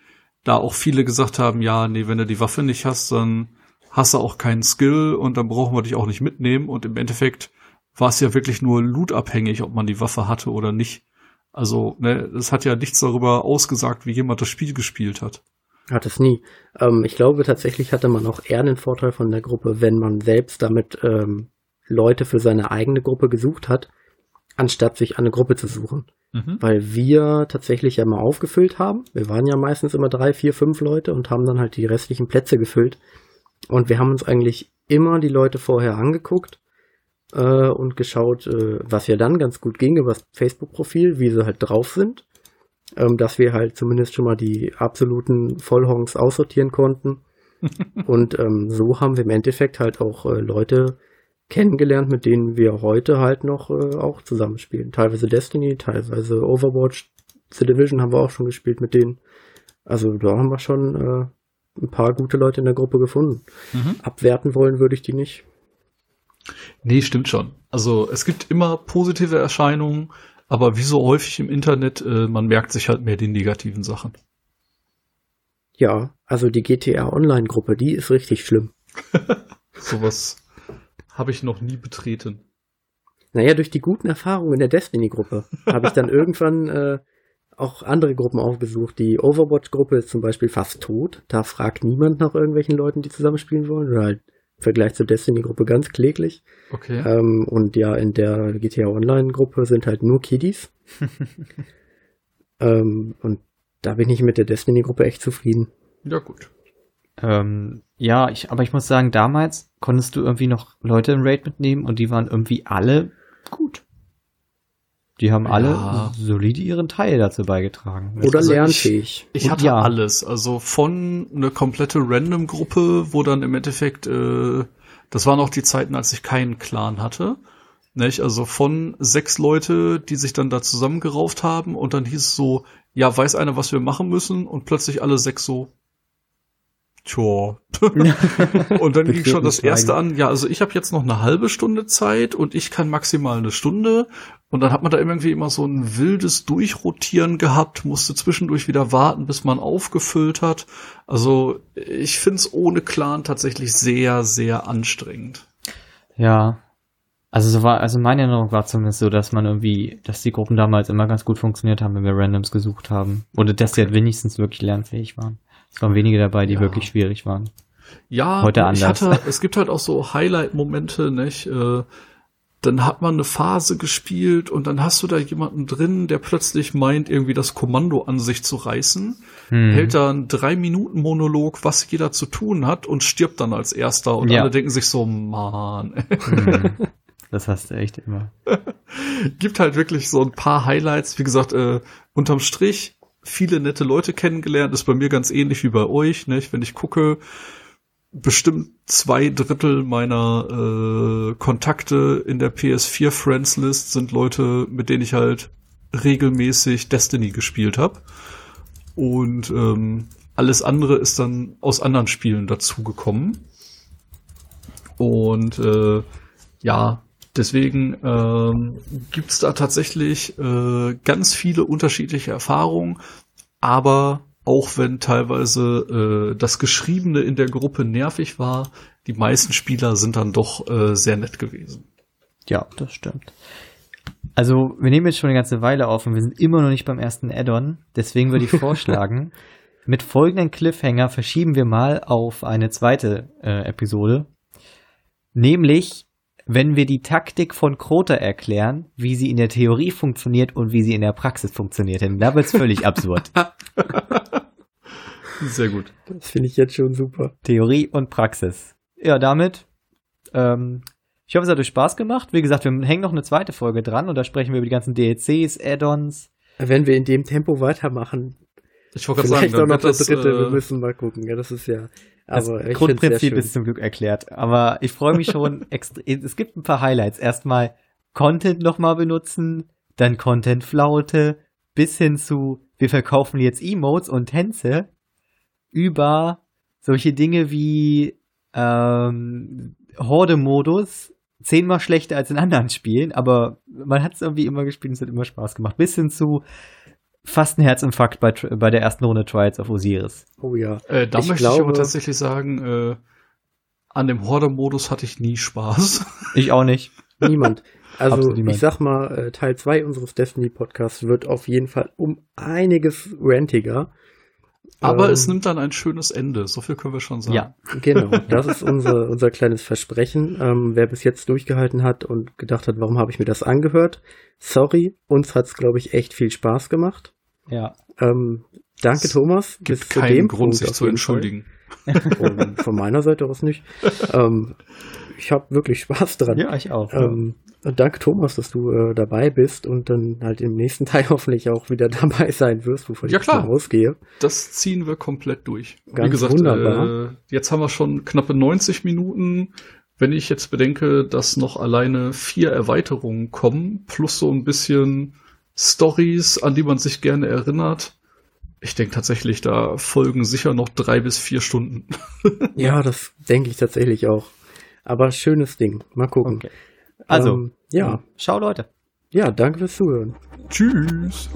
da auch viele gesagt haben, ja, nee, wenn du die Waffe nicht hast, dann hast du auch keinen Skill und dann brauchen wir dich auch nicht mitnehmen. Und im Endeffekt war es ja wirklich nur lootabhängig, ob man die Waffe hatte oder nicht. Also, ne, es hat ja nichts darüber ausgesagt, wie jemand das Spiel gespielt hat. Hat es nie. Ähm, ich glaube, tatsächlich hatte man auch eher einen Vorteil von der Gruppe, wenn man selbst damit ähm, Leute für seine eigene Gruppe gesucht hat, anstatt sich eine Gruppe zu suchen. mhm. weil wir tatsächlich ja mal aufgefüllt haben. Wir waren ja meistens immer drei, vier, fünf Leute und haben dann halt die restlichen Plätze gefüllt. Und wir haben uns eigentlich immer die Leute vorher angeguckt äh, und geschaut, äh, was ja dann ganz gut ging über das Facebook-Profil, wie sie halt drauf sind. Ähm, dass wir halt zumindest schon mal die absoluten Vollhongs aussortieren konnten. und ähm, so haben wir im Endeffekt halt auch äh, Leute kennengelernt, mit denen wir heute halt noch äh, auch zusammenspielen. Teilweise Destiny, teilweise Overwatch, The Division haben wir auch schon gespielt mit denen. Also da haben wir schon äh, ein paar gute Leute in der Gruppe gefunden. Mhm. Abwerten wollen würde ich die nicht. Nee, stimmt schon. Also es gibt immer positive Erscheinungen, aber wie so häufig im Internet, äh, man merkt sich halt mehr die negativen Sachen. Ja, also die GTA Online-Gruppe, die ist richtig schlimm. Sowas habe ich noch nie betreten. Naja, durch die guten Erfahrungen in der Destiny-Gruppe habe ich dann irgendwann äh, auch andere Gruppen aufgesucht. Die Overwatch-Gruppe ist zum Beispiel fast tot. Da fragt niemand nach irgendwelchen Leuten, die zusammenspielen wollen. Oder halt Vergleich zur Destiny-Gruppe ganz kläglich. Okay. Ähm, und ja, in der GTA Online-Gruppe sind halt nur Kiddies. ähm, und da bin ich mit der Destiny-Gruppe echt zufrieden. Ja, gut. Ähm, ja, ich, aber ich muss sagen, damals konntest du irgendwie noch Leute im Raid mitnehmen und die waren irgendwie alle gut. Die haben alle ja. solide ihren Teil dazu beigetragen. Oder also lernfähig. Ich, ich hatte ja. alles. Also von eine komplette Random-Gruppe, wo dann im Endeffekt, äh, das waren auch die Zeiten, als ich keinen Clan hatte. Nicht? Also von sechs Leute, die sich dann da zusammengerauft haben und dann hieß es so, ja, weiß einer, was wir machen müssen? Und plötzlich alle sechs so, Tja. und dann ging schon das erste an, ja, also ich habe jetzt noch eine halbe Stunde Zeit und ich kann maximal eine Stunde. Und dann hat man da irgendwie immer so ein wildes Durchrotieren gehabt, musste zwischendurch wieder warten, bis man aufgefüllt hat. Also ich find's ohne Clan tatsächlich sehr, sehr anstrengend. Ja. Also so war, also meine Erinnerung war zumindest so, dass man irgendwie, dass die Gruppen damals immer ganz gut funktioniert haben, wenn wir Randoms gesucht haben. Oder dass okay. die halt wenigstens wirklich lernfähig waren. Es waren wenige dabei, die ja. wirklich schwierig waren. Ja, heute anders. Hatte, es gibt halt auch so Highlight-Momente, nicht? Äh, dann hat man eine Phase gespielt und dann hast du da jemanden drin, der plötzlich meint, irgendwie das Kommando an sich zu reißen, hm. hält da einen drei Minuten Monolog, was jeder zu tun hat und stirbt dann als erster und ja. alle denken sich so, man. Hm. Das hast du echt immer. Gibt halt wirklich so ein paar Highlights, wie gesagt, äh, unterm Strich viele nette Leute kennengelernt, ist bei mir ganz ähnlich wie bei euch, nicht? Wenn ich gucke, bestimmt zwei Drittel meiner äh, Kontakte in der PS4 Friends List sind Leute, mit denen ich halt regelmäßig Destiny gespielt habe. Und ähm, alles andere ist dann aus anderen Spielen dazugekommen. Und äh, ja, deswegen ähm, gibt da tatsächlich äh, ganz viele unterschiedliche Erfahrungen, aber auch wenn teilweise äh, das Geschriebene in der Gruppe nervig war, die meisten Spieler sind dann doch äh, sehr nett gewesen. Ja, das stimmt. Also, wir nehmen jetzt schon eine ganze Weile auf und wir sind immer noch nicht beim ersten Add-on. Deswegen würde ich vorschlagen, mit folgenden Cliffhanger verschieben wir mal auf eine zweite äh, Episode. Nämlich, wenn wir die Taktik von Krota erklären, wie sie in der Theorie funktioniert und wie sie in der Praxis funktioniert. Denn da wird es völlig absurd. Sehr gut. Das finde ich jetzt schon super. Theorie und Praxis. Ja, damit. Ähm, ich hoffe, es hat euch Spaß gemacht. Wie gesagt, wir hängen noch eine zweite Folge dran und da sprechen wir über die ganzen DLCs, Add-ons. Wenn wir in dem Tempo weitermachen. Ich wollte gerade sagen, auch noch das dritte. Äh, wir müssen mal gucken. Ja, das ist ja. Aber das Grundprinzip ist zum Glück erklärt. Aber ich freue mich schon. es gibt ein paar Highlights. Erstmal Content nochmal benutzen, dann Content Flaute, bis hin zu wir verkaufen jetzt Emotes und Tänze über solche Dinge wie ähm, Horde-Modus zehnmal schlechter als in anderen Spielen, aber man hat es irgendwie immer gespielt und es hat immer Spaß gemacht. Bis hin zu fast ein Herzinfarkt bei, bei der ersten Runde Trials of Osiris. Oh ja. Äh, da ich möchte glaube, ich aber tatsächlich sagen, äh, an dem Horde-Modus hatte ich nie Spaß. Ich auch nicht. Niemand. Also ich sag mal, äh, Teil 2 unseres Destiny-Podcasts wird auf jeden Fall um einiges rantiger. Aber Ähm, es nimmt dann ein schönes Ende, so viel können wir schon sagen. Ja. Genau, das ist unser, unser kleines Versprechen. Ähm, wer bis jetzt durchgehalten hat und gedacht hat, warum habe ich mir das angehört? Sorry, uns hat's glaube ich, echt viel Spaß gemacht. Ja. Ähm, danke, Es Thomas. Gibt bis zu keinen dem Grund, Punkt sich zu entschuldigen. Von, von meiner Seite aus nicht. ähm, ich habe wirklich Spaß dran. Ja, ich auch. Ähm, und danke, Thomas, dass du äh, dabei bist und dann halt im nächsten Teil hoffentlich auch wieder dabei sein wirst, bevor ich Ja, jetzt klar. mal rausgehe. Das ziehen wir komplett durch. Wie Ganz gesagt, wunderbar. Äh, jetzt haben wir schon knappe 90 Minuten. Wenn ich jetzt bedenke, dass noch alleine vier Erweiterungen kommen, plus so ein bisschen Stories, an die man sich gerne erinnert. Ich denke tatsächlich, da folgen sicher noch drei bis vier Stunden. Ja, das denke ich tatsächlich auch. Aber schönes Ding. Mal gucken. Okay. Also, Ähm, ja. Ciao, Leute. Ja, danke fürs Zuhören. Tschüss.